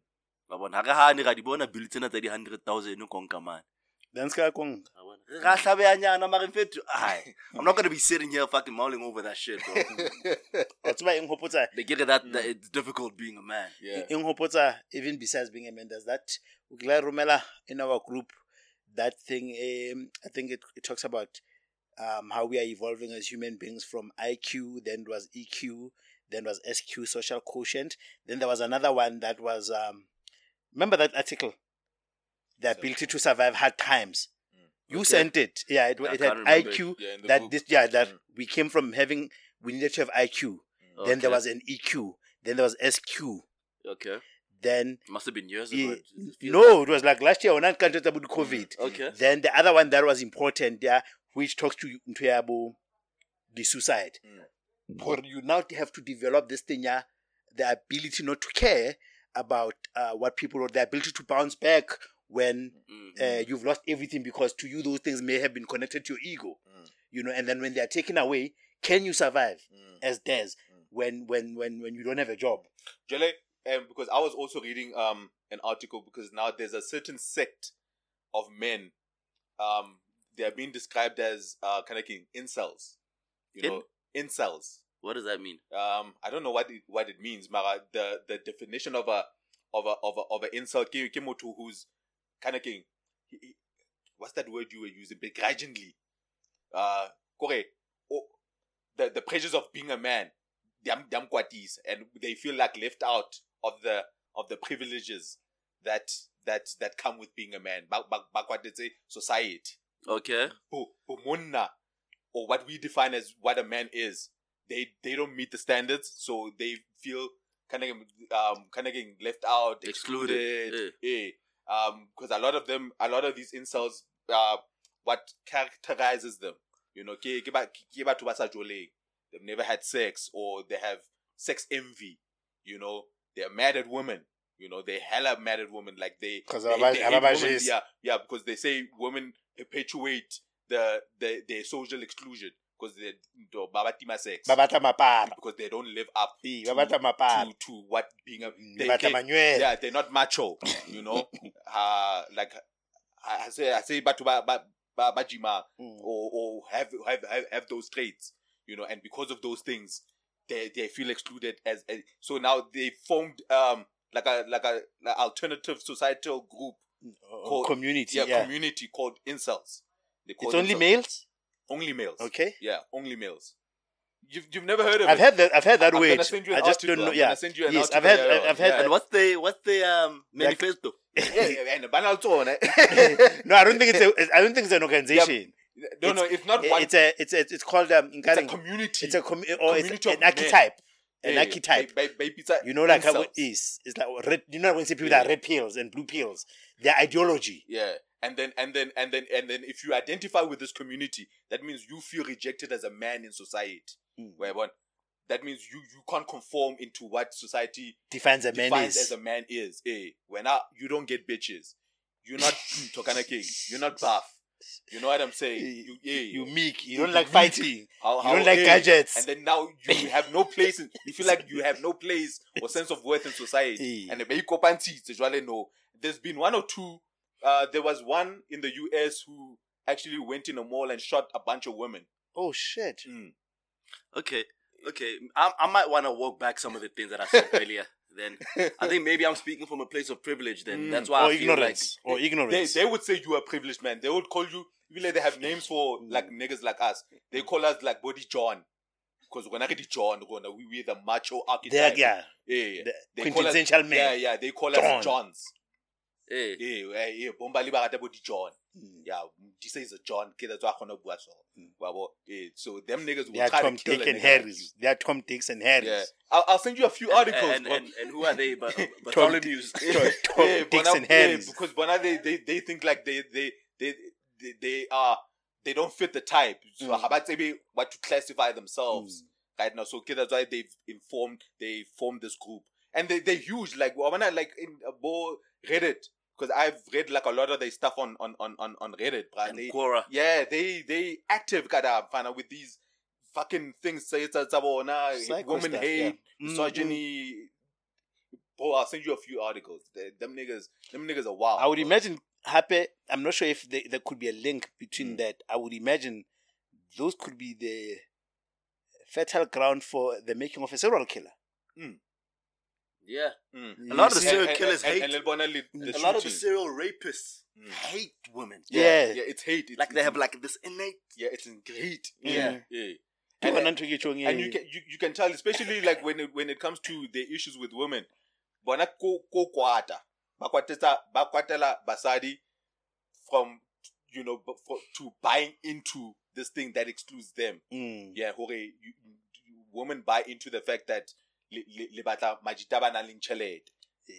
wa bona ha re hane ra di bona bill tsena tsa di-hundred thousand konka mane then ska kong Wa bona? ra hlabeyanyana mare mfetho ai i'm not gonna be sitting here fucking mulling over that shit bro o tseba eng hopotsa they get it that, that it's difficult being a man yeah eng hopotsa even besides being a man does that o kila romela in our group that thing um, i think it, it talks about um, how we are evolving as human beings from iq then was eq then was sq social quotient. Then there was another one that was um, remember that article? The ability to survive hard times. You Okay. sent it. Yeah it, it had remember it. iq yeah that group. this yeah that Mm. we came from having we needed to have iq then there was an eq then there was sq okay then it must have been years ago It- it no, it was like last year when I can't about COVID. okay Then the other one that was important there, which talks to you into about the suicide. Mm. Or you now have to develop this thing, yeah, the ability not to care about uh, what people or the ability to bounce back when Mm. uh, you've lost everything because to you those things may have been connected to your ego, Mm. you know. And then when they are taken away, can you survive Mm. as theirs Mm. when when when when you don't have a job? Jelle, because I was also reading um an article because now there's a certain sect of men, um, they are being described as uh kind of king incels, you In- know, incels. what does that mean Um, I don't know what it, what it means, Mara. The the definition of a of a of a of an ke motho who's kind of king. What's that word you were using? Begrudgingly. Uh, kore, oh, the the pressures of being a man, them them kwatis, and they feel like left out of the of the privileges that that that come with being a man. Back back back what they say society okay who who munna or what we define as what a man is they they don't meet the standards so they feel kind of um kind of getting left out Excluded, excluded yeah. um because a lot of them a lot of these incels uh what characterizes them you know ke ke ba ke batho ba sa joleng. they've never had sex or they have sex envy you know they're mad at women you know they hella mad at women like they, ababa- they hate ababa yeah yeah because they say women perpetuate the the their social exclusion because they do babatima sex. Ba batla mapara. because they don't live up to, to, to what being a Mm, they, they, yeah, they're not macho you know? Uh like I, I say I say batu ba ba ba ba Mm. or or have have have, have those traits you know? And because of those things they they feel excluded as, as so now they formed um like a like a like alternative societal group Uh, called- community. yeah, Yeah, community called incels. They call it's only themselves- males. Only males. Okay, Yeah, only males. You've you've never heard of I've it. heard that. I've heard that I'm word. gonna send you an I just article. don't know. I'm Yeah, gonna send you an yes, I've article, heard. yeah, I've heard. yeah. and what's the what's the um manifesto yeah, yeah, and banal tone, eh? no, I don't think it's a. I don't think it's an organization. No, no, it's not one. It's a. It's a. It's called um. It's a community. It's a com- or it's community of an men. archetype. An Yeah, archetype. By, by, by You know, like how it is. It's like red. You know when you say people Yeah. that red pills and blue pills, their ideology. Yeah. And then and then and then and then if you identify with this community, that means you feel rejected as a man in society. Mm. Where what that means you you can't conform into what society Defines a man defines is. as a man is. Eh, when I, you don't get bitches, you're not Tokana King, you're not buff. You know what I'm saying? You, yeah, you meek. You You- don't like meek. fighting. how, You don't like gadgets. And then now you have no place. In, you feel like you have no place or sense of worth in society. And the Beikopanti, no. There's been one or two. Uh, there was one in the US who actually went in a mall and shot a bunch of women. Oh shit. Mm. okay okay i, I might want to walk back some of the things that i said earlier then i think maybe i'm speaking from a place of privilege then Mm. that's why Or i feel ignorance. Or They, ignorance. they would say you are privileged man. They would call you, even like they have names for like niggas like us. They call us like Body John. Because when I get John, when we we're the macho They're yeah. yeah, yeah. The They call us- quintessential man. Yeah, yeah. They call John. us Johns. Eh. Eh, eh, eh, bomba le ba rata di-John. Mm. Yeah, this is a John. Okay, that's why I kgona ho bua so. Mm. Wa bo? Eh, so them niggas will They are try Tom, to kill Dick, and Harris. They are Tom, Dicks, and. Harris. Yeah, I'll, I'll send you a few articles, and, and, and who are they? But Tom, Bartholomew's. Tom, Tom, Yeah, Dicks, Bona- and yeah, Harris. because Bona they, they they think like they they they they, they are they don't fit the type. So Mm. how about maybe what to classify themselves right now? So okay, that's why they've informed they formed this group and they they're huge. Like Wabana like in uh, bo- Reddit because I've read like a lot of their stuff on on on on, on Reddit. Bruh. and They, Quora. yeah, they they active kada fana with these fucking things. Say it's a sabona woman stuff, hate, yeah. Mm, misogyny. Bro, I'll send you a few articles. They, them niggas, them niggas are wild. I would bro. imagine Happy. I'm not sure if they, there could be a link between Mm. that. I would imagine those could be the fertile ground for the making of a serial killer. Yeah. Mm. A lot of the serial And- killer- killers and, hate- And, and, Bona a lot of the serial rapists Mm. hate women. Yeah. yeah, it's hate. It's, Like they have like this innate. yeah, it's in hate. Yeah. yeah. And, and, ntho ke tjhong and you can you, you can tell, especially like when it, when it comes to the issues with women, bona ko ko kwata, ba kwatela ba basadi from you know for, to buying into this thing that excludes them. Mm. Yeah, hore you, you, women buy into the fact that le batla majita ba nang le tjhelete.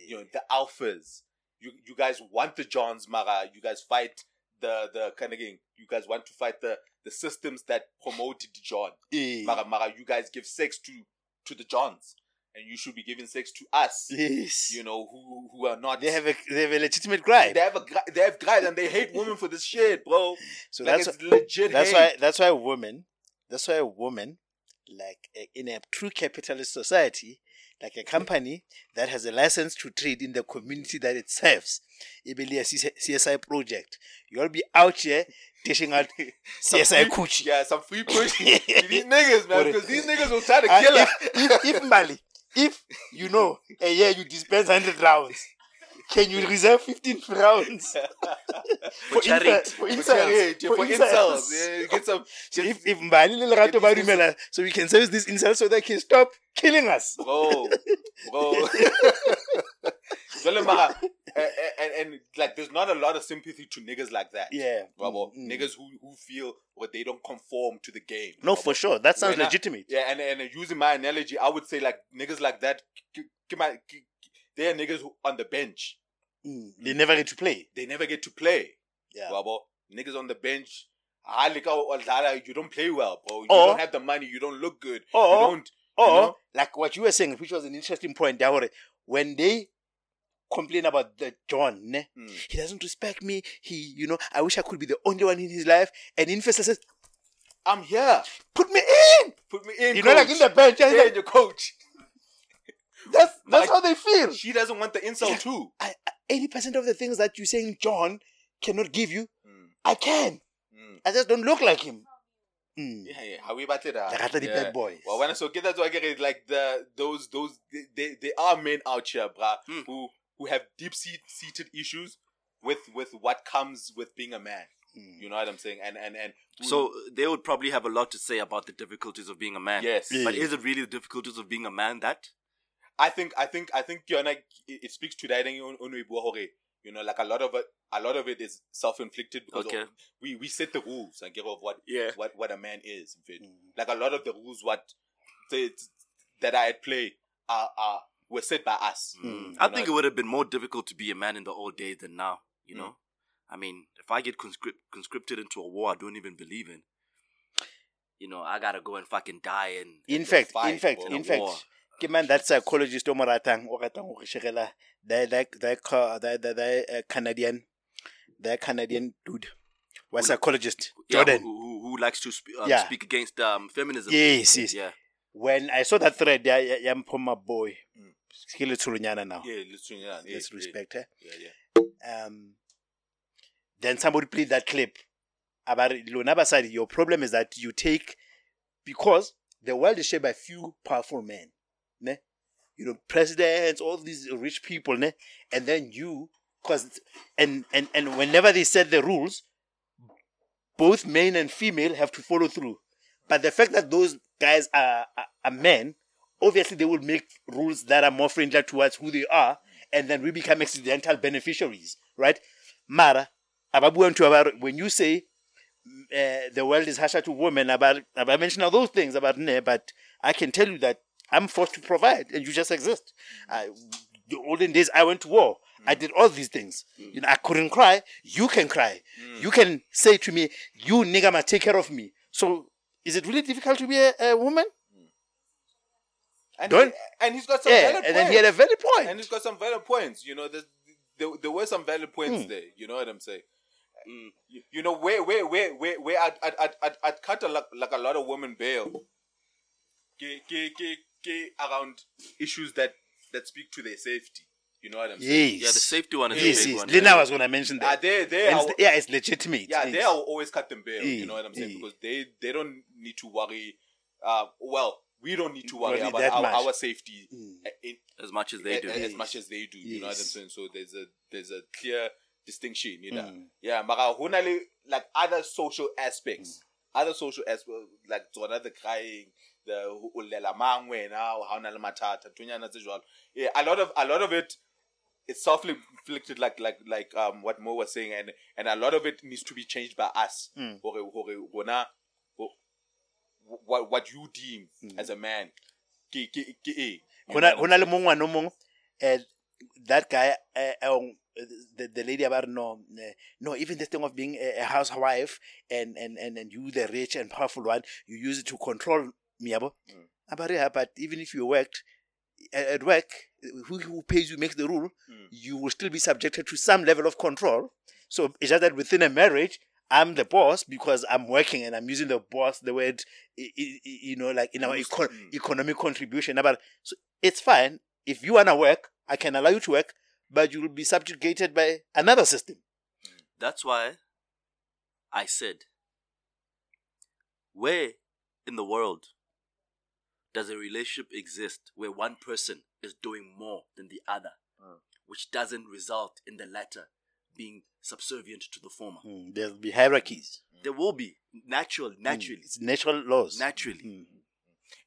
you know the alphas. You you guys want the Johns, Mara. You guys fight the the kind of game. You guys want to fight the the systems that promoted the John. Eh. Mara Mara. You guys give sex to to the Johns, and you should be giving sex to us. Yes. You know who who are not. they have a they have a legitimate gripe. they have a they have guys and they hate women for this shit, bro. So like that's legit. that's hate. why that's why women that's why a woman like a, in a true capitalist society like a company that has a license to trade in the community that it serves it will be a csi project you'll be out here dishing out csi coochie Yeah, some free push. these niggas, man, because these niggas will try to kill us. if, if, if Mbali, if you know eh, a year you dispense 100 rounds can you reserve 15 rounds for, infa- for For For for incels. incels. Yeah, get some. So if if Mbali le lerato ba dumela, so we can service these incels so they can stop killing us. bro, bro. And, and, and like, there's not a lot of sympathy to niggas like that. Yeah, Bravo. Mm, mm. Niggas who, who feel what they don't conform to the game. No, bravo. for sure. That sounds When I- legitimate. Yeah, and, and using my analogy, I would say like niggas like that, k- k- my- k- they're niggas who on the bench. Mm. They never get to play. They never get to play. Yeah. Wabo. Niggas on the bench. You don't play well, bro. You don't have the money. You don't look good. Or, you don't. Or, you know? like what you were saying, which was an interesting point, Dahore, when they complain about the John. Mm. he doesn't respect me. He, you know, I wish I could be the only one in his life. And Infestor says, I'm here. Put me in. Put me in. You coach. know, like in the bench. Yeah, like, your coach. That's that's how they feel. She doesn't want the insult yeah, too. I, I, 80% of the things that you're saying John cannot give you, mm. I can. Mm. I just don't look like him. Mm. Yeah, yeah. How we better that? Uh, like, I the yeah. bad boys. Well, when I so get that, so I get it. Like the those those they, they, they are men out here, bruh, hmm. who who have deep seated issues with with what comes with being a man. Hmm. You know what I'm saying? And and and so they would probably have a lot to say about the difficulties of being a man. Yes. yes. But is it really the difficulties of being a man that I think I think I think you know, like, it, it speaks to that. You know, you know, like a lot of it, a lot of it is self-inflicted because Okay. of, we we set the rules and give of what Yeah. what what a man is. in fact. Mm. Like a lot of the rules what the, that are at play are are were set by us. Mm. I know, think it would have been more difficult to be a man in the old days than now. You Mm. know, I mean, if I get conscript, conscripted into a war I don't even believe in, you know, I gotta go and fucking die and In fact, fight, in fact, in In fact, war. Ke man that psychologist o mo ratang o ratang go shegela the uh, Canadian the Canadian dude was Who- psychologist Jordan. who, who, who likes to sp- um, Yeah. speak against um, feminism. Yes, yes. Yeah. When I saw that thread, ya ya ya my boy. Mm. Ke le now. Yeah, yeah, yeah, Let's yeah, respect her. Yeah, yeah. Um, then somebody played that clip about lona basadi. Your problem is that you take because the world is shaped by few powerful men, ne? You know, presidents, all these rich people, ne? And then you, cause and and and whenever they set the rules, both men and female have to follow through. But the fact that those guys are, are, men, obviously they will make rules that are more friendly towards who they are, and then we become accidental beneficiaries, right? Mara, when you say uh, the world is harsher to women, about about mention all those things about ne, but I can tell you that I'm forced to provide, and you just exist. I, the olden days, I went to war. I did all these things. You know, I couldn't cry. You can cry. You can say to me, "You nigga must take care of me." So, is it really difficult to be a, a woman? And, Don't- he, and he's got some Yeah, valid and then he had a valid point. and he's got some valid points. You know, there, there, there were some valid points Hmm. there. You know what I'm saying? You, you know where where where where where I'd I'd I'd, I'd, cut a lot, like a lot of women bail. Ke- ke- ke- ke around issues that that speak to their safety. You know what I'm saying? yes. Yeah, the safety one is Yes, a big yes. one. Lena was going to mention that. they they are, it's- yeah, it's legitimate. yeah Yes. they will always cut them bail. Eh, You know what I'm saying? Because they they don't need to worry. Uh, well, we don't need to worry Worry about our, our safety Mm. uh, in, as much as they do. a- as much as they do. You know what I'm saying? So there's a there's a clear distinction. You know? Mm. Yeah, mara ho like other social aspects, other social aspects like tsona the crying, the ho o lela mang wena ha o na le mathata, ntonyana tse jwalo. Yeah, a lot of a lot of it it's self-inflicted like like like um what Mo was saying and and a lot of it needs to be changed by us. Mm. Hore hore rona what what you deem Mm. as a man. Ke ke ke. You Ho know na- what ho I'm na le saying? mongwe no mongwe, eh, that guy uh, um, the, the lady about no eh, no even this thing of being a, a housewife and, and and and you the rich and powerful one you use it to control yabo. Mm. Abare ha, but even if you worked at work who, who pays you makes the rule Mm. you will still be subjected to some level of control so it's just that within a marriage I'm the boss because I'm working and I'm using the boss the word you know like in our Used- eco- mm. economic contribution but so it's fine if you want to work I can allow you to work but you will be subjugated by another system That's why I said, where in the world does a relationship exist where one person is doing more than the other, Mm. which doesn't result in the latter being subservient to the former? Mm, there'll be hierarchies There will be natural, Mm, naturally, it's natural laws naturally. Mm.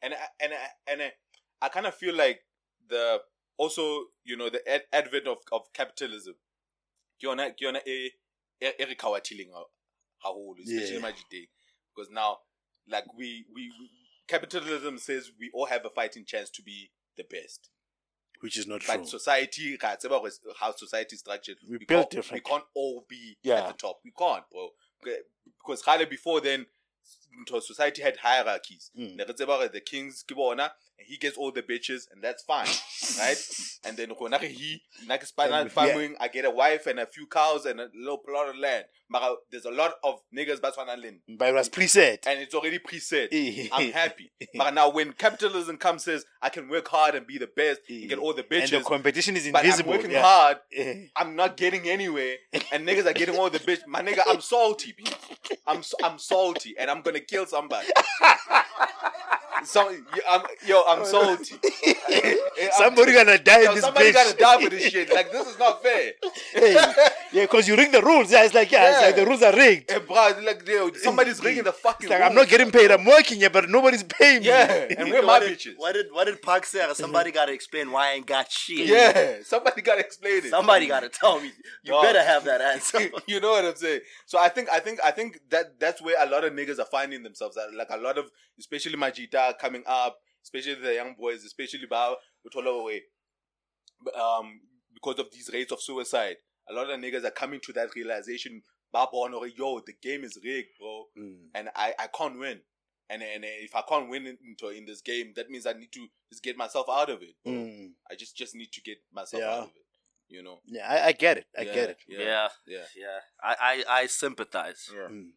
and I- and I- and I, I kind of feel like the also you know the ad- advent of of capitalism ke yona ke yona re khawatileng ha- haholo especially Yeah. majideng because now like we, we we capitalism says we all have a fighting chance to be the best. Which is not true. but society ra tseba hore how society is structured We we, built can't, we can't all be Yeah. at the top. We can't bro. Because Khale before then ntho- society had hierarchies Mm. ne re tseba hore the kings ke bona and he gets all the bitches and that's fine right and then rona re he nna ke spinal farming i get a wife and a few cows and a little plot of land mara there's a lot of niggas ba tshwanang le nna but it was preset and it's already preset Eh. i'm happy but now when capitalism comes says i can work hard and be the best and get all the bitches and the competition is invisible but i'm working yeah. hard Eh. I'm not getting anywhere, and niggas are getting all the bitch. My nigga, I'm salty. I'm I'm salty, and I'm gonna kill somebody. So, yo, I'm, yo, I'm oh, salty. I'm- somebody gonna die yo, in this somebody bitch. gotta die for this shit. Like this is not fair. hey, yeah, because you ring the rules. Yeah, it's like yeah, it's like the rules are rigged. Hey, bro, like yo, somebody's rigging the fucking. It's like I'm not getting paid. I'm working here, but nobody's paying me. Yeah, and where my what did, bitches? What did what did Pac say? Somebody mm-hmm. gotta explain why I ain't got shit. Yeah, somebody gotta explain it. Somebody gotta tell me. You Dog. better have that answer. you know what I'm saying? So I think I think I think that that's where a lot of niggas are finding themselves. Like a lot of, especially Majita coming up, especially the young boys, especially Bao way, um, because of these rates of suicide. A lot of niggas are coming to that realization. Ba bona hore, Yo, the game is rigged, bro, Mm. and I, I can't win. And and if I can't win in, into in this game, that means I need to just get myself out of it. Mm. I just just need to get myself Yeah. out of it. You know? Yeah, I, I get it. I Yeah, get it. Yeah. yeah, Yeah. yeah. I, I, I sympathize. Yeah. Mm.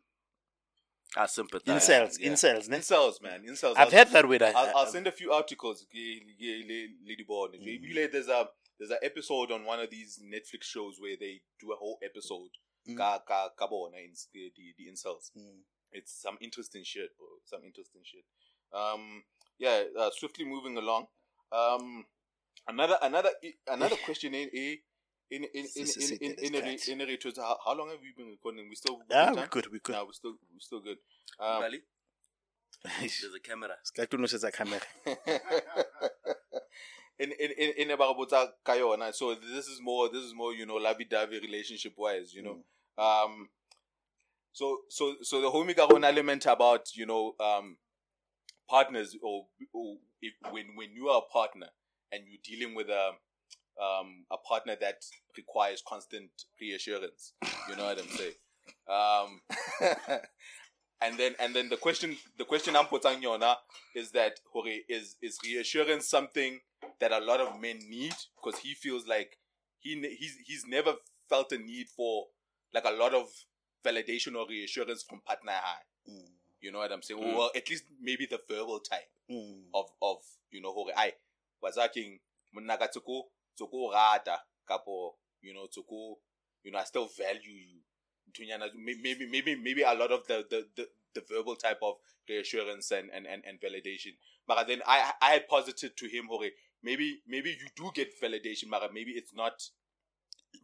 I sympathize. Incels, yeah. incels, ne? Incels, man. Incels. I've I'll, heard that with. I, I'll, I'll send a few articles. ge- ge- le- Lady Born. Mm. There's a there's an episode on one of these Netflix shows where they do a whole episode. Mm. Ka ka the, the the incels. Mm. It's some interesting shit, bro. Some interesting shit. Um, yeah. Uh, swiftly moving along. Um, another another another question in a. In in in This is in it, in that in, is in, in, in how, how long have we been recording? We still we Ah, good we time? good, we good. No, we're still we're still good. Um, Really? There's a camera. Ska tunosetsa camera. in in in in about botsa ka yona, so this is more this is more you know lovey-dovey relationship wise you know um so so so the homie got one element about you know um partners or, or if, when when you are a partner and you're dealing with a um a partner that requires constant reassurance you know what i'm saying um and then and then the question the question i'm putting yona is that hore, is is reassurance something that a lot of men need because he feels like he he's he's never felt a need for like a lot of validation or reassurance from partner high Mm. you know what i'm saying Mm. well at least maybe the verbal type Mm. of of you know hore ai wazaking monna ka tsoko go rata kapo you know to go you know i still value you. Nthunyana, may- maybe maybe maybe a lot of the the, the, the verbal type of reassurance and, and, and, and validation. But then i i had posited to him hore maybe maybe you do get validation but maybe it's not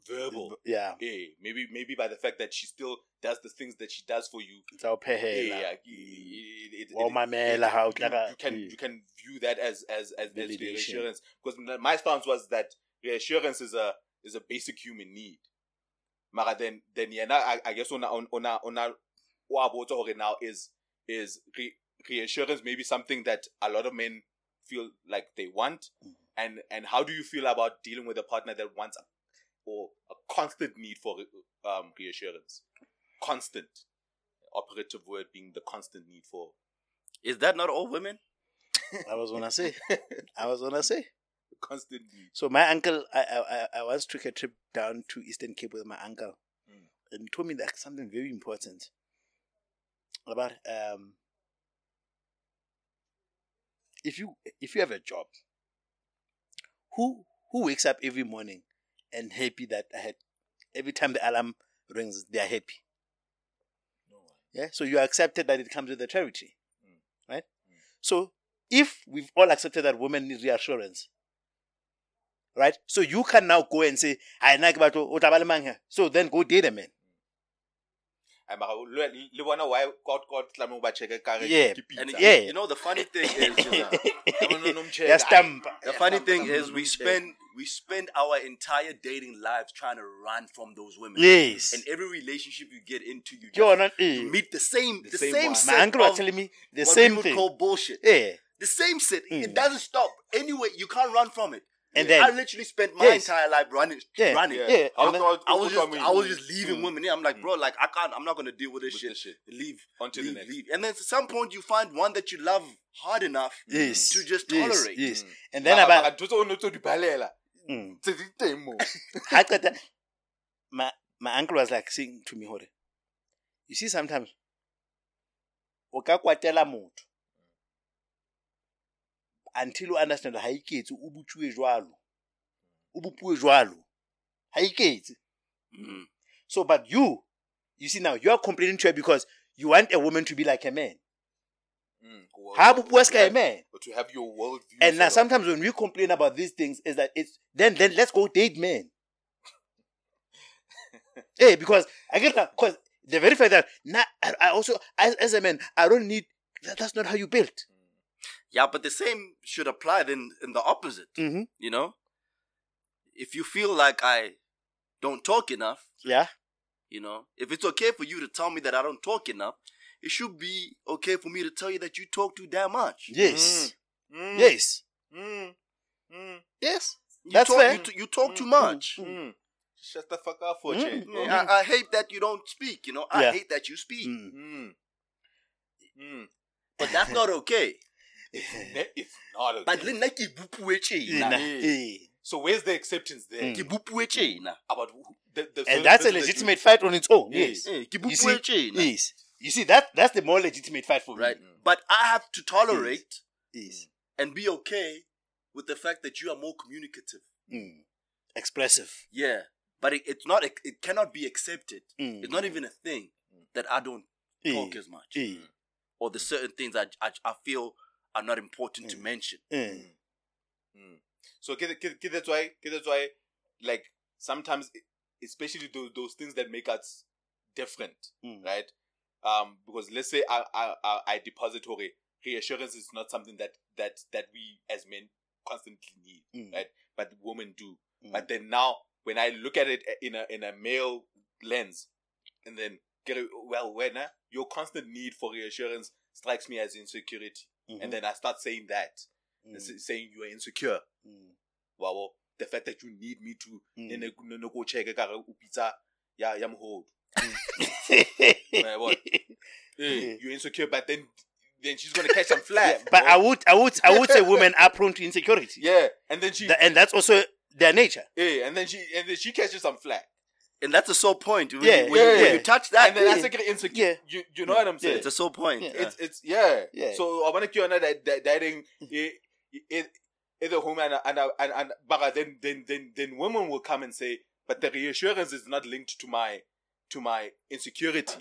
verbal Yeah. yeah maybe maybe by the fact that she still does the things that she does for you yeah, phehela. yeah, it- it- Wa o it- mamela ha o you, tla ka- you can Mm. you can view that as as as, as Validation. reassurance because my stance was that reassurance is a is a basic human need. Mara then then yeah I, I guess on on on on what now is is re, reassurance maybe something that a lot of men feel like they want Mm. and and how do you feel about dealing with a partner that wants a, or a constant need for um reassurance constant operative word being the constant need for Is that not all women? I was gonna say. I was gonna say. constant need. So my uncle, I, I I- I once took a trip down to Eastern Cape with my uncle, Mm. and told me that something very important about um. If you if you have a job, who who wakes up every morning and happy that I had every time the alarm rings they are happy. No one. Yeah, so you accepted that it comes with the territory, Mm. right? So if we've all accepted that women need reassurance, right? So you can now go and say, "I like about here." So then go date a man. Ay, mara, le le bona why god god tlameha ba check ka re Yeah, ke And pizza. Yeah. you know the funny thing is, you know, the funny thing is we spend we spend our entire dating lives trying to run from those women. Yes. And every relationship you get into, you, You're just, not. you eh. meet the same The the, same same, set My uncle was telling me the what same people thing. call bullshit. Yeah. The same set. Mm. It doesn't stop. Anyway, you can't run from it. And I then I literally spent my Yes. entire life running, Yeah. running. Yeah. Yeah, How and then- come- I was just, I was just leaving Mm. women. Yeah, I'm like, Mm. bro, like I can't, I'm not gonna deal with this With shit. this shit. Leave, On to the next. leave. And then at some point, you find one that you love hard enough yes to just tolerate. Yes. Mm. And then Mara- about mara, ntho tseo o ne o ntso di balela, mm. tse di teng moo. Ha qeta- my my uncle was like saying to me, "Hore, you see sometimes o ka kwatela motho until you understand ha iketse o butsuwe jwalo o bopuwe jwalo ha iketse Mm. so but you you see now you are complaining to her because you want a woman to be like a man Mm. Well, ha bopuwa a to man have- to have your worldview. and now sometimes when we complain about these things is that it's then then let's go date men hey because i get that because the very fact that now I, I also as, as a man i don't need that, that's not how you built Yeah, but the same should apply then in the opposite. mm-hmm. You know, if you feel like I don't talk enough, yeah you know, if it's okay for you to tell me that I don't talk enough, it should be okay for me to tell you that you talk too damn much. yes Mm. yes Mm. Mm. yes You That's talk, fair. You, t- you talk too Mm, much. Mm. Shut the fuck up for Mm. change. Yeah, I, I hate that you don't speak. You know, I Yeah. hate that you speak. Mm. Mm. Mm. But that's not okay. Ne- It's not okay. But le nna ke bupuwe tjena. Nah, eh. eh. So where's the acceptance there? Mm. Ke bupuwe tjena. About who- the, the and that's a legitimate fight on its own Yes. yes you see yes you see that that's the more legitimate fight for me Right? Mm. But I have to tolerate yes and be okay with the fact that you are more communicative. mm. expressive Yeah. But it, it's not, it cannot be accepted. Mm. It's not even a thing that I don't talk Eh. as much. Eh. Or the certain things I, I, I feel are not important to Mm. mention. Eh. Mm. So that's why that's why like sometimes especially those those things that make us different, Mm. right? Um, because let's say I I I, I depository reassurance is not something that that that we as men constantly need, Mm. right? But women do. Mm. But then now, when I look at it in a in a male lens, and then get it, well, when uh, your constant need for reassurance strikes me as insecurity, Mhm. and then I start saying that, Mm. saying you are insecure. Mm. Wow, the fact that you need me to Mm. go check ka re o pitsa ya ya mhodo. Yabona? Eh, You're insecure, but then then she's gonna catch some flack. but bro. I would, I would, I would say women are prone to insecurity. yeah, and then she Th- and that's also their nature. eh, and then she and then she catches some flack. And that's a sore point. When, Yeah, you, when, you- yeah, when yeah. you touch that, and then I yeah. say insecure. Yeah. You you know what I'm saying? it's a sore point. Yeah. it's it's yeah. Yeah. So I want to kill another that dating it it either woman and and and, and but then then then then women will come and say, but the reassurance is not linked to my to my insecurity.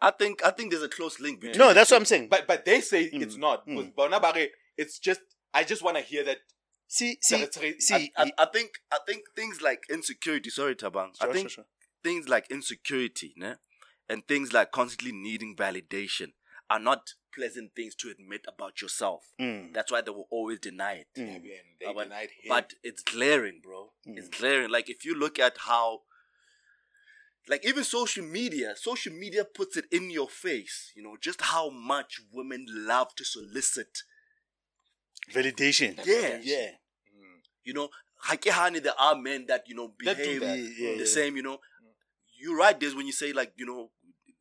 I think I think there's a close link between. No, that's two. what I'm saying. But but they say Mm, it's not. mm. Because Bona it's just I just want to hear that. See, see, it's re- see. I, I think I think things like insecurity. Sorry, Tabang. I think sure, sure. things like insecurity, né? and things like constantly needing validation are not pleasant things to admit about yourself. Mm. That's why they will always deny it. Mm. Yeah, they but, denied him. but it's glaring, bro. It's Mm. glaring. Like if you look at how, like even social media, social media puts it in your face. You know just how much women love to solicit. Validation. Yeah. Yeah. Mm. You know, hakehani there are men that you know That do behave that. Yeah, the yeah. same. You know, you're right. There's when you say like you know.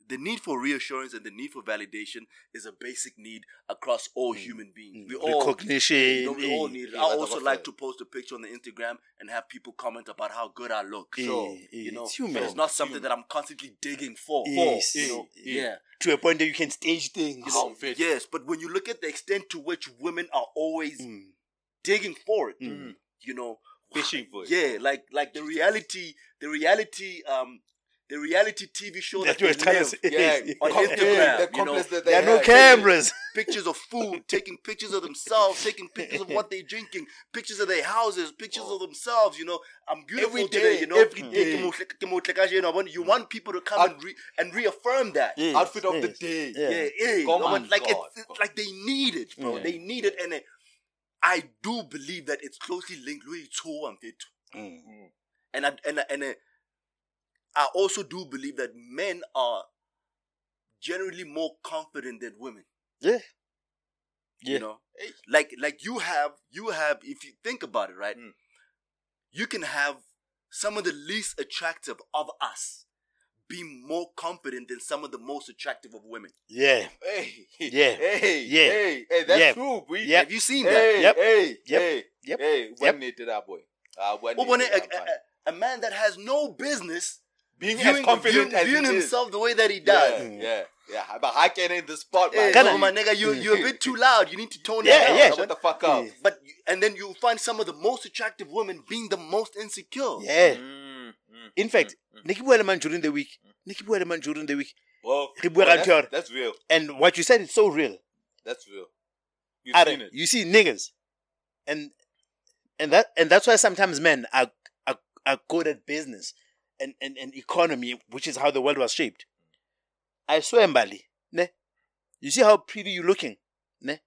The need for reassurance and the need for validation is a basic need across all human beings. We all Recognition. You know, we all eh, need it. I also like to post a picture on the Instagram and have people comment about how good I look. So, you know, it's but human. it's not something that I'm constantly digging for. Yes, you know, yeah. to a point that you can stage things. You know, Outfit. yes, but when you look at the extent to which women are always Mm. digging for it, Mm. you know, Fishing for it. yeah, like like the reality, the reality, um, the reality TV show That that, you were they trying to live, say. Yeah, On Instagram, yeah, the you know, that they There are no cameras. pictures of food, taking pictures of themselves, taking pictures of what they're drinking, pictures of their houses, pictures of themselves. You know, I'm beautiful Every today. You know, every day. Day. ke mo- ke mo tleka jeno, I want- You want people to come Out- and re- and reaffirm that. Yes, Outfit of the day. Yeah. Yeah, yeah. you know, like God. it's, it's like they need it, bro. Yeah. They need it, and it, I do believe that it's closely linked. Louis Cho and Fito. Mm. and I, and I- and I, I also do believe that men are generally more confident than women. Yeah. You know, like like you have you have if you think about it, right? Mm. You can have some of the least attractive of us be more confident than some of the most attractive of women. Yeah. Hey, Yeah. hey, Yeah. hey, hey, that's Yeah. true. We, Yeah. Have you seen that? Hey, Yep. hey, Yep. hey, Yep. hey, Yep. one need that boy. Uh, one Well, when it, a, I'm fine. a, a man that has no business being viewing, as confident viewing, as viewing he is. himself the way that he does. yeah, yeah. But I can in the spot, Hey, man. no, my nigga, you you're a bit too loud. You need to tone Yeah, that down. yeah. I Shut want- the fuck up. Yeah. But and then you'll find some of the most attractive women being the most insecure. Yeah. Mm, mm, In fact, mm, mm. ne ke bua le man during the week. Ne ke man during the week. well, well, ka ntho ya hore- that's, that's real. And what you said is so real. That's real. You've Are- seen it. You see niggas, and and that and that's why sometimes men are are, are good at business and, and, and economy, which is how the world was shaped. I swear, Mbali, ne? You see how pretty you're looking, ne?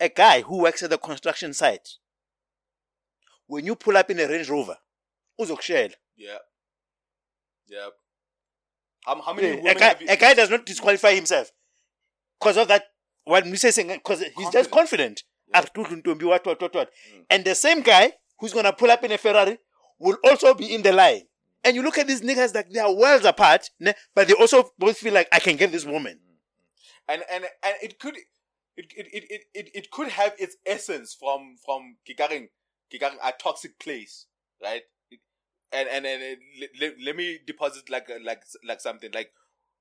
A guy who works at the construction site, when you pull up in a Range Rover, uzokushela. Yeah. Yeah. How, how many a guy, you? a guy does not disqualify himself because of that. What we say, because he's just confident. Yeah. Ah. Mm. And the same guy who's gonna pull up in a Ferrari will also be in the line. And you look at these niggas like they are worlds apart, ne? but they also both feel like I can get this woman. and and and it could it it, it, it, it, could have its essence from from kikaring kikaring a toxic place right It- and and, and it, let, let me deposit like like like something like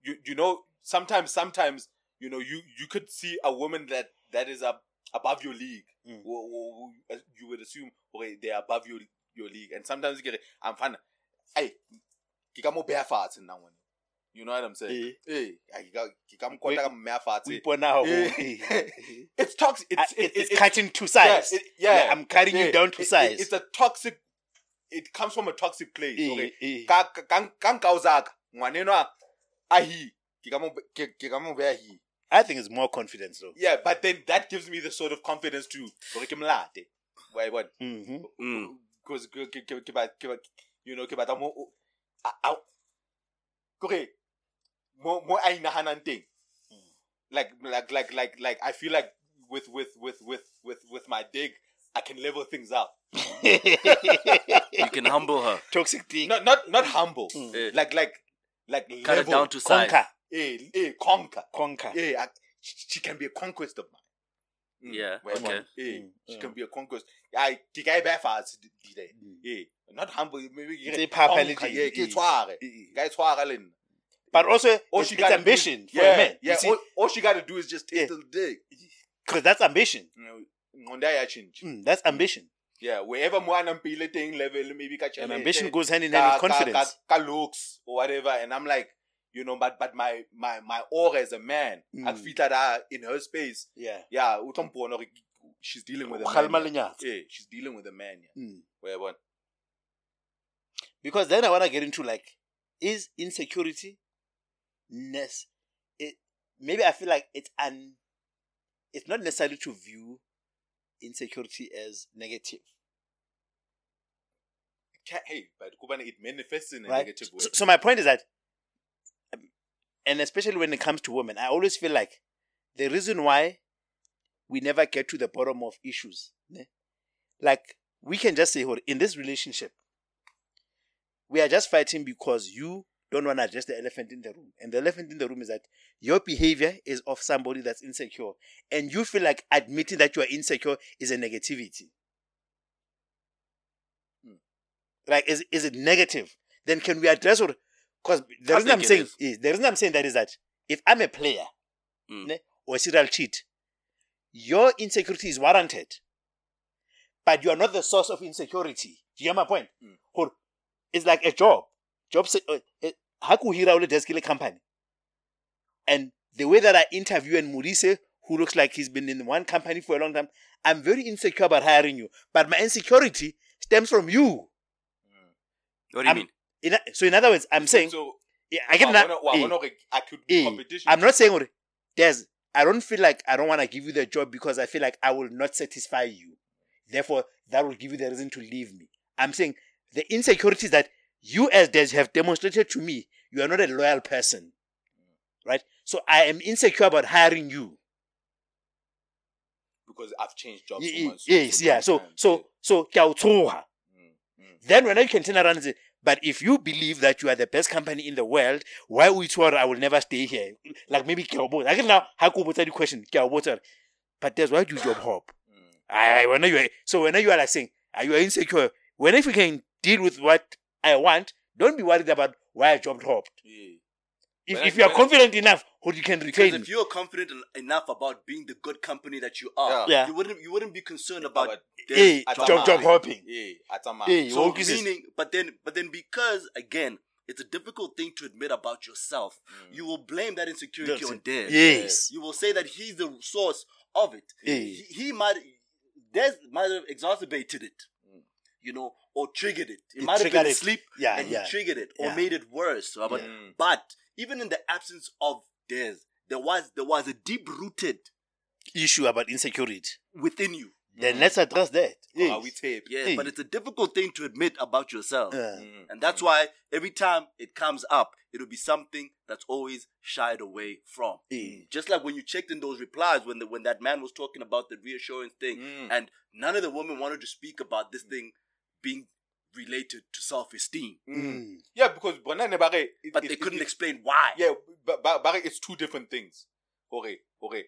you you know sometimes sometimes you know you you could see a woman that that is up above your league Mm. Wo- wo- as you would assume okay they are above your your league and sometimes you get I'm fine hey kikamo bear farts in that one you know what I'm saying hey kikamo Wait. farts We now. Eh. it's toxic. It's, It's, it, it's it, cutting two yeah, sides. it- yeah, I'm cutting yeah. you down to It- it- it's a toxic. It comes from a toxic place. Eh, Okay. eh. Ka ka ka ka nkao zaka ngwanenwa a hi ke ka mo ke ke ka mo beha hi I think it's more confidence though. Yeah, but then that gives me the sort of confidence to gore ke. Why what? Mm-hmm. Mm. Because ke ke ke ke ba ke ba you know ke batla mo o- a- a- kore mo mo a inahanang teng. Like like like like like I feel like with with with with with with my dig I can level things out. You can humble her. Toxic thing. Not not not humble. Mm. Eh, Like like like cut it level. down to size. Conquer. eh, eh, conquer. Conquer. Yeah, I, she, she can be a conquest of mine. Mm, Yeah, where okay. one- Yeah, Mm, she mm. can be a conquest. I the guy back fast today. Mm. Yeah, not humble. Maybe It's a papality. conquer, Yeah, Yeah. ke tshware. Eh, Guy tshware le. But also, All she it's gotta ambition do, for yeah, a man. Yeah, all, all she got to do is just taste Yeah. the dick. Because that's ambition. Ngonda ya change. Mm, that's ambition. Yeah, wherever mo anang pile teng level maybe catch And tjhelete, ambition goes hand in hand with ka- ka- confidence. Ka, ka looks or whatever, and I'm like, you know, but but my my my aura as a man, Mm. I feel that I, in her space, Yeah. yeah, she's dealing with a man. Yeah, she's dealing with a man. Yeah. Mm. Where what? Because then I want to get into like, is insecurity ness? It maybe I feel like it's un. It's not necessary to view insecurity as negative, Hey, but it manifests in a right? negative way. So, so my point is that, and especially when it comes to women, I always feel like the reason why we never get to the bottom of issues, like we can just say, "Hold, in this relationship, we are just fighting because you don't want to address the elephant in the room. And the elephant in the room is that your behavior is of somebody that's insecure. And you feel like admitting that you are insecure is a negativity. Hmm. Like, is, is it negative? Then can we address it? Because the I reason I'm saying is. is the reason I'm saying that is that if I'm a player Mm. ne, or a serial cheat, your insecurity is warranted. But you are not the source of insecurity. Do you get my point? Mm. It's like a job. Job se- uh, ha ke o hira o desk company. And the way that I interview and Murise, who looks like he's been in one company for a long time, I'm very insecure about hiring you. But my insecurity stems from you. What do you I'm- mean? In, so in other words, I'm saying, so yeah, I get that. bona- wa bona hore I could be competition. I'm not saying there's I don't feel like I don't want to give you the job because I feel like I will not satisfy you. Therefore, that will give you the reason to leave me. I'm saying the insecurities that you as Des have demonstrated to me, you are not a loyal person. Right? So I am insecure about hiring you. because I've changed jobs. Ye- so ye- yes, yeah. So so so ke a o tshoha. yeah. Mm, mm. Then when you can turn around and say, but if you believe that you are the best company in the world, why would you I will never stay here? Like maybe o botsa. Like now, how could the question? Ke a o botsa. But that's why do you job hop. Mm. I when you are, so when you are like saying, are you insecure? When if you can deal with what I want, don't be worried about why I job hopped. Yeah. If, if you are confident enough, or you can Because retain. if you're confident en- enough about being the good company that you are, Yeah. you wouldn't you wouldn't be concerned about About- their Hey, At job, job hopping. Yeah, atama. Hey, So what is this? meaning, but then, but then, because again, it's a difficult thing to admit about yourself. Mm. You will blame that insecurity That's on it. Des. Yes. You will say that he's the source of it. Hey. He, he might, Des might have exacerbated it, Mm. you know, or triggered it. It He might have been triggered it. asleep Yeah, and yeah. he triggered it or Yeah. made it worse. But, Mm. but even in the absence of Des, there was there was a deep rooted Issue about insecurity. within you. Then let's address that. Or Yes. Are we tape? Yeah, Hey. but it's a difficult thing to admit about yourself. Uh, Mm, And that's why every time it comes up, it'll be something that's always shied away from. Just like when you checked in those replies when the, when that man was talking about the reassurance thing, Mm. and none of the women wanted to speak about this thing being related to self-esteem, Mm. Yeah, because bona ne ba it- but it- they it- couldn't it- explain why. Yeah, but, but, but it's two different things. Okay, okay.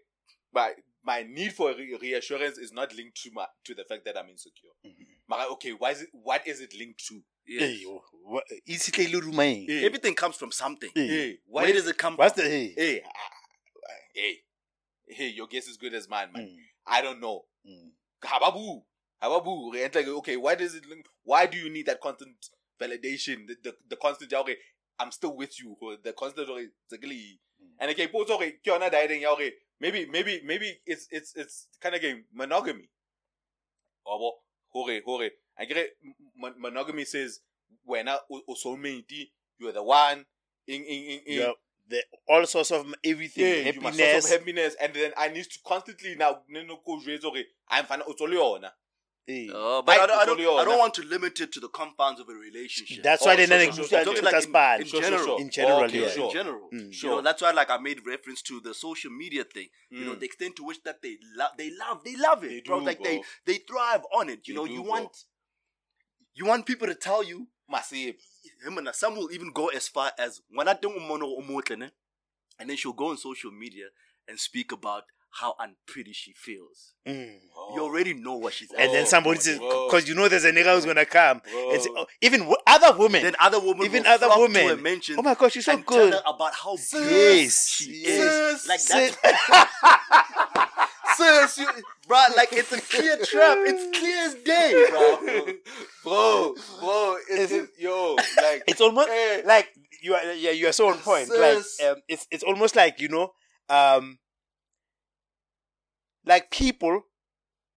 But my need for re- reassurance is not linked to my to the fact that I'm insecure. Mhm. Okay, why is it? What is it linked to? Yes. Hey, wha- it's a little room, Hey, Everything comes from something. Hey. hey, why Where is- does it come What's from? the hey? Hey, ah, ah, hey, hey, your guess is good as mine, man. Mm, I don't know. mm. Hababu, And like, okay, why does it? link- Why do you need that constant validation? The the, the constant. Okay, I'm still with you. or The constant. Okay. Mm. And okay, but okay, ke yona dieting ya okay. Maybe maybe maybe it's it's it's kind of game monogamy. Obo, hore hore. I get it. Monogamy says when I o soulmate, you're the one. In in in, in You're the all sorts of everything, Yeah, you must happiness. also happiness, and then I need to constantly now. no, no, go hore I'm fine. It's only. Uh, but I, Like don't, I, don't, I don't want to limit it to the compounds of a relationship. That's Oh, why they sure, never sure, use sure, that sure. to Like in-. Sure, sure, general. sure. In general, Okay, yeah. sure. in general. Mm. You know, that's why like I made reference to the social media thing. You know, Mm. the extent to which that they love they love they love it. They bro. do, like they bro. they thrive on it. You They know, you bro. want you want people to tell you Massive. him and some will even go as far as when I don't and then she'll go on social media and speak about how unpretty she feels. Mm. You already know what she's And then somebody my says, because you know there's a nigga who's gonna come and say, oh, even w- other women, then other women even will other flock to women. her mention oh my gosh, she's so and good. tell her about how Sis, yes she yes. is. Like that. that's sis, you, bro. Like it's a clear trap. It's clear as day, bro. bro, bro, it's, It's- it's yo, like It's almost eh, like you are. Yeah, you are so on point. Sis. Like um, it's it's almost like you know, um, like people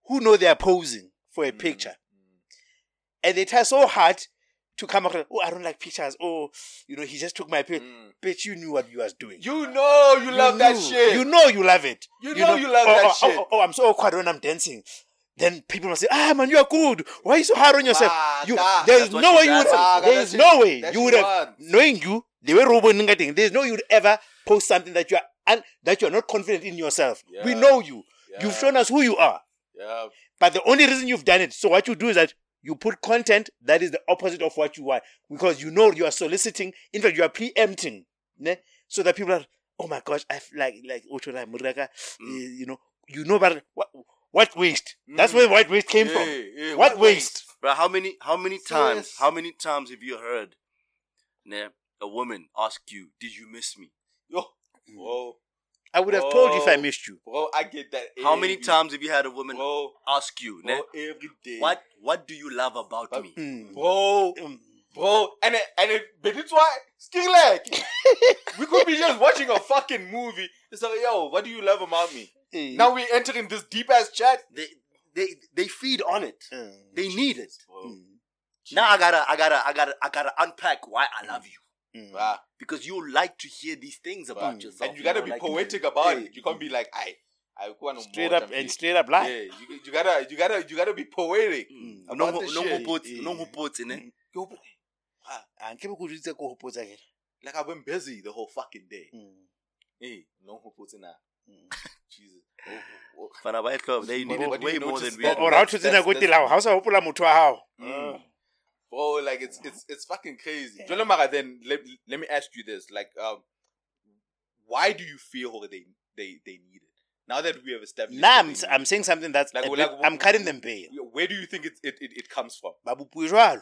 who know they are posing for a Mm, picture and they try so hard to come across. Oh, I don't like pictures. Oh, you know, he just took my picture. Mm. Bitch, you knew what you was doing. You know you, love that shit. You know you love it. You know you love oh, that oh, shit. Oh, oh, I'm so awkward when I'm dancing. Then people must say, "Ah, man, you are good. Why are you so hard on yourself? Ah, you, that- there's no way you would. does. Ah, There's no way you would have knowing you the way Robo thing. There's no way you would ever post something that you are un, that you are not confident in yourself. We know you. Yeah. You've shown us who you are. Yeah. But the only reason you've done it, so what you do is that you put content that is the opposite of what you want because you know you are soliciting. In fact, you are preempting, ne? so that people are, oh my gosh, I like like Ochola Muraka, Mm. eh, you know, you know, but what what waste? That's Mm. where white waste came Yeah, from. yeah, What waste? Bro, how many how many times Sis. how many times have you heard nah, a woman ask you, Did you miss me? Yo, bro, I would have told you if I missed you. bro, I get that. How many every- times have you had a woman bro? ask you, nah, Bro, every day. what what do you love about But- me? Mm. bro? Mm. Bro, and it, and it, but it's why still like we could be just watching a fucking movie. It's like, yo, what do you love about me? Eh. Now we entering this deep ass chat. They they they feed on it. Mm. They need it. Mm. Now I gotta I gotta I gotta I gotta unpack why I love you. Mm. Ah, Because you like to hear these things about but- yourself. and you gotta know, be like- poetic about Yeah. it. You can't be like, I, I want Straight up and straight up lie. Yeah, you, you gotta, you gotta, you gotta be poetic. Mm. About No the no shit. hopotse, Yeah. no hopotse, ne? Mm. Yo, ah, ah, nke be go jwetsa ko hopotsa ke. Like I've been busy the whole fucking day. Mm. Hey, no hopes in that. Mm. Jesus. Oh, oh, oh. Fana ba e They needed way more than we. Or how to tsena ko that's- tela ha o sa hopola motho wa hao. Bro, like it's it's it's fucking crazy. Jolo Mara, then let, let me ask you this: like, um, why do you feel how they they they need it now that we have established? Nah, that I'm, they s- need I'm saying something that's Like, a like, I'm cutting them bail. Where do you think it it, it, it comes from? Ba bopue jwalo.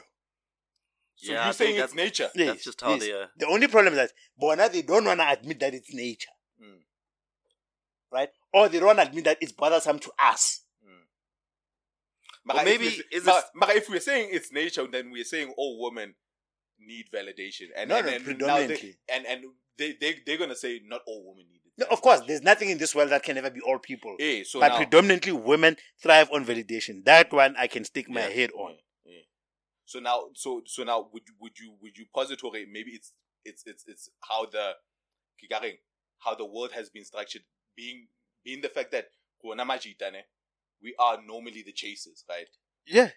So Yeah, you're think saying that's- it's nature? Yes, That's just how yes. they are. The only problem is that bona they don't want to admit that it's nature, Mm. right? Or they don't want to admit that it's bothersome to us. Mara, maybe if we're, is Mara, this- Mara, if we're saying it's nature, then we're saying all women need validation, and No, and, no, and now they, and and they they they're gonna say not all women need it. No, of course, there's nothing in this world that can ever be all people. Yeah, so but now, predominantly women thrive on validation. That one I can stick my Yeah, head on. yeah, yeah. So now, so so now, would you would you would you posit or maybe it's it's it's it's how the how the world has been structured, being being the fact that rona majita, ne, we are normally the chasers, right? Yeah.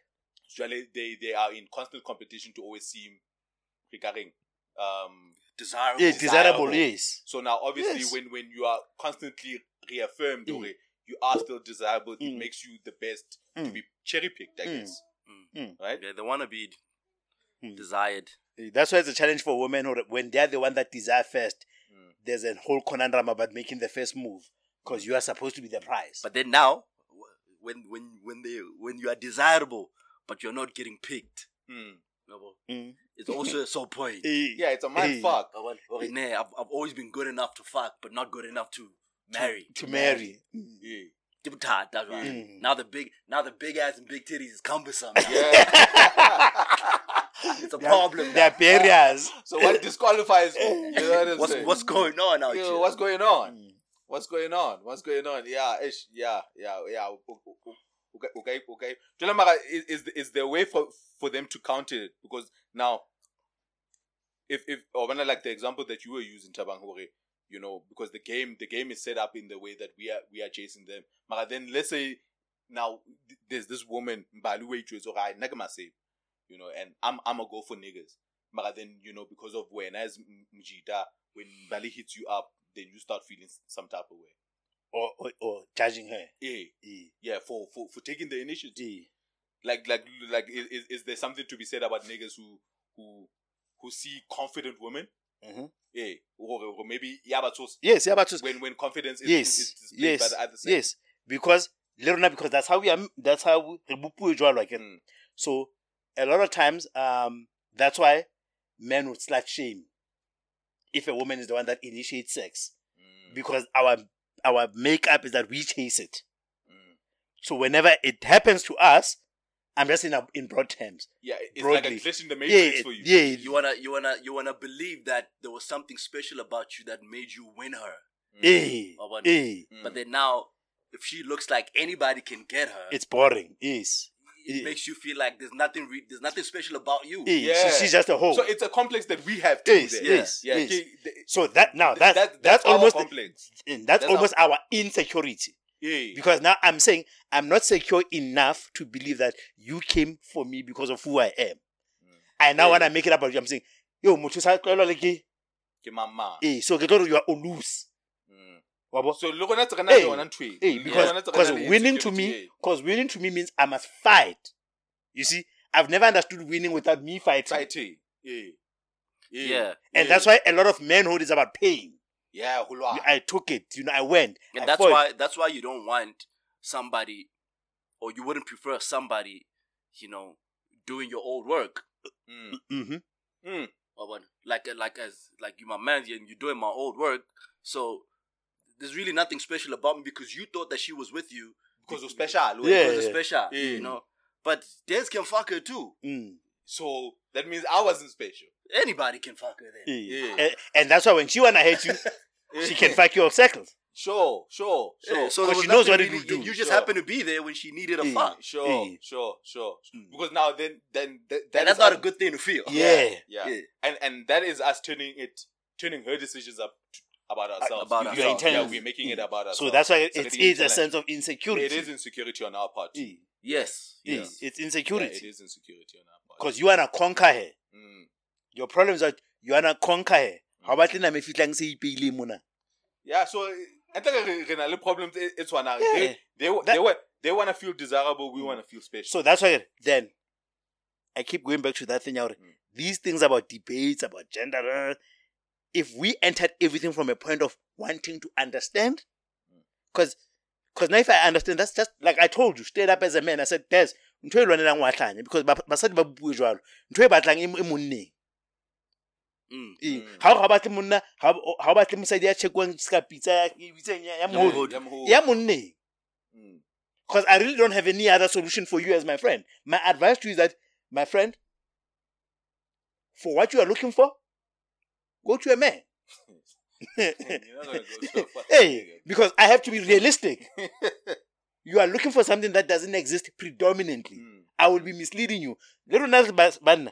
Usually they they are in constant competition to always seem kikaring, um Desirable. Yeah, desirable, Desirable. yes. So now, obviously, Yes. when when you are constantly reaffirmed, Mm. or you are still desirable, it Mm. makes you the best to Mm. be cherry picked, I Mm. guess. Mm. Right? Yeah, they want to be Mm. desired. That's why it's a challenge for women who, when they're the one that desire first. Mm. There's a whole conundrum about making the first move because you are supposed to be the prize. But then now, wh- when when when they when you are desirable, but you're not getting picked, Mm. Mm. it's also a sole point. Yeah, it's a mind eh, fuck. Nah, I've, I've always been good enough to fuck, but not good enough to marry. to marry. Mm. Yeah. Tibuta, That's right. Mm. Now the big now the big ass and big titties is cumbersome. Yeah. it's a They are- problem. They are barriers. so what disqualifies? You know what What's what's going on out Yo, here? what's going on? What's going on? What's going on? Yeah, ish, yeah, yeah, yeah. Okay, okay, okay. Jolo Mara, is is is there a way for for them to counter it? Because now, if if or when I like the example that you were using Tabang Hore, you know, because the game the game is set up in the way that we are we are chasing them. But then let's say now there's this woman Mbali waitress or I say, you know, and I'm I'm a go for niggas. But then you know because of when as M- Mjida when Bali hits you up, then you start feeling some type of way. or, or or judging her. Yeah, Eh, yeah, for for for taking the initiative. eh. like like like is, is, there something to be said about niggas who who who see confident women Mhm. yeah or, or maybe yeah but so Yes, yeah, but when when confidence is, yes, is displayed by yes, the other sex yes. Because Lerona, because that's how we are. That's how we jwalo. Mm. So a lot of times, um, that's why men would slut shame if a woman is the one that initiates sex, Mm, because our our makeup is that we chase it. mm. So whenever it happens to us, I'm just in a, in broad terms. yeah it's like a Broadly. glitch in the Yeah, matrix for you yeah. You wanna you wanna you wanna believe that there was something special about you that made you win her. Mm. Eh, Or what- eh. Mm. But then now, if she looks like anybody can get her, It's boring. Yes. It eh. makes you feel like there's nothing re- there's nothing special about you. Yeah. she- she's just a hoe. so it's a complex that we have too Yes, yes, yeah yes. okay, So that now th- that, that's, our almost complex that's, That's almost our insecurity yeah because now I'm saying I'm not secure enough to believe that you came for me because of who I am. Mm. I now Yeah. want to make it about you. I'm saying, yo, motho sa tlwaelo le ke ke mama eh so ke tlo re you are all loose. Wa bo? so le rona tse re na le Eh, yona ntho e. Eh, because rona because winning to me because winning to me means I must fight. You see, I've never understood winning without me fighting. fighting yeah Yeah. And that's why a lot of manhood is about pain. yeah ho lwana. I took it, you know, I went. And I that's fought. why that's why you don't want somebody or you wouldn't prefer somebody, you know, doing your old work. Mm. Mhm. Mm. Like like as like you my man and you're doing my old work. So there's really nothing special about me because you thought that she was with you because of special Yeah. because it's special. Yeah. You know. But Des can fuck her too. Mm. so that means I wasn't special Anybody can fuck her then. Yeah. Yeah. And, and that's why when she wanna hate you, she can fuck you off circles. sure sure sure Yeah, so Because there was she knows nothing what it really- will do. You just Sure. happened to be there when she needed a Yeah. fuck. sure sure sure Mm. because now then then that, that And that's is not a good thing to feel. Yeah. yeah, Yeah. and and that is us turning it turning her decisions up to, about ourselves about We- ourselves. yeah, yeah we're making it about ourselves So that's why it, So it is a sense of insecurity. it is insecurity on our part Eh, Yes. Yes. It's yeah, insecurity. it is insecurity on our part Because you wanna conquer her. mm. Your problem is that you wanna conquer her. How about na me fitlang se ipeile mona? yeah so I think re- re na le problems e e. Yeah. they they That- they they want to feel desirable we Mm. want to feel special So that's why then I keep going back to that thing. Out Mm. these things about debates about gender. If we entered everything from a point of wanting to understand, because because now if I understand, that's just like I told you straight up as a man. I said, "There's ntho e lwanelang wa tlhanya because basadi ba bue jwalo ntho e batlang e mo- monneng Mm. Ee. Mm. ha o ga batle monna ha o ha o batle mosadi ya chekwang ska pitsa bitseng ya ya mohodu Ya mohodu. ya monneng Mm. because I really don't have any other solution for you as my friend. My advice to you is that, my friend, for what you are looking for, go to a man. You're not gonna go so far. hey, because I have to be realistic. You are looking for something that doesn't exist predominantly. Mm. I will be misleading you. Little Bas- Banna,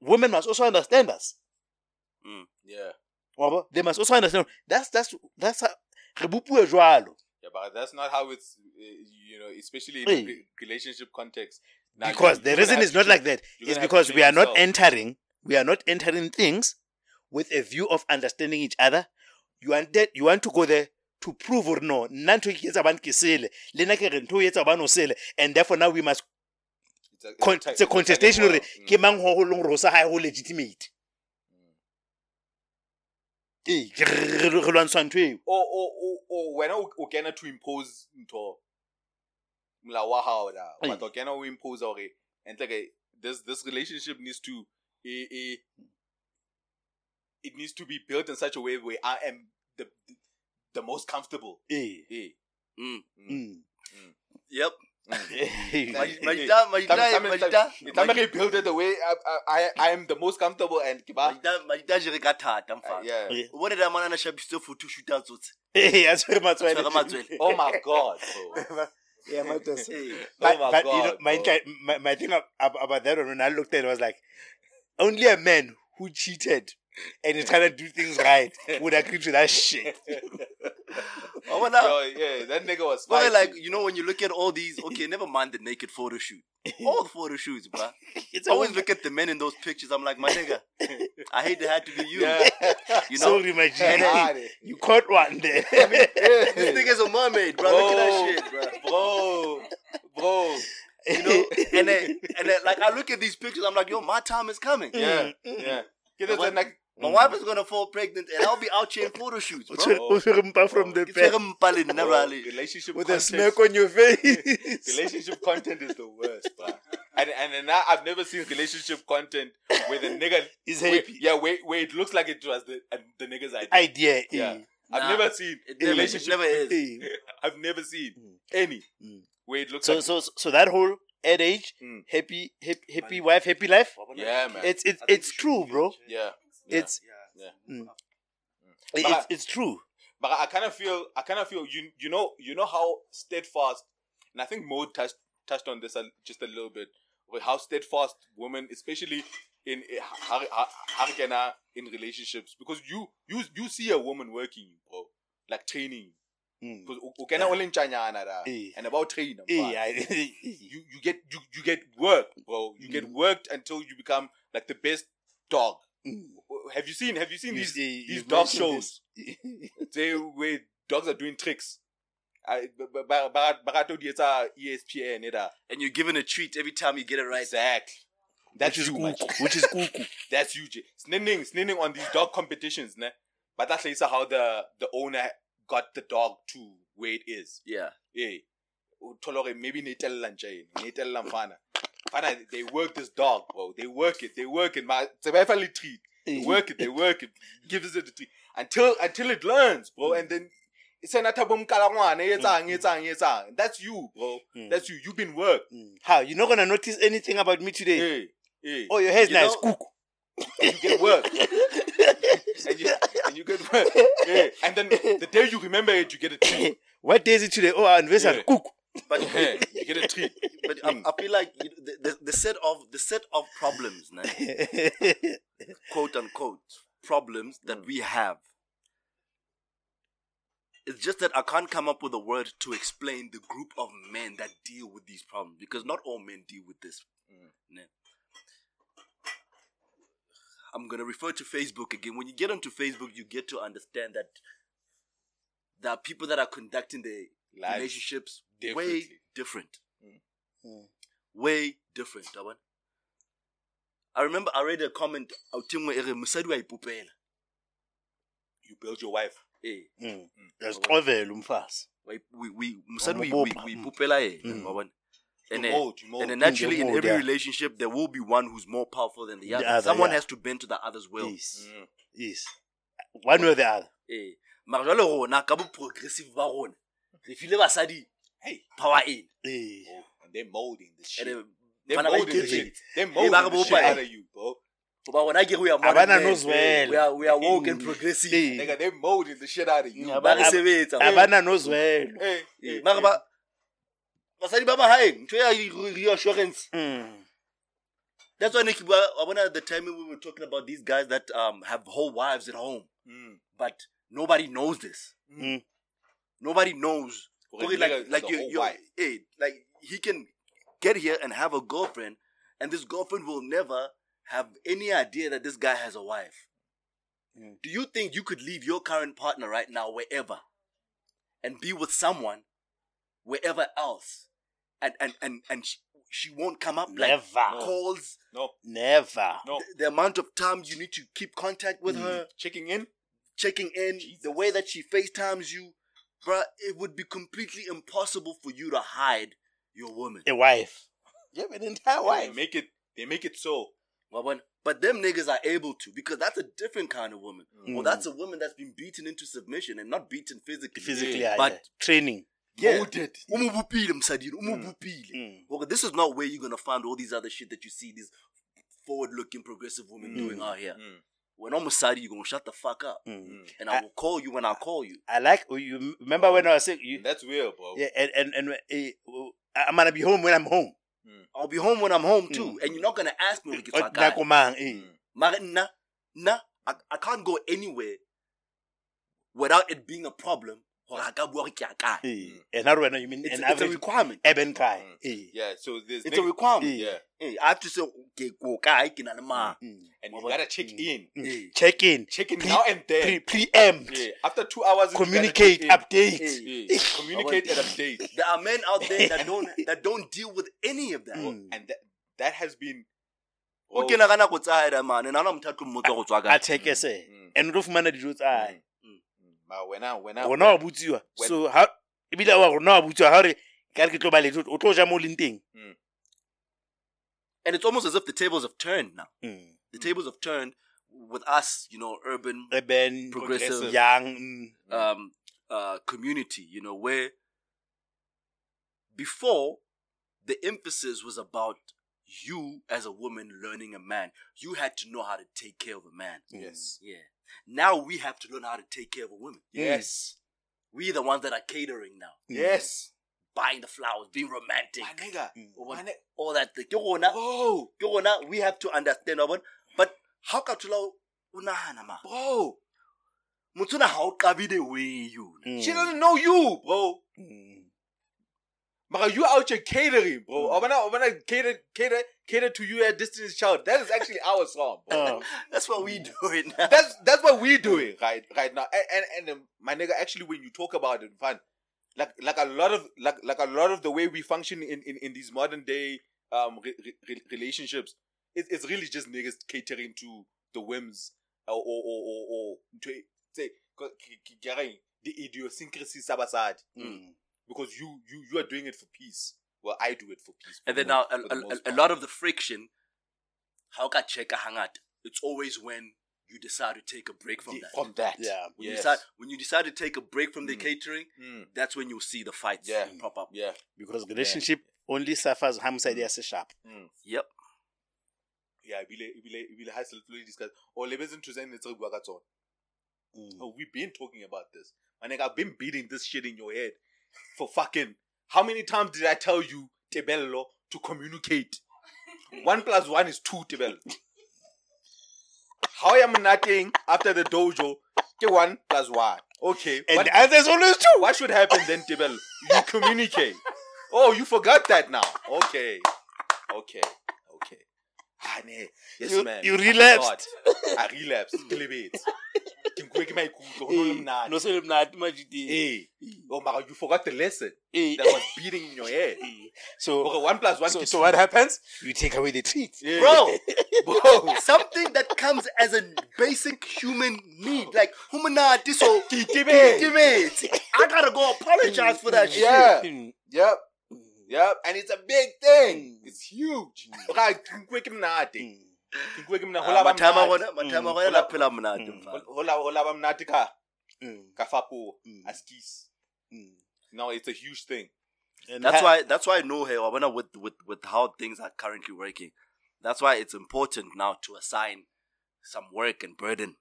women must also understand us. Yeah. Wabo? They must also understand. That's that's that's how. re bopuwe jwalo. Yeah, but that's not how it's, uh, you know, especially in Hey. a relationship context. Now, because the reason is not like that is to because we are not entering we are not entering things with a view of understanding each other you want that you want to go there to prove or no nna ntho ke etsa bane ke sele le nna ke re ntho e etsa bane o sele and therefore now we must It's a, con- ty- it's a contestation. Mm. ke mang ho ho leng hore ho sa legitimate ee re- lwantsha ntho eo o o kena to impose ntho molao wa hao da Hey. but o kena o impose hore and like this this relationship needs to it needs to be built in such a way where I am the the most comfortable ee eh Mm. mm. Yep. Ee. Maj- Hey. Majida, Majida, Tlameha- Majida, tlameha- tlameha build it the way I, I, I am the most comfortable and ke ba Majida, Majida jere ka thata uh, mfana. yeah Ee. O bone da mana na shabisitse photo shoot a tsotse. Ee, a tshwere matswele. Tshwere matswele. oh my god bro. Yeah, Matos. Hey. But, Oh my but you know, God, my, bro. my, my thing ab- ab- about that one, when I looked at it, was like, only a man who cheated and he's trying to do things right would agree to that shit. Oh, I wanna, Yo, yeah, that nigga was Well, spicy. like you know, when you look at all these, okay, never mind the naked photo shoot. All the photo shoots, bruh. It's I always always look at the men in those pictures. I'm like, my nigga, I hate it had to be you. yeah. You know, sorry, my G. And You caught one there. this nigga's a mermaid, bro. Look at that shit, bro. bro, bro. You know, and then and then like I look at these pictures, I'm like, yo, my time is coming. Yeah, mm-hmm. yeah. Get it, What? like, My wife is gonna fall pregnant, and I'll be out here in photo shoots, bro. Ushirumpa from the back like I'm pulling, never bro, relationship with a smirk on your face. relationship content is the worst, bro. And and then now I've never seen relationship content where the nigga Is where, happy. yeah, where, where it looks like it was the and the nigga's idea. Idea. Yeah. eh. I've Nah, never seen It a never, it relationship. never is. I've never seen Mm. any Mm. where it looks So like so so that whole ad age, Mm. happy happy happy wife, happy life. yeah, man. It's it's it's true, bro. yeah. It's Yeah. mm. It's I- it's true. But I kind of feel, I kind of feel, you you know, you know how steadfast, and I think Mo touched touched on this a, just a little bit, with how steadfast women, especially in eh, har- har- hargena in relationships, because you you you see a woman working, bro, like training, Mm. because u can only nchanyana da, Eh. and about training, man. I- you you get you you get worked, bro. You get Mm. worked until you become like the best dog. Have you seen Have you seen You these see- these you've dog mentioned shows? they where dogs are doing tricks. I ba- ba- ba- barato di uh, etsa ESPN eda. Eh, and you're given a treat every time you get it right. Exactly. That's which is you, kuku. Which is kuku. That's you. J. Sninning, sninning on these dog competitions, ne? But that's like how the the owner got the dog to where it is. Yeah. Yeah. Tolore maybe netella nje, netella mfana. Fana, they work this dog, bro. They work it. They work it. Man, it's a very treat. They work it, they work it, gives it the treat until until it learns, bro. And then it's another boom kalangwane, etsang, etsang, etsang. That's you, bro. Mm. That's you. You've been worked. Mm. How you're not gonna notice anything about me today? Hey, hey. Oh, your hair's You nice. know- Kuku. you get work. and you and you get work. Yeah. And then the day you remember it, you get a treat. what day is it today? Oh, our anniversary. Yeah. Kuku. But you get a treat. but I, hmm. I feel like you know, the, the the set of the set of problems, nah, quote unquote problems that we have. It's just that I can't come up with a word to explain the group of men that deal with these problems because not all men deal with this. Mm, nah. I'm gonna refer to Facebook again. When you get onto Facebook, you get to understand that there are people that are conducting their Lives relationships way different. Mm. Way different, that one. I remember I read a comment out tingwe ere mosadi wa ipopela. You build your wife. Eh, Mm. Yasiqovela umfazi. we we mosadi we we ipopela yena, Mm. wa And then, mold, mold. and then naturally in every yeah. relationship there will be one who's more powerful than the The other. other, Someone yeah. has to bend to the other's will. Yes. Mm. Yes. One way or the other. Eh, mara jwale rona ka bo progressive ba rona. Re file basadi Hey. power in. Eh. Oh, and they're molding the shit. And They're bana ba molding the shit. They're ba molding re the shit out of you, bro. Goba rona ke re we are Abana modern men. knows well. We are we are woke and progressive. Eh. Nigga, they're molding the shit out of you. Yeah, Ba re Ab- sebetsa. Abana knows well. Hey, Eh, hey, mara ba basadi ba mahaeng ntho ya re- reassurance Mm. that's why Nicky, I wonder at the time we were talking about these guys that um have whole wives at home Mm. but nobody knows this Mm. Nobody knows For Okay, like like you you wife. hey, like he can get here and have a girlfriend and this girlfriend will never have any idea that this guy has a wife Mm. do you think you could leave your current partner right now wherever and be with someone wherever else and and and, and she, she won't come up like Never. calls No, Never. no. the, the amount of time you need to keep contact with Mm. her Checking in. checking in the way that she FaceTimes you bruh it would be completely impossible for you to hide your woman A wife. You have an entire wife. They wife. make it. They make it so. Well, when- but them niggas are able to because that's a different kind of woman. Mm. Or that's a woman that's been beaten into submission and not beaten physically. Physically, Yeah, yeah, but- yeah. training. Yeah. Molded. Umubupile, msadini, umubupile. Mm. Well, this is not where you're gonna find all these other shit that you see these forward-looking progressive women Mm. doing out here. Mm. When I'm Musadi, you're gonna shut the fuck up, Mm. Mm. and I will call you when I call you. I like oh, you. Remember when I was saying you? That's real, bro. Yeah, and and and uh, I'm gonna be home when I'm home. I'll be home when I'm home too, Mm. and you're not gonna ask me. Nakomang, eh. Mm. Mara nna, nna, I, I can't go anywhere without it being a problem. Hore ha ka bua hore ke ya kae. And how you mean It's, an a average requirement. guy. Mm. Yeah, so there's It's a requirement. yeah, Hey, I have to say, okay, go kae ke na le mang. Mm. and you Well, gotta check mm. in, Mm. Check in. check in Pre- now and then. Pre- preempt. yeah, after two hours, Communicate. Update. Yeah, communicate and update, There are men out there that don't that don't deal with any of that. Mm. and that that has been. o oh, kena ka nako tsa hae da mane nana motho a tlo mmotsa go tswa a kae se Mm. and tlo fumana dijo tsa hae but when I when I rona wa botsiwa when- so ha ebile wa rona wa botsiwa ha re ka re ke tlo ba o tlo ja mo leng teng? And it's almost as if the tables have turned now. Mm. the tables have turned with us you know urban urban Progressive. young mm. um uh community you know where before the emphasis was about you as a woman learning a man. You had to know how to take care of a man. Yes, yeah now we have to learn how to take care of a woman. Yes, we the ones that are catering now. Yes, buying the flowers being romantic. My nigga, Mm. nigga, all that thing. Ke rona- bro, ke rona, we have to understand about but how ka thola o nahana ma. Bro, motho na ha o way you Mm. she doesn't know you, bro. Mm. But you out here catering, bro. Mm. I'm gonna, I'm gonna cater, cater, cater to you at Destiny's Child. That is actually our song. bro. Uh, that's what we do it now that's that's what we're doing right right now. And and, and um, my nigga, actually, when you talk about it, fun, like like a lot of like like a lot of the way we function in in, in these modern day um re- re- relationships, it, it's really just niggas catering to the whims or or or, or, or to say the idiosyncrasies of mm. Because you you you are doing it for peace. Well, I do it for peace. and then now a, the a, a, a lot of the friction how ka checka hangata it's always when you decide to take a break from The- that from that. Yeah. when you decide when you decide to take a break from the Mm. catering Mm, that's when you'll see the fights Yeah. pop up yeah. because relationship only suffers ha mosadi a se sharp Mm. yep Yeah, ebile ebile ebile ha se le discuss. Or lebetse ntho tse ne tse re bua ka. Mm. Oh, we've been talking about this. My nigga, I've been beating this shit in your head for fucking. How many times did I tell you, Tebello, to communicate? one plus one is two, Tebello. How am I nothing after the dojo? Get one plus one. Okay. and what, the answer is always two what should happen then, Tebello? You communicate. Oh, you forgot that now. Okay. Okay. Okay. Ah, nee. Yes, You- man. you I relapsed. forgot. I relapsed. Lebetse. Ke nkuwe ke maikutlo, ho no le monate. no se le monate majidi Hey, oh my god, you forgot the lesson Eh, that was beating in your head. so Okay, one plus one. so, so what happens you take away the treat Yeah. bro bro, something that comes as a basic human need like humanity so Ke itebetse. Ultimate. I gotta go apologize for that shit. Yeah. Mm. Yep, yep, and it's a big thing. Mm. It's huge. Right, ke nkuwe ke monate. Mm. Ke nkuwe ke monate. Ho Ah, laba mathama a monate. rona mathama a Mm. rona la phela monate Mm. mfana. Ho la- ho laba monate ka Mm. ka fapo Mm. a skis. Mm. No, it's a huge thing. And That's ha- why that's why I know here Wabana with with with how things are currently working. That's why it's important now to assign some work and burden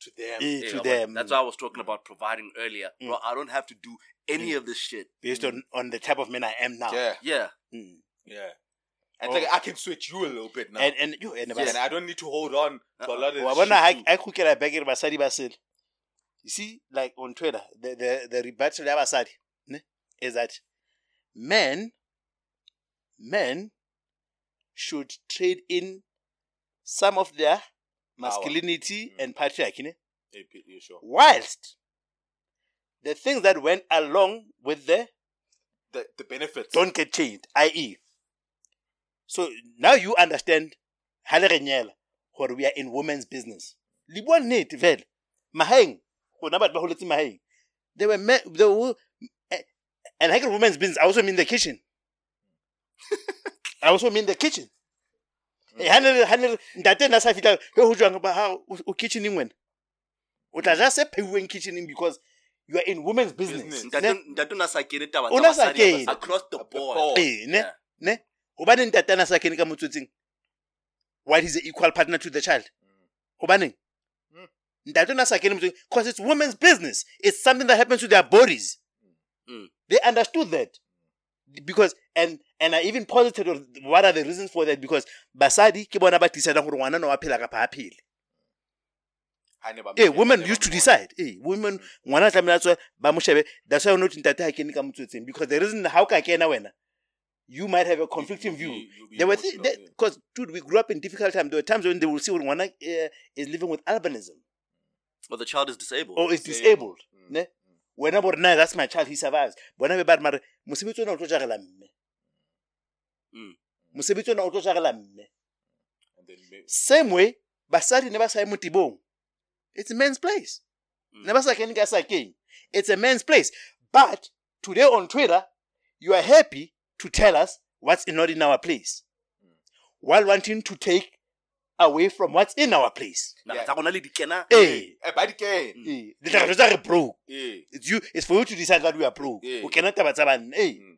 To them. Eh, Yeah, to but them That's why I was talking about providing earlier. Mm. Bro, I don't have to do any of this shit. based on on the type of man I am now Yeah, Yeah. Mm. yeah. And Oh. like I can switch you a little bit now. and and you and and I don't need to hold on to a lot of bona shit ha too. a khukela back re basadi ba sele you see like on twitter the the, the rebuttal ya basadi is that men men should trade in some of their masculinity Mm. and patriarchy ne? Hey, Pete, you sure? whilst the things that went along with the The the benefits. don't get changed i.e so now you understand ha le re nyela gore we are in women's business le bua nnete fela mahaeng gona batho ba holetse mahaeng they were men, they were, eh, and ha ke women's business i also mean the kitchen i also mean the kitchen Eh, ha ne re- ha ne re- ntate na sa fitla he ho jwang ba ha o kitchening wena o tla ja se pheuweng because you are in women's business, Business. ne? Ntate ntate na sa kene taba O na sa basadi kene. across the The board. board. Eh, ne ne hobaneng ntate ana sa kene ka motswetseng while he's an equal partner to the child? Hobaneng? Mm. ntate ona sa kene motswetseng because it's women's business. It's something that happens to their bodies. Mm. they understood that. Because and and I even posited what are the reasons for that? Because basadi ke bona ba tisadang gore ngwana no wa phela kapa ha phele ba Eh, women used to decide. Eh, women, ngwana tlamehile a ba mo shebe. That's why not ntate ha kene ka motswetseng because the reason how ka kena wena, you might have a conflicting view. There were because dude, we grew up in difficult times. There were times when they will see when one uh, is living with albinism Or the child is disabled. or is Disabled. Mm, Ne? Bo re, "Nah, that's my child. He survives. Bona be ba re, mare mosebetsi ona o tlo jagela mme. Mm. Mosebetsi ona o tlo jagela mme. And then may- Same way, basadi ne ba sa. It's a man's place. Mm. Ne ba sa kene ka sakeng. It's a man's place. But today on Twitter, you are happy to tell us what's not in our place, while wanting to take away from what's in our place. Naga tsa rona le di kena. Hey, Eh, ba di kene. hey, ditlhakatlho tsa re broke. Eh. It's you. It's for you to decide that we are broke. Yeah. O kena taba tsa. Hey, eh. mm.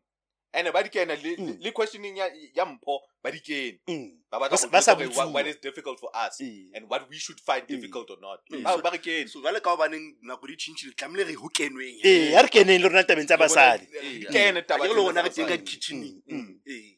And ba di kene le Mm. le questioning ya ya mpho ba dikene mm. Ba batla Ba ba sa botsa what, what is difficult for us Eh. and what we should find Mm. difficult or not. Mm. Ba ba re kene. So jwale ka hobaneng nako di tšhintšhile tlamehile re ho kenweng. Eh, ha re keneng le rona tabeng tsa basadi. Di kene taba Akere le tsena rona tsa re teng ka basadi. di-kitcheneng. Mm. Eh,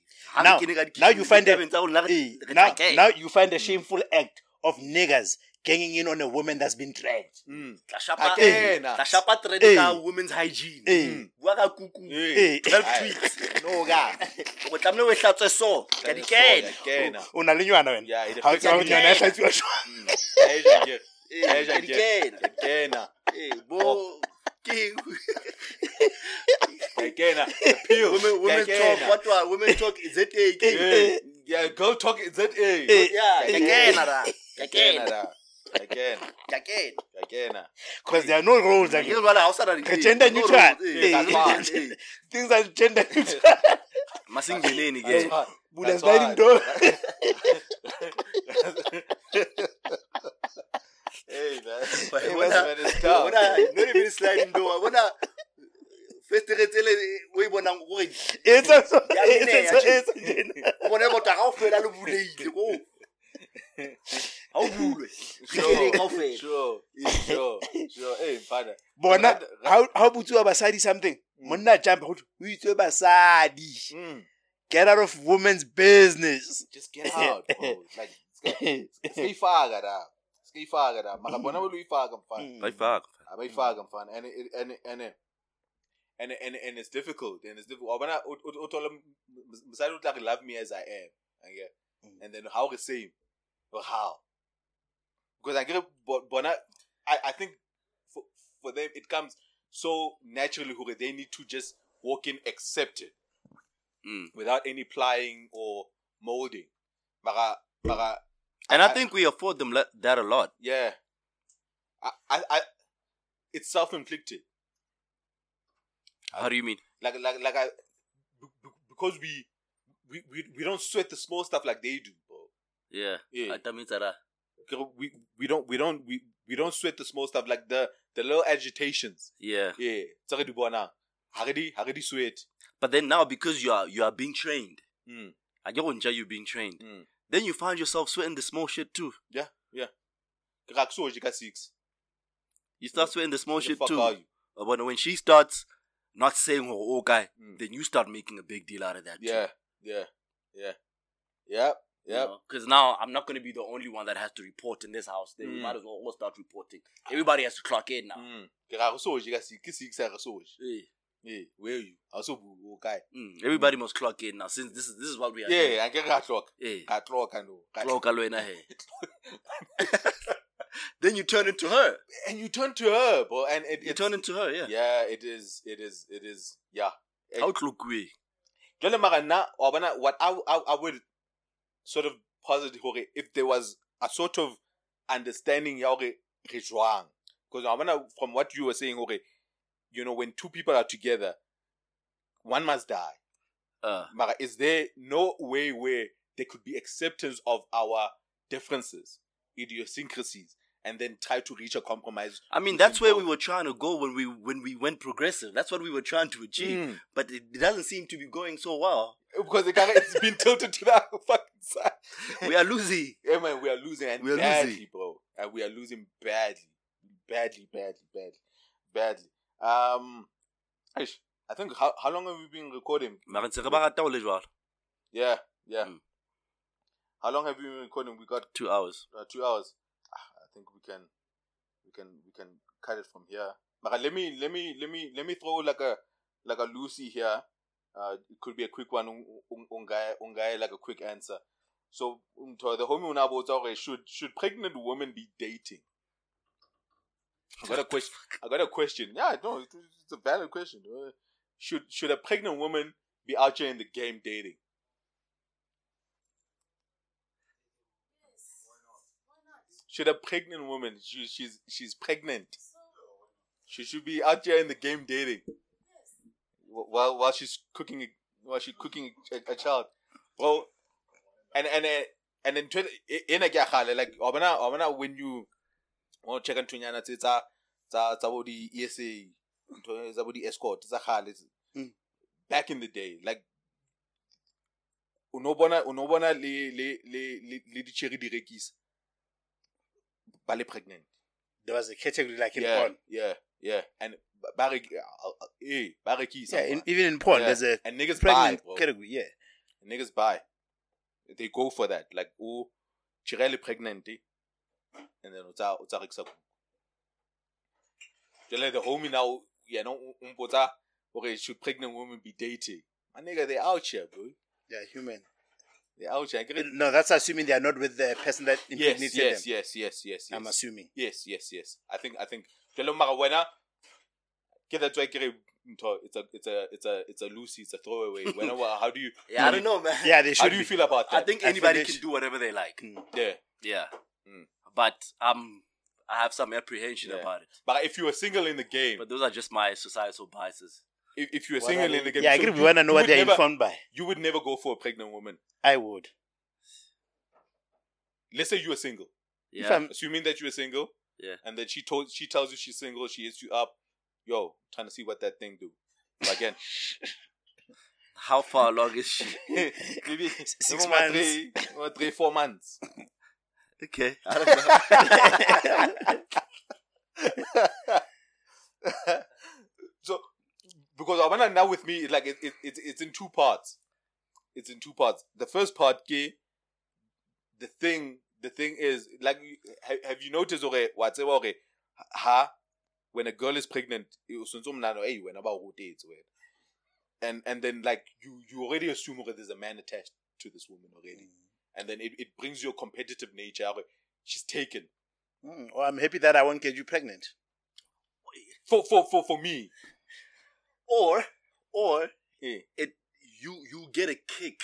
Now- now you find a- ditabeng tsa rona re- Eh, re now, now you find a shameful act of niggers ganging in on a woman that's been dragged. Mm. Tla shapa- A kena. tla shapa thread Eh. ka women's hygiene. Eh. Bua ka kuku. Eh. Health tweets. No ga. O tlamehile o hlatswe so. Ka di kena. Kena. o na le nywana wena Yeah, it ha o affects tseba the nywana ya kena. hlatsiwa jwang Mm. Eh, jang- Eh, eh, ka jang- di kena. Kena. Eh, bo- ke- Kena. Appeal. Women- women Kena. talk, what wa- women talk is it a- Eh, Yeah, girl talk is that eh. Eh. Yeah, ka kena ra. Ka Kena kena. da. Kena. Ka kena. Kena. because there are no rules Akere again. jwale ha o sa na di- Re gender no neutral. rules, that's fine. things are gender neutral masingeneni That's ke fine. Buddha That's sliding fine. door. Hey, man. But Hey, bona- man, it's tough. bona not even sliding door bona festere tsele o e bonang gore It's also, Ya it's meneya, also, tjhe. it's gender. o bone motho ga o fela le buleile ko oh. Ga o bulwe Sure, ga o fela sure, sure, sure. Hey, father. bona But- how how botsuwa basadi something monna jump go o itswe basadi Mm, get out of women's business just get out, bro. Like, skayifaka da. Skayifaka da. Maka bona wena uyifaka mfana. Bayifaka Abayifaka mfana. And it- and it- and it- and and and it's difficult. And it's difficult. Wabona ut- ut- uthola m- m- msadi uthi like love me as I am. Okay. Mm. And then how the same. But how? Because I get bona I I think for for them it comes so naturally who they need to just walk in accept it. Mm. without any plying or molding. Mara, mara, and I think we afford them le- that a lot yeah, I, I, I it's self-inflicted. how do you mean Like, like, like I, because we, we, we, we don't sweat the small stuff like they do, yeah Yeah. ata mitsara We, we don't, we don't, we, we don't sweat the small stuff like the, the little agitations. yeah Yeah, tsaka di bona. Haredi, haredi sweat. but then now because you are you are being trained Mm, I get when you're being trained mm. then you find yourself sweating the small shit too Yeah, yeah. Krak so jika six. you start sweating the small the shit too are you? Uh, when when she starts not saying oh, oh guy Mm. then you start making a big deal out of that too. Yeah, yeah, yeah, yep. Because now I'm not going to be the only one that has to report in this house. Then we Mm. might as well all start reporting. Everybody has to clock in now. Mm. Ke ra go soje ka six, ke six ya go soje. Eh, Eh, where you? I so bu o kae? mm, Everybody must clock in now since this is this is what we are. Yeah, I get ra clock. doing. Eh, Ka clock no. Ka- clock alwena he. Then you turn into her. And you turn to her, bro, and it You it's- turn into her. Yeah. Yeah, it is it is it is yeah. Outlook way. Jole mara na wa bona what I, I I would sort of posit hore if there was a sort of understanding ya hore re jwang. Because I wanna from what you were saying hore you know when two people are together one must die. Uh, Mara, is there no way where there could be acceptance of our differences, idiosyncrasies, and then try to reach a compromise? I mean, that's where we were trying to go when we when we went progressive. That's what we were trying to achieve. Mm. But it, it doesn't seem to be going so well. Because the guy it's been tilted to that fucking side. We are losing. Yeah, man, we are losing and We are badly, losing. bro. And we are losing badly, badly, badly, badly, badly. Um, I think how how long have we been recording? Mara ntse re ba rata ho le jwalo. Yeah, yeah. Mm. How long have we been recording? We got Two hours. uh, two hours. Ah, I think we can we can we can cut it from here. But let me let me let me let me throw like a like a Lucy here. Uh, it could be a quick one. Ungai ungai like a quick answer. So um, to the homie unabo should should pregnant women be dating? I got a question. I got a question. Yeah, no, it's, it's a valid question. Uh, Should should a pregnant woman be out here in the game dating? Should a pregnant woman, she, she's she's pregnant, she should be out here in the game dating wh- while while she's cooking a- while she's cooking a, a child, bro. And and uh, and then twen- in a gagale like obana obana when you want to check ntonyana tse tsa tsa tsa bo di ESA tsa bo di escort tsa gale tse- Mm. back in the day like unobona unobona le le le le le di cherry di rekisa ba le pregnant There was a category like in yeah, porn. Yeah, yeah. And ba- ba uh, uh, eh, ba rekisa, Yeah, in, even in porn, Yeah. there's a and niggas buy, pregnant bro. category. Yeah. Niggas buy. They go for that. Like, oh, chirele pregnant, eh? and then utsa utsa rekisa. kuku. Jwale the homie now, yeah, no, umpotsa, okay, should pregnant women be dating? My nigga, they out here, bro. Yeah, human. They out here. I get it. No, that's assuming they are not with the person that Yes, impregnated yes, them. yes, yes, yes, I'm assuming. Yes, yes, yes. I think I think jalo mara wena ke that's why ke re it's a it's a it's a it's a Lucy, it's a throwaway. Wena wa- how do you Yeah, I don't know, man. Yeah, they should. how do you be. feel about that? I think I anybody finish- can do whatever they like. Mm. yeah. Yeah. Mm. But um, I have some apprehension Yeah. about it. But if you were single in the game, But those are just my societal biases. if, if you were What single in the game, Yeah, I agree. We want to know what they're never, informed by. You would never go for a pregnant woman. I would. Let's say you were single, If Yeah. I'm assuming that you were single. Yeah. And then she told she tells you she's single. She hits you up. Yo, trying to see what that thing do. But again, How far along is she? maybe six months. three, four months. okay. I don't know. so because Abana now with me like it, it, it's it's in two parts. It's in two parts. The first part, gay. The thing, the thing is like, have, have you noticed? Okay, what's it? okay, ha, when a girl is pregnant, it was some nano, hey, when about rotates, and and then like you you already assume that there's a man attached to this woman already, mm. and then it, it brings your competitive nature. okay, She's taken Mm, well, I'm happy that I won't get you pregnant. for for for for me. or, or Yeah. it you you get a kick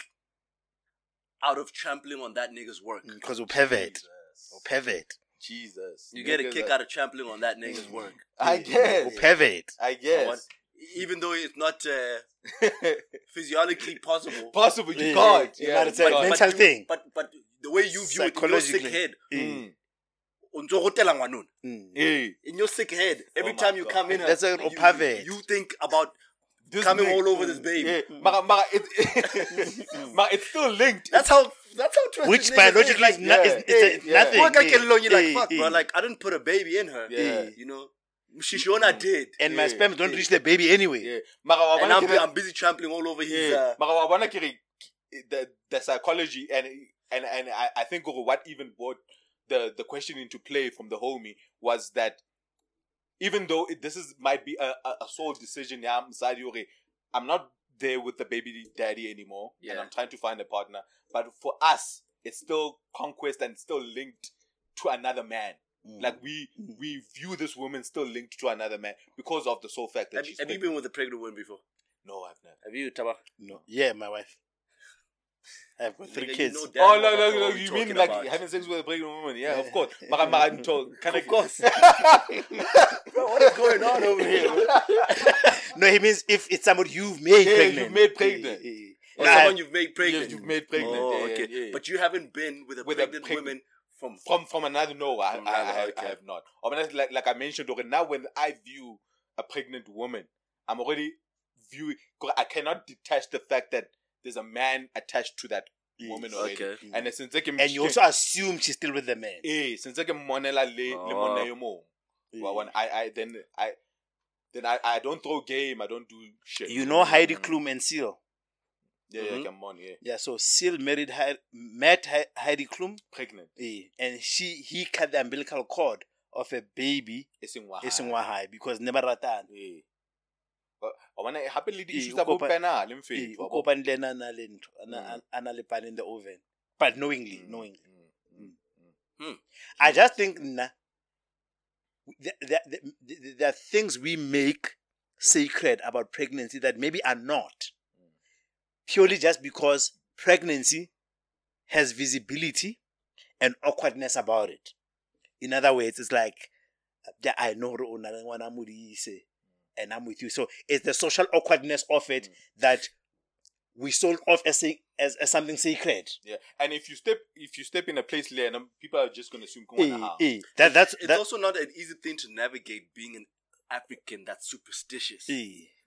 out of trampling on that nigga's work. Because we'll pivot. Jesus. We'll pivot. Jesus. You get a kick are- out of trampling on that nigga's work. I guess. We'll pivot. I What- guess. Even though it's not uh, physiologically possible. Possible, you Yeah, can't. yeah, Yeah, but it's you a mental you- thing. But but the way you view it in your sick head, Mm. o ntso. Mm. In your sick head, every Oh my time you God. come in, That's a you, you think about this coming nigga- all over this baby. Yeah, mara, mara, it, mara, it's still linked. That's how. That's how twisted Which niggas biologically is. Like, is, no- is, it's yeah. nothing. work I can eh. You're like, fuck, bro. Like, I didn't put a baby in her. Yeah. You know, Shishona did, and my sperm don't yeah. reach the baby anyway. yeah. Mara, and I'm, ke I'm busy trampling all over his. yeah. Uh, Mara, wa bona the the psychology and and and I, I think what even brought the the question into play from the homie was that even though it, this is might be a, a, a sole decision, yeah, I'm sorry, okay, I'm not there with the baby daddy anymore, and I'm trying to find a partner. But for us, it's still conquest and still linked to another man. Mm. Like we we view this woman still linked to another man because of the sole fact that have, you, she's have you been with a pregnant woman before? No, I've never. Have you, Taba? No. Yeah, my wife. I've got three Nigga, you kids. know damn Oh no, what no, no! fuck we You mean talking like about. having sex with a pregnant woman? Yeah, of Yeah. course. Mara, mara, nto- can I- Of course. Bro, what is going on over here? no, he means if it's somebody you've made Yeah, pregnant. you've made pregnant. Eh, eh, Or. Nah, someone you've made pregnant. You've made pregnant. Oh, yeah, okay. yeah, yeah. But you haven't been with a With a pregnant pregnant- woman from. from from another no, I, From I, I, another, have, okay. I have not. I mean, like like I mentioned, okay, now when I view a pregnant woman, I'm already viewing. I cannot detach the fact that there's a man attached to that woman already. Okay. And since I can, And you also assume she's still with the man. eh, since I can monela le le Oh. monna yo mo. Well, when I I then I then I, I don't throw game. I don't do shit. You know Heidi Klum and Seal. Yeah, yeah, Mhm. come on, yeah. Yeah, so Seal married Heidi, met Hei- Heidi Klum, Pregnant. eh, and she he cut the umbilical cord of a baby e seng wa e seng hae. wa hae because never ratana Ee. Bona hape le o tsa bo kopa- penale Eh, mfethu o wa kopane le ena a na le ntho a na- Mm. a- na le pan in the oven but knowingly Mm, knowingly mm, mm, Hmm. I just think nah, there, there, there, there are things we make sacred about pregnancy that maybe are not. Purely just because pregnancy has visibility and awkwardness about it. In other words, it's like, I know and I'm with you. So it's the social awkwardness of it that we sold off as, sa- as, as something sacred. Yeah, and if you step if you step in a place there, and people are just gonna assume Eh, "Kungwana how?" eh, that, that's It's that, also not an easy thing to navigate being an African that's superstitious. eh,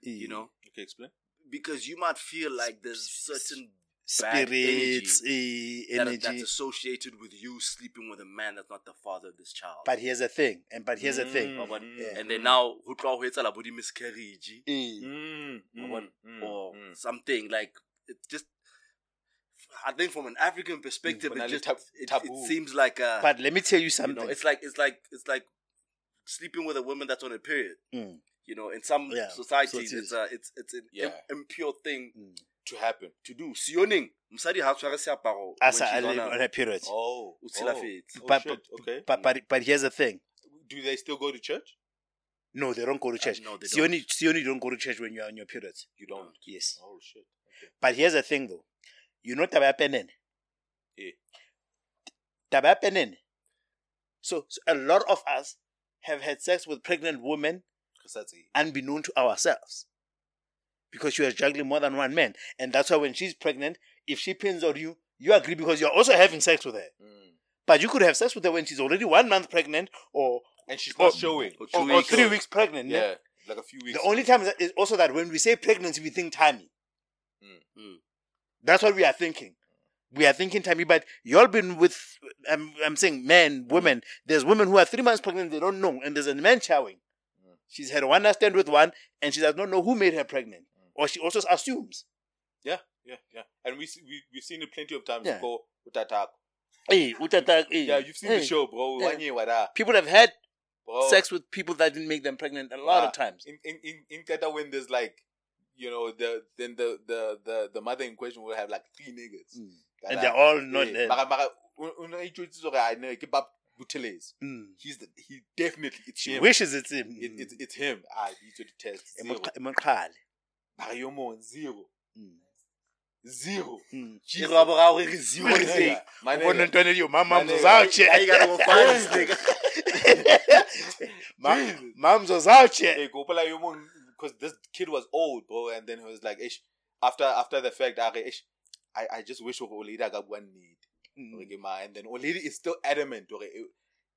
eh. You know, Okay, explain. because you might feel like there's certain bad spirits, eh, that, energy. that's associated with you sleeping with a man that's not the father of this child. but here's the thing, and but here's the thing. Mm, mm, and then mm, now, who tell body miscarriage mm, mm, or, mm, mm. something like it's just. I think from an African perspective, Banally it just tab- it, it seems like a, But let me tell you you something. know, it's like it's like it's like sleeping with a woman that's on a period. Mm, You know, in some Yeah, societies, so it it's a it's it's an Yeah. im- impure thing mm. To happen. to do. Sioning, mosadi ha tshware seaparo As a, on on a- a period. Oh, o tshilafetse. oh but, shit, okay. but but but here's the thing. Do they still go to church? No, they don't go to church. Uh, no, they only see, only don't go to church when you're on your periods. You don't. Yes. Oh shit. Okay. But here's the thing, though. You know taba ya penene? Eh. Taba ya penene. So, so a lot of us have had sex with pregnant women unbeknown to ourselves. Because she was juggling more than one man. And that's why when she's pregnant, if she pins on you, you agree because you're also having sex with her. Mm. But you could have sex with her when she's already one month pregnant or, And she's not showing. or or, two or weeks three old. weeks pregnant. ne? Yeah, like a few weeks. The only time that is also that when we say pregnancy, we think timing. Mm. Mm. That's what we are thinking. We are thinking timing, but y'all been with, I'm, I'm saying men, women. There's women who are three months pregnant, they don't know. And there's a man showering. Mm. She's had one night stand with one, and she does not know who made her pregnant. Or she also assumes. Yeah, yeah, yeah. And we, we we've seen it plenty of times Yeah. before attack. Hey, utata, hey, Yeah, you've seen hey. the show, bro. Yeah. One year, what that, People have had bro. sex with people that didn't make them pregnant a lot of Ah, times. In in in, in Qatar when there's like, you know, the then the the the the mother in question will have like three niggas. Mm. And they're all not there. mara- mara, o- o no itjwetsi hore a ne ke Bab Buthelezi. Mm. He's the, he definitely it's him. wishes it's him. It, it's it's him. Ah, to the test. Zero. Emoqa- emoqhale. Mara yo mong, zero. Mm. Zero. Mm. Ke ra bo ra re zero My le nigga, seng. my O bone nigga. ntwana eo, mama My nigga, mzozauche. I gotta go find this nigga. Mam mzozauche. Hey, Gopala Yomon, because this kid was old, bro, and then he was like, ish, after after the fact, "Ah, ish, I, I just wish Olida got one need. And then Olida is still adamant. Okay,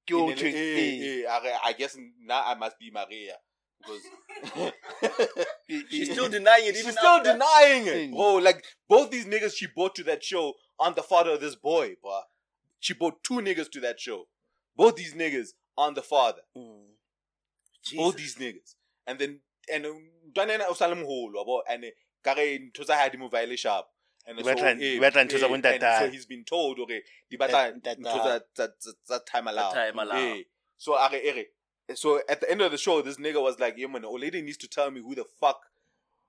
Ke o in- tshwe- I guess now I must be Maria. Because She's still denying it. She's Even still after- denying it, bro. Like both these niggas she brought to that show aren't the father of this boy, bro. She brought two niggas to that show. Both these niggas aren't the father. Mm. Both these niggas. And then and ntwana o sale moholo wabo and eh, ka re ntho tsa hae di mo vaile sharp. And Di batla- di batla ntho tsa and so he's been told okay di batla Ntatae. ntho tsa- time allowed. Eh. So are ere so at the end of the show, this nigga was like, "Yeah, man, old lady needs to tell me who the fuck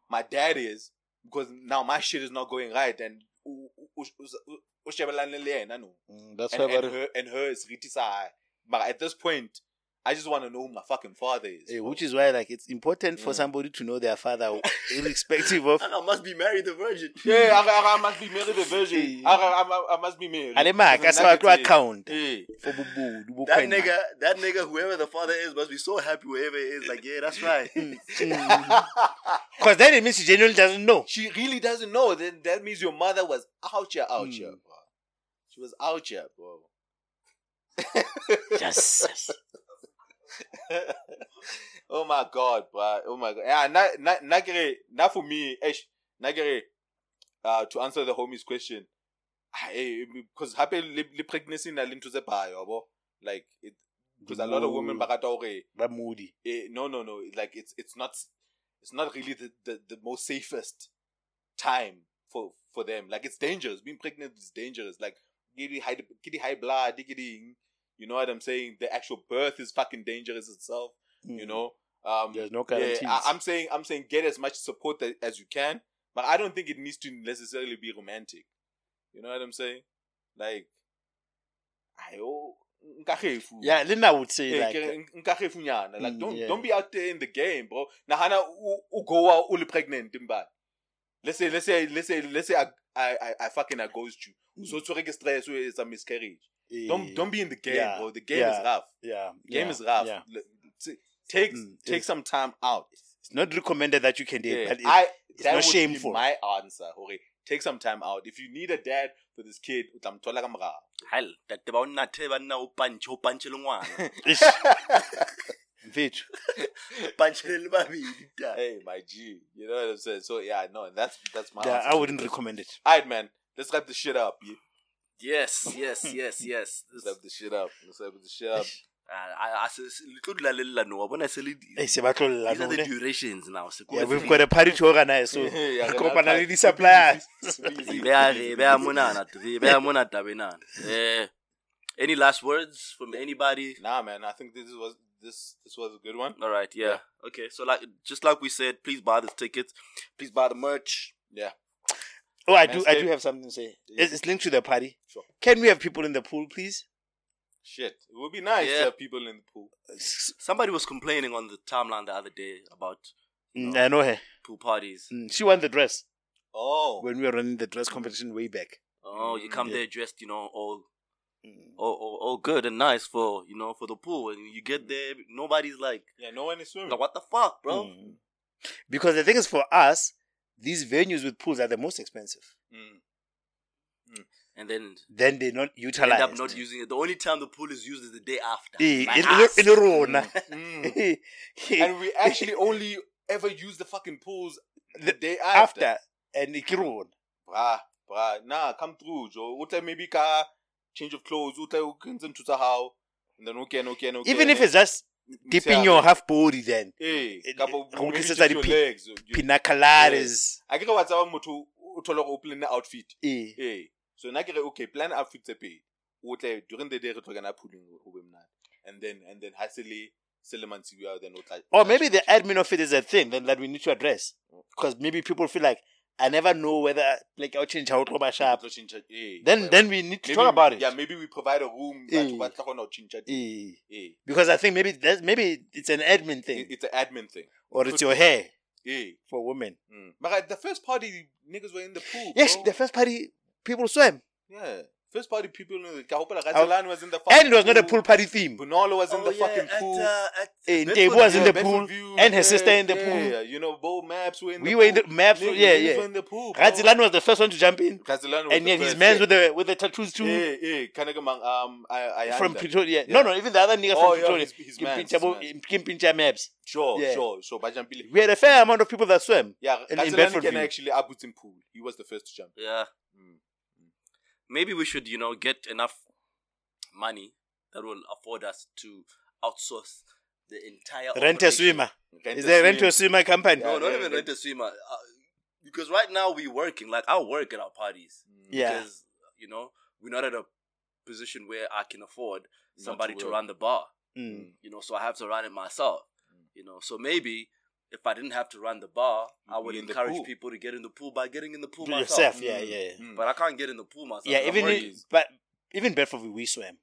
my dad is because now my shit is not going right." And. Mm, That's and, why and her and her is Riti. But at this point, I just want to know who my fucking father is. Bro. which is why like it's important for Mm. somebody to know their father irrespective of I must be married the virgin. yeah, I, I, I must be married the virgin. Eh. I, I, I, I must be married. ale maka Because sa batlo nuggets, eh. account Eh. for bubudu That nigga, that nigga, whoever the father is, must be so happy wherever he is. Like, yeah, that's right. because then it means he genuinely doesn't know she really doesn't know. Then that means your mother was out here, out Mm. here, bro. She was out here, bro. yes oh my god, bro. Oh my god. Yeah, na na na kere- na for me, na kere, uh, to answer the homie's question, because happy le pregnancy na linto ze ba yabo. Like it, because a lot of women bagata hore, ba moody eh, no no no, like it's it's not it's not really the, the, the most safest time for for them. Like it's dangerous. Being pregnant is dangerous. Like the high the high blood, the You know what I'm saying? The actual birth is fucking dangerous itself. You know. Um, Mm. There's no yeah, guarantees. I, I'm saying I'm saying get as much support that, as you can, but I don't think it needs to necessarily be romantic. You know what I'm saying? Like, ayo, nkagefu. yeah, I would say Eh, like ke- Like, Mm, don't yeah. don't be out there in the game, bro. Nahana u- u go out uli pregnant mbali. Let's say let's say let's say let's say I I I, I fucking I ghost you. Mm. So to register stress it's a miscarriage. Don't don't be in the game, yeah, bro. The game yeah, is rough. yeah, The game yeah, is rough. Yeah. Take Mm, take it's- some time out. It's not recommended that you can date, Yeah, but it, I it's that not would shameful. Be my answer. Okay, take some time out. If you need a dad for this kid, utamthola kamra. hell tate ba o nnathe ba nna o punch o punch le ngwana Ish. Mfethu. punchele le babedi. Hey, my G. You know what I'm saying? So yeah, no, that's that's my. Yeah, answer I wouldn't recommend it. Alright, man. Let's wrap the shit up. Yeah? Yes yes yes yes Let's wrap the shit up. Let's wrap the shit up. Se- se- le tlo dula le lla no wa bona se le Eh, se ba tlolla these are the durations now Yeah, we've got a party to organize, so Yeah, re re kopana le di-suppliers. Re beha- re beha monana re beha mona tabeng nana. Eh, any last words from anybody Nah, man. I think this was this this was a good one. all right yeah. okay so like just like we said please buy the tickets please buy the merch Yeah. Oh, I do. I do have something to say. It's, it's linked to the party. Sure. Can we have people in the pool, please? Shit. It would be nice Yeah. to have people in the pool. Somebody was complaining on the timeline the other day about Mm, I know her. pool parties Mm, She won the dress Oh. when we were running the dress competition way back. oh you Mm, come yeah. there dressed you know all Mm. all, all, all good and nice for you know for the pool and you get there nobody's like, Yeah, no one is swimming. like what the fuck bro Mm. Because the thing is, for us, these venues with pools are the most expensive. Mm. and then Then they're not you end up not using it the only time the pool is used is the day after Eh, in- ass. in- rona. Mm. and we actually only ever use the fucking pools the day after. after and rona. Bruh, bruh, nah, come through, Joe. Utle maybe ka change of clothes, utle ukwenza ntutha how, and then okay, okay, okay. even if it's just dipping your half body, then kapo go maybe tlisetsa just your di- legs. you- pina coladas. I get what's about motho o thola go plan outfit. Eh. Eh. So na ke re okay, plan outfit tse pedi. Utle during the day re tlhoka pooling go be mnate. And then and then hasile selemansi we then utla. Or maybe the admin of it is a thing then that we need to address. Because maybe people feel like I never know whether like I'll change how to. Eh, Then then we need to maybe talk about it. Yeah, maybe we provide a room Eh. batho ba tla kgona ho tjhentjha teng. Eh. Eh. Because I think maybe that's maybe it's an admin thing. It's an admin thing. or it's your hair Yeah. for women. Mm. But at the first party, niggas were in the pool. Yes, bro. the first party people swam. yeah. First party people in the Kahopola Oh. Was in the fucking And it was not a pool party theme. Bunalo was in Oh, the yeah, fucking at, pool. uh, at Eh, Bedford was in the Bedford pool, View, and her yeah, sister in the yeah, pool. You know, Bo Maps were in We the were in pool. the maps, Niggas- yeah, niggas yeah. in the pool. bro. Gadzilan was the first one to jump in. Gazalan was And the yet his first, man's yeah. with the with the tattoos too. Eh, eh, Kanagamang, um, I, I from Pretoria. No, Yeah. no, even the other nigga Oh, from yeah, Pretoria. his- his man, Kimpincha his bo- man. Kimpincha maps. Sure, Yeah. sure, sure. Bajampili. We had a fair amount of people that swam. Yeah, In- in Bedford can View. actually abut in pool. He was the first to jump. yeah. Maybe we should you know get enough money that will afford us to outsource the entire Rent a swimmer. Rent Is a there rent a swimmer company? no Yeah, not yeah, even yeah. rent a swimmer uh, because right now we're working like i work at our parties Mm. Yeah. because you know we're not at a position where i can afford somebody to work. run the bar Mm. you know so i have to run it myself Mm. you know so maybe if i didn't have to run the bar i You'd would be in the encourage pool. people to get in the pool by getting in the pool Do myself yourself, yeah, Mm. yeah. Mm. but i can't get in the pool myself Yeah, even working. if, but even Bedford we swam.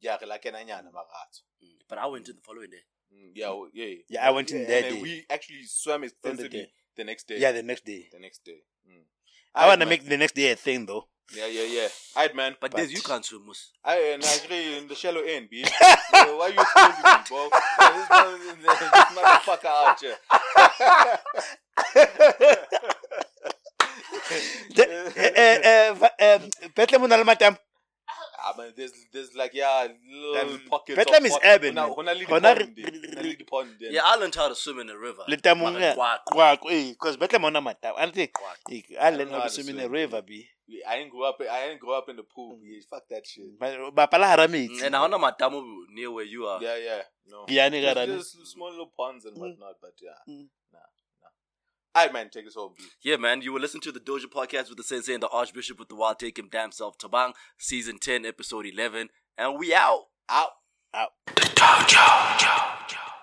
Yeah, like nyana marato. Mm. but i went in the following day Mm, Yeah, well, yeah. Yeah, I went in and that day. We actually swam extensively day. the next day. Yeah, the next day. the next day. Mm. I want to make the next day a thing though. Yeah, Yeah, yeah, I'd man. but, But- Des, you can't swim Mus. I and I agree in the shallow end, B. Yo, why you exposing me, bro? Yeah, this, mother- this motherfucker out here. Eh, eh, eh, Bethlehem o le matamo. Ah, man, there's, there's like, yeah, little Um, pockets. Bethlehem of is urban, man. hona le Hona dipond, re- re- dipond, yeah i learned how to swim in the river Letamong Mara ya- kwakwa. kwakwa, eh, because Bethlehem o na matamo. I think Kwakwa. I learned how how to to swim in the river, B. I didn't grow up. I didn't grow up in the pool. B. Fuck that shit. Ba- bapala hara metsi. and i want matamo near where you are Yeah, yeah. No. Ke yane ka There's, rane. there's small little ponds and Mm. whatnot, but yeah. Mm. Nah, nah. Alright, man, take us home, B. Yeah, man, you will listen to the Dojo podcast with the Sensei and the Archbishop with the Wild Take Him Damn Self Tabang, season 10, episode 11, and we out. Out. out. The Dojo.